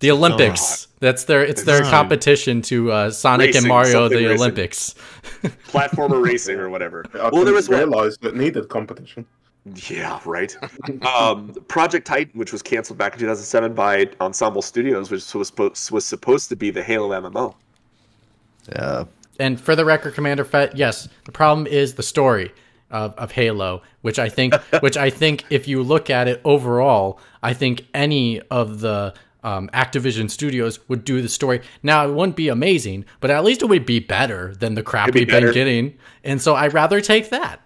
the Olympics. That's their it's their No. competition to uh, Sonic Racing, and Mario the racing. Olympics. platformer racing or whatever. I well, there was one. realised that needed competition. Yeah, right. um, Project Titan, which was canceled back in 2007 by Ensemble Studios, which was supposed was supposed to be the Halo MMO. yeah. And for the record, Commander Fett, yes, the problem is the story of, of Halo, which I think, which I think, if you look at it overall, I think any of the um, Activision studios would do the story. Now it wouldn't be amazing, but at least it would be better than the crap be we've been getting. And so I'd rather take that.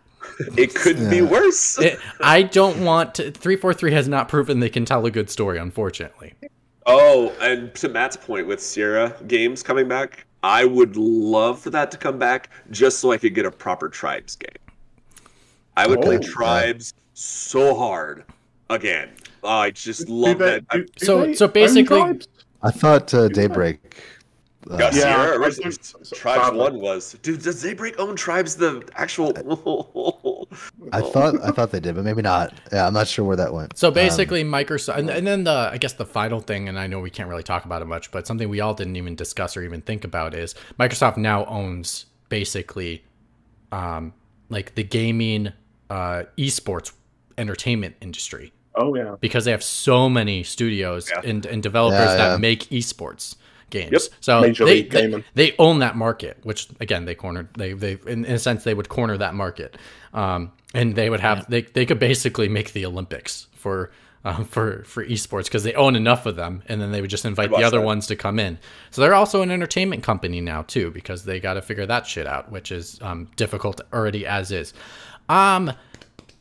It could be worse. It, I don't want to. Three four three has not proven they can tell a good story, unfortunately. oh, and to Matt's point with Sierra games coming back, I would love for that to come back just so I could get a proper Tribes game. I would play Oh. Tribes so hard again. I just love Do they- that. Do- do So- they so basically- I thought uh, Daybreak. Uh, got Yeah, Sierra I originally. Tribes sadly. One was dude. Does Daybreak own Tribes? The actual. I thought I thought they did, but maybe not. Yeah, I'm not sure where that went. So Um, basically, Microsoft, and, and then the I guess the final thing, and I know we can't really talk about it much, but something we all didn't even discuss or even think about is Microsoft now owns basically, um, like the gaming, uh, esports entertainment industry Oh, yeah. because they have so many studios Yeah. and, and developers Yeah, that yeah. make esports games. Yep. So Major they, League they, Gaming. they own that market, which again they cornered. They they in, in a sense they would corner that market, um, and they would have they they could basically make the Olympics for. Um, for for esports because they own enough of them, and then they would just invite the other that. ones to come in. So they're also an entertainment company now too, because they got to figure that shit out, which is um, difficult already as is. Um,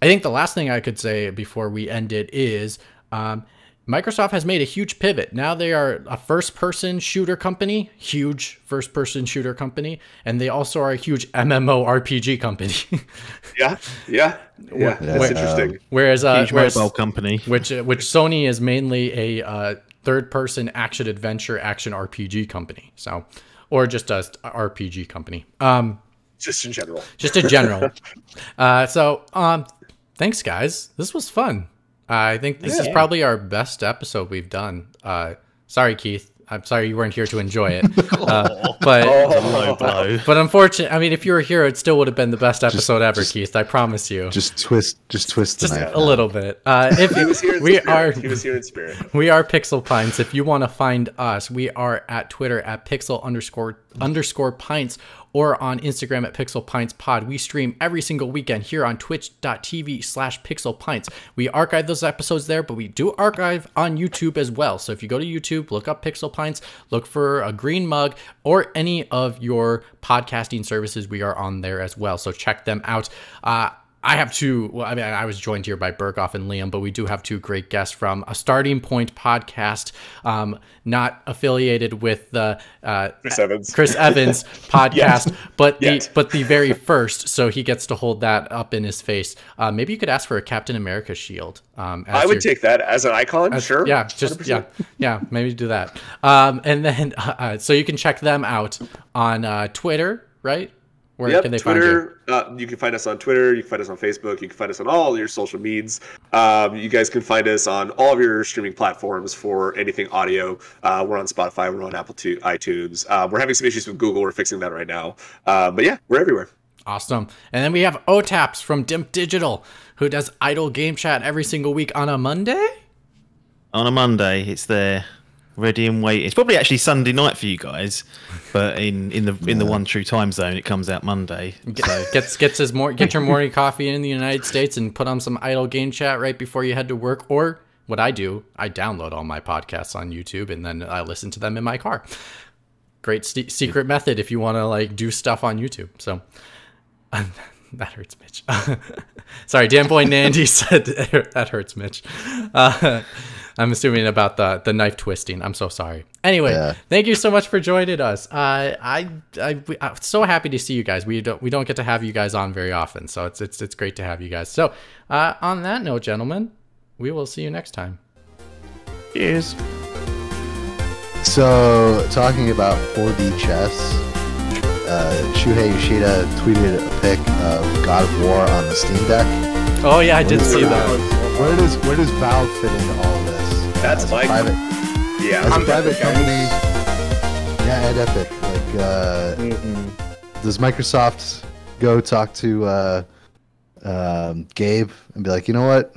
I think the last thing I could say before we end it is um, Microsoft has made a huge pivot. Now they are a first person shooter company, huge first person shooter company, and they also are a huge MMORPG company. yeah, yeah, yeah. That's Wait, interesting. whereas, uh, Huge whereas mobile company. which uh, which Sony is mainly a uh, third person action adventure action RPG company. So, or just a RPG company. Um, Just in general. just a general. uh, so, um, thanks, guys. This was fun. I think this is probably our best episode we've done. Uh, sorry, Keith. I'm sorry you weren't here to enjoy it. Uh, but Low blow. but unfortunately, I mean, if you were here, it still would have been the best episode ever, just- Keith. I promise you. Just twist, just twist the Just knife. a little bit. Uh, if He was here we spirit. are He was here in spirit. we are Pixel Pints. If you want to find us, we are at Twitter at pixel underscore underscore pints or on Instagram at Pixel Pints Pod. We stream every single weekend here on twitch.tv slash pixel pints. We archive those episodes there, but we do archive on YouTube as well. So if you go to YouTube, look up Pixel Pints, look for a green mug or any of your podcasting services, we are on there as well. So check them out. Uh, I have two. Well, I mean, I was joined here by Berghoff and Liam, but we do have two great guests from a Starting Point podcast, um, not affiliated with the uh, Chris Evans. Chris Evans podcast, but the but the very first. So he gets to hold that up in his face. Uh, maybe you could ask for a Captain America shield. Um, as I would your- take that as an icon. as- sure. Yeah, just 100%. yeah, yeah. Maybe do that. Um, and then uh, so you can check them out on uh, Twitter, right? Where Yep, can they find you? Twitter. Uh, you can find us on Twitter. You can find us on Facebook. You can find us on all your social medias. Um, you guys can find us on all of your streaming platforms for anything audio. Uh, we're on Spotify. We're on Apple to iTunes. Uh, we're having some issues with Google. We're fixing that right now. Uh, but yeah, we're everywhere. Awesome. And then we have OTAPS from Dimp Digital, who does idle game chat every single week on a Monday. On a Monday, it's there, ready and waiting. It's probably actually Sunday night for you guys, but in, in the in the one true time zone, it comes out Monday. So Gets gets his more get your morning coffee in the United States and put on some idle game chat right before you head to work. Or what I do, I download all my podcasts on YouTube and then I listen to them in my car. Great st- secret method if you want to like do stuff on YouTube. So that hurts, Mitch. Sorry, Dan Boy Nandy said that hurts, Mitch. Uh, I'm assuming about the the knife twisting. I'm so sorry. Anyway, Yeah. thank you so much for joining us. Uh, I, I I'm so happy to see you guys. We don't we don't get to have you guys on very often, so it's it's it's great to have you guys. So, uh, on that note, gentlemen, we will see you next time. cheers. So, talking about 4D chess, uh, Shuhei Yoshida tweeted a pic of God of War on the Steam Deck. Oh yeah, I did see that. Where does where does Valve fit into all of this? That's As a my- private, Yeah. as a private Epic company. Games. Yeah, and Epic. Like, uh, Mhm. does Microsoft go talk to uh, um, Gabe and be like, you know what?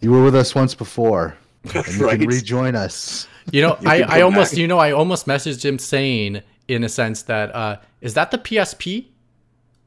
You were with us once before, and you Right. can rejoin us. You know, I, I almost back. you know I almost messaged him saying in a sense that uh, is that the PSP